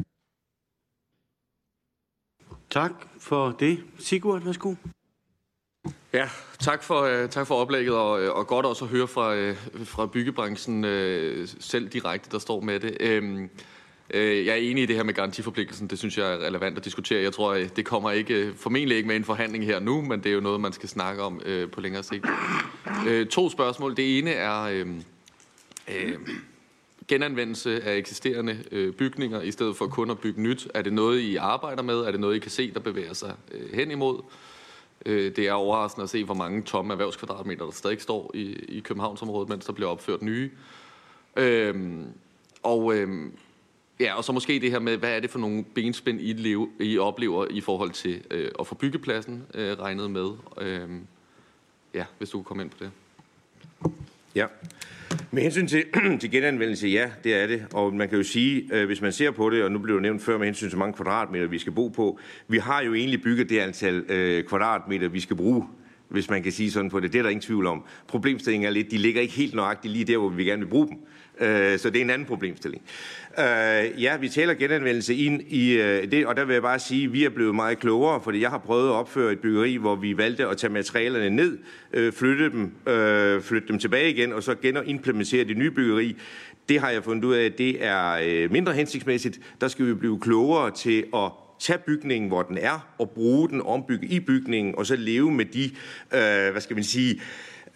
Tak for det. Sigurd, værsgo. Ja, tak for, øh, tak for oplægget, og, øh, og godt også at høre fra, øh, fra byggebranchen selv direkte, der står med det. Øhm, jeg er enig i det her med garantiforpligtelsen. Det synes jeg er relevant at diskutere. Jeg tror, det kommer ikke, formentlig ikke med en forhandling her nu, men det er jo noget, man skal snakke om på længere sigt. Uh, to spørgsmål. Det ene er øhm, øh, uh, genanvendelse af eksisterende bygninger, i stedet for kun at bygge nyt. Er det noget, I arbejder med? Er det noget, I kan se, der bevæger sig hen imod? Øh, det er overraskende at se, hvor mange tomme erhvervskvadratmeter, der stadig står i, i Københavnsområdet, mens der bliver opført nye. Øhm, og, øhm, ja, og så måske det her med, hvad er det for nogle benspænd, I, leve, I oplever i forhold til øh, at få byggepladsen øh, regnet med? Øhm, ja, hvis du kunne komme ind på det. Ja. Med hensyn til, *clears throat* til genanvendelse, ja, det er det. Og man kan jo sige, øh, hvis man ser på det, og nu blev det nævnt før med hensyn til mange kvadratmeter, vi skal bo på, vi har jo egentlig bygget det antal øh, kvadratmeter, vi skal bruge hvis man kan sige sådan på det. Det er der ingen tvivl om. Problemstillingen er lidt, de ligger ikke helt nøjagtigt lige der, hvor vi gerne vil bruge dem. Øh, så det er en anden problemstilling. Øh, ja, vi taler genanvendelse ind i øh, det, og der vil jeg bare sige, at vi er blevet meget klogere, fordi jeg har prøvet at opføre et byggeri, hvor vi valgte at tage materialerne ned, øh, flytte dem, øh, flytte dem tilbage igen, og så genimplementere det nye byggeri. Det har jeg fundet ud af, at det er øh, mindre hensigtsmæssigt. Der skal vi blive klogere til at tage bygningen, hvor den er, og bruge den, ombygge i bygningen, og så leve med de, øh, hvad skal man sige, øh,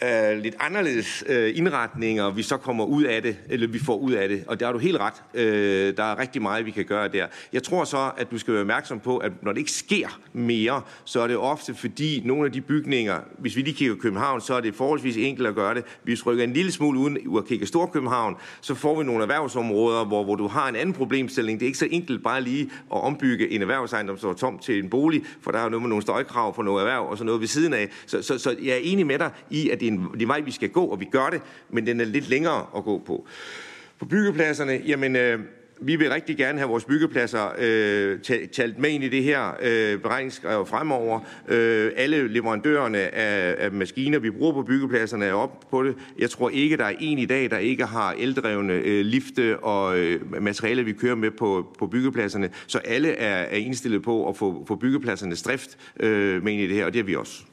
Øh, lidt anderledes øh, indretninger, vi så kommer ud af det, eller vi får ud af det. Og der har du helt ret. Øh, der er rigtig meget, vi kan gøre der. Jeg tror så, at du skal være opmærksom på, at når det ikke sker mere, så er det ofte fordi nogle af de bygninger, hvis vi lige kigger København, så er det forholdsvis enkelt at gøre det. Hvis vi rykker en lille smule uden at kigge Storkøbenhavn, så får vi nogle erhvervsområder, hvor, hvor du har en anden problemstilling. Det er ikke så enkelt bare lige at ombygge en erhvervsejendom, som er tom til en bolig, for der er jo noget med nogle støjkrav for noget erhverv og så noget ved siden af. Så, så, så jeg er enig med dig i, at det en, det er vej, vi skal gå, og vi gør det, men den er lidt længere at gå på. På byggepladserne, jamen, øh, vi vil rigtig gerne have vores byggepladser øh, talt med ind i det her øh, beregningsskrev fremover. Øh, alle leverandørerne af, af maskiner, vi bruger på byggepladserne, er op på det. Jeg tror ikke, der er en i dag, der ikke har eldrevne øh, lifte og øh, materialer, vi kører med på, på byggepladserne. Så alle er, er indstillet på at få, få byggepladsernes drift øh, med ind i det her, og det er vi også.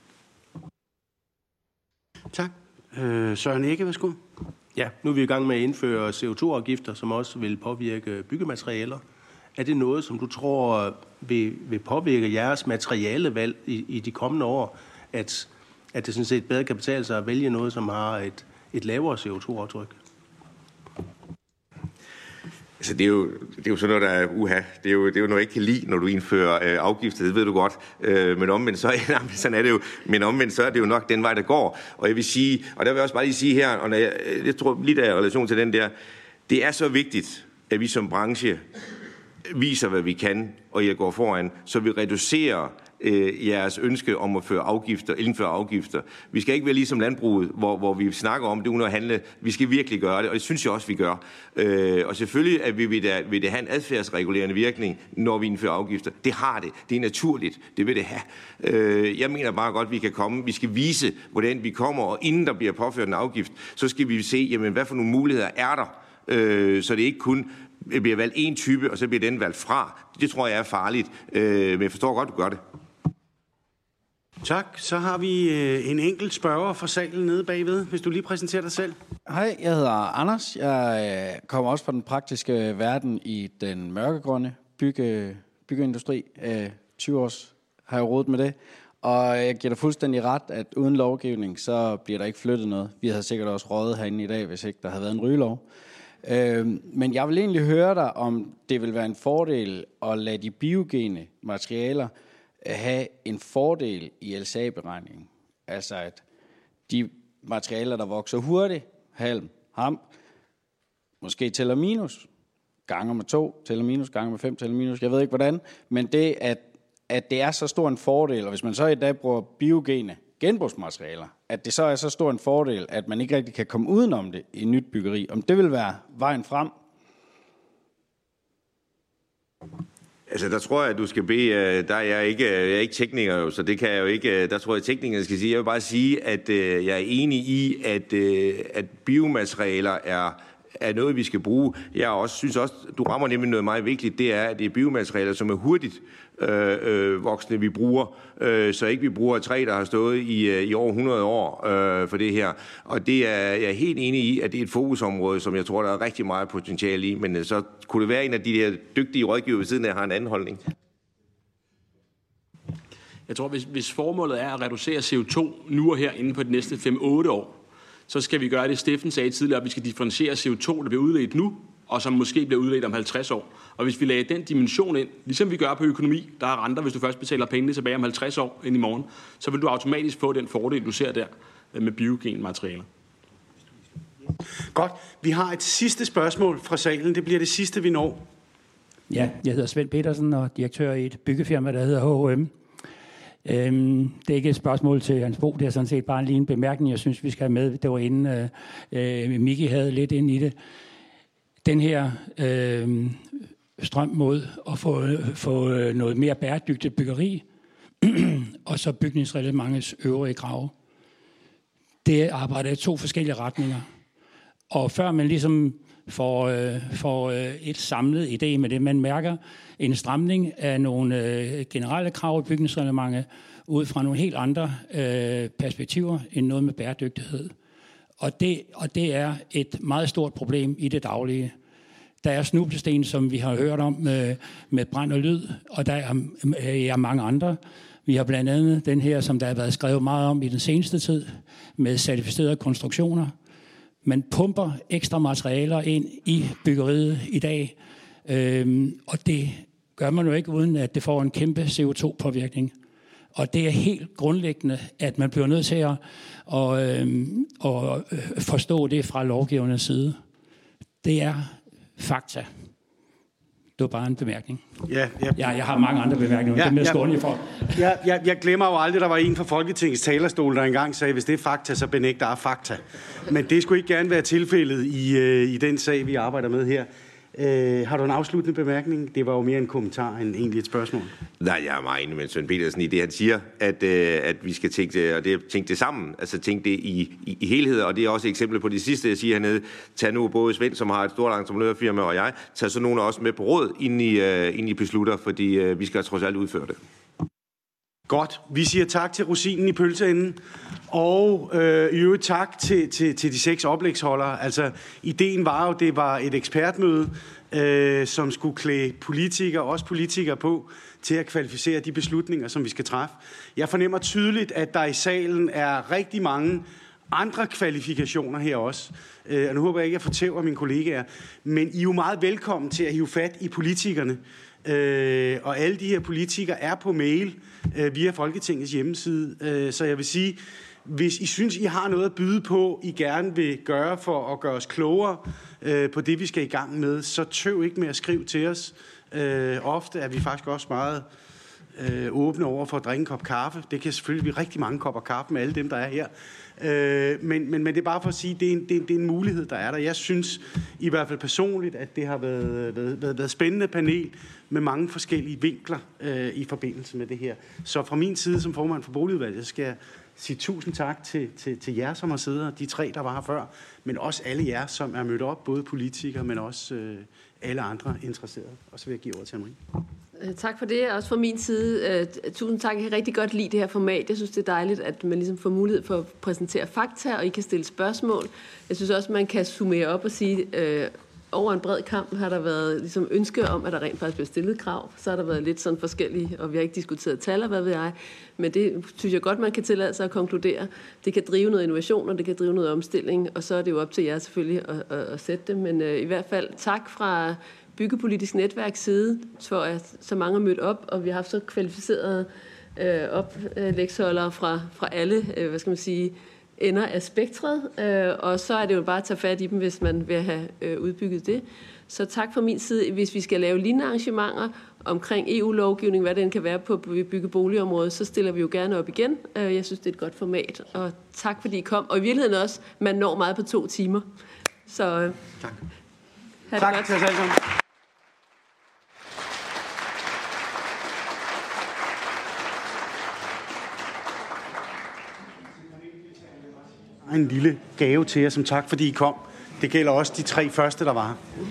Tak. Øh, Søren Ikke, værsgo. Ja, nu er vi i gang med at indføre CO2-afgifter, som også vil påvirke byggematerialer. Er det noget, som du tror vil, vil påvirke jeres materialevalg i, i de kommende år, at, at det sådan set bedre kan betale sig at vælge noget, som har et, et lavere CO2-aftryk? Altså, det er, jo, det er jo sådan noget, der er uha. Det er jo, det er jo noget, jeg ikke kan lide, når du indfører øh, afgifter. Det ved du godt. Øh, men omvendt så, *laughs* ja, sådan er det jo. Men omvendt så er det jo nok den vej, der går. Og jeg vil sige, og der vil jeg også bare lige sige her, og når jeg, jeg tror lige der i relation til den der, det er så vigtigt, at vi som branche viser, hvad vi kan, og jeg går foran, så vi reducerer øh, jeres ønske om at føre afgifter, indføre afgifter. Vi skal ikke være ligesom landbruget, hvor, hvor vi snakker om det uden at handle. Vi skal virkelig gøre det, og det synes jeg også, vi gør. Øh, og selvfølgelig at vi vil, da, vil det have en adfærdsregulerende virkning, når vi indfører afgifter. Det har det. Det er naturligt. Det vil det have. Øh, jeg mener bare godt, at vi kan komme. Vi skal vise, hvordan vi kommer, og inden der bliver påført en afgift, så skal vi se, jamen, hvad for nogle muligheder er der, øh, så det ikke kun bliver valgt en type, og så bliver den valgt fra. Det tror jeg er farligt. Øh, men jeg forstår godt, at du gør det. Tak. Så har vi øh, en enkelt spørger fra salen nede bagved, hvis du lige præsenterer dig selv. Hej, jeg hedder Anders. Jeg øh, kommer også fra den praktiske verden i den mørkegrønne bygge, byggeindustri. 20 øh, års har jeg rådet med det. Og jeg giver dig fuldstændig ret, at uden lovgivning, så bliver der ikke flyttet noget. Vi havde sikkert også rådet herinde i dag, hvis ikke der havde været en rygelov. Men jeg vil egentlig høre dig, om det vil være en fordel at lade de biogene materialer have en fordel i LSA-beregningen. Altså at de materialer, der vokser hurtigt, halm, ham, måske tæller minus, gange med to, tæller minus, gange med fem, tæller minus, jeg ved ikke hvordan, men det, at, at det er så stor en fordel, og hvis man så i dag bruger biogene genbrugsmaterialer, at det så er så stor en fordel, at man ikke rigtig kan komme udenom det i nyt byggeri, om det vil være vejen frem, Altså, der tror jeg, at du skal bede, øh, der er jeg ikke, øh, jeg er ikke tekniker jo, så det kan jeg jo ikke, øh, der tror jeg, at teknikeren skal sige. Jeg vil bare sige, at jeg er enig i, at, at biomaterialer er, er noget, vi skal bruge. Jeg også, synes også, du rammer nemlig noget meget vigtigt, det er, at det er biomaterialer, som er hurtigt øh, øh, voksne, vi bruger, øh, så ikke vi bruger træ, der har stået i, øh, i over 100 år øh, for det her. Og det er jeg er helt enig i, at det er et fokusområde, som jeg tror, der er rigtig meget potentiale i, men øh, så kunne det være en af de der dygtige rådgiver ved siden af, har en anden holdning. Jeg tror, hvis, hvis formålet er at reducere CO2 nu og her inden på de næste 5-8 år, så skal vi gøre det, Steffen sagde tidligere, at vi skal differentiere CO2, der bliver udledt nu, og som måske bliver udledt om 50 år. Og hvis vi lagde den dimension ind, ligesom vi gør på økonomi, der er renter, hvis du først betaler pengene tilbage om 50 år ind i morgen, så vil du automatisk få den fordel, du ser der øh, med biogenmaterialer. Godt. Vi har et sidste spørgsmål fra salen. Det bliver det sidste, vi når. Ja, jeg hedder Svend Petersen og direktør i et byggefirma, der hedder H&M. Øhm, det er ikke et spørgsmål til Hans Bo, det er sådan set bare en lille bemærkning, jeg synes, vi skal have med. Det var inden øh, øh Miki havde lidt ind i det. Den her øh, strøm mod at få, få øh, noget mere bæredygtigt byggeri, *clears throat* og så bygningsreglementets øvrige krav. Det arbejder i to forskellige retninger. Og før man ligesom får, øh, får øh, et samlet idé med det, man mærker en stramning af nogle øh, generelle krav i bygningsreglementet ud fra nogle helt andre øh, perspektiver end noget med bæredygtighed. Og det, og det er et meget stort problem i det daglige. Der er snublesten, som vi har hørt om med, med brand og lyd, og der er, øh, er mange andre. Vi har blandt andet den her, som der har været skrevet meget om i den seneste tid, med certificerede konstruktioner. Man pumper ekstra materialer ind i byggeriet i dag, øhm, og det gør man jo ikke, uden at det får en kæmpe CO2-påvirkning. Og det er helt grundlæggende, at man bliver nødt til at, at, øhm, at øh, forstå det fra lovgivernes side. Det er fakta. Det var bare en bemærkning. Ja, ja. ja jeg har mange andre bemærkninger, ja, dem er jeg for. Ja, ja, jeg glemmer jo aldrig, der var en fra Folketingets talerstol, der engang sagde, hvis det er fakta, så benægter jeg fakta. Men det skulle ikke gerne være tilfældet i, øh, i den sag, vi arbejder med her. Øh, har du en afsluttende bemærkning? Det var jo mere en kommentar end egentlig et spørgsmål. Nej, jeg er meget enig med Søren Petersen i det, han siger, at, øh, at vi skal tænke det, og det, tænke det sammen, altså tænke det i, i, i helhed, og det er også et eksempel på det sidste, jeg siger hernede. Tag nu både Svend, som har et stort entreprenørfirma, og jeg, tag så nogle også med på råd, ind I, øh, ind I beslutter, fordi øh, vi skal trods alt udføre det. Godt. Vi siger tak til Rosinen i pølseenden, og øh, i øvrigt tak til, til, til de seks oplægsholdere. Altså, ideen var jo, det var et ekspertmøde, øh, som skulle klæde politikere, også politikere på, til at kvalificere de beslutninger, som vi skal træffe. Jeg fornemmer tydeligt, at der i salen er rigtig mange andre kvalifikationer her også. Øh, og nu håber jeg ikke, at jeg fortæver mine kollegaer, men I er jo meget velkommen til at hive fat i politikerne. Øh, og alle de her politikere er på mail øh, via Folketingets hjemmeside. Øh, så jeg vil sige, hvis I synes, I har noget at byde på, I gerne vil gøre for at gøre os klogere øh, på det, vi skal i gang med, så tøv ikke med at skrive til os. Øh, ofte er vi faktisk også meget øh, åbne over for at drikke en kop kaffe. Det kan selvfølgelig blive rigtig mange kopper kaffe med alle dem, der er her. Øh, men, men, men det er bare for at sige, at det er, en, det, er, det er en mulighed, der er der. Jeg synes i hvert fald personligt, at det har været, været, været, været spændende panel med mange forskellige vinkler øh, i forbindelse med det her. Så fra min side som formand for boligudvalget, skal jeg sige tusind tak til, til, til jer, som har siddet her, de tre, der var her før, men også alle jer, som er mødt op, både politikere, men også øh, alle andre interesserede. Og så vil jeg give ordet til Anne-Marie. Øh, tak for det, også fra min side. Øh, tusind tak. Jeg kan rigtig godt lide det her format. Jeg synes, det er dejligt, at man ligesom får mulighed for at præsentere fakta, og I kan stille spørgsmål. Jeg synes også, man kan summere op og sige, øh, over en bred kamp har der været ligesom ønske om, at der rent faktisk bliver stillet krav. Så har der været lidt sådan forskellige, og vi har ikke diskuteret tal, og hvad ved jeg. Men det synes jeg godt, man kan tillade sig at konkludere. Det kan drive noget innovation, og det kan drive noget omstilling, og så er det jo op til jer selvfølgelig at, at, at sætte det. Men øh, i hvert fald tak fra byggepolitisk netværk side, for at så mange er mødt op, og vi har haft så kvalificerede øh, oplægsholdere fra, fra alle, øh, hvad skal man sige, ender af spektret, øh, og så er det jo bare at tage fat i dem, hvis man vil have øh, udbygget det. Så tak fra min side. Hvis vi skal lave lignende arrangementer omkring EU-lovgivning, hvad den kan være på bygge boligområdet, så stiller vi jo gerne op igen. Øh, jeg synes, det er et godt format, og tak fordi I kom. Og i virkeligheden også, man når meget på to timer. Så øh, tak. tak godt. til os alle sammen en lille gave til jer som tak, fordi I kom. Det gælder også de tre første, der var her.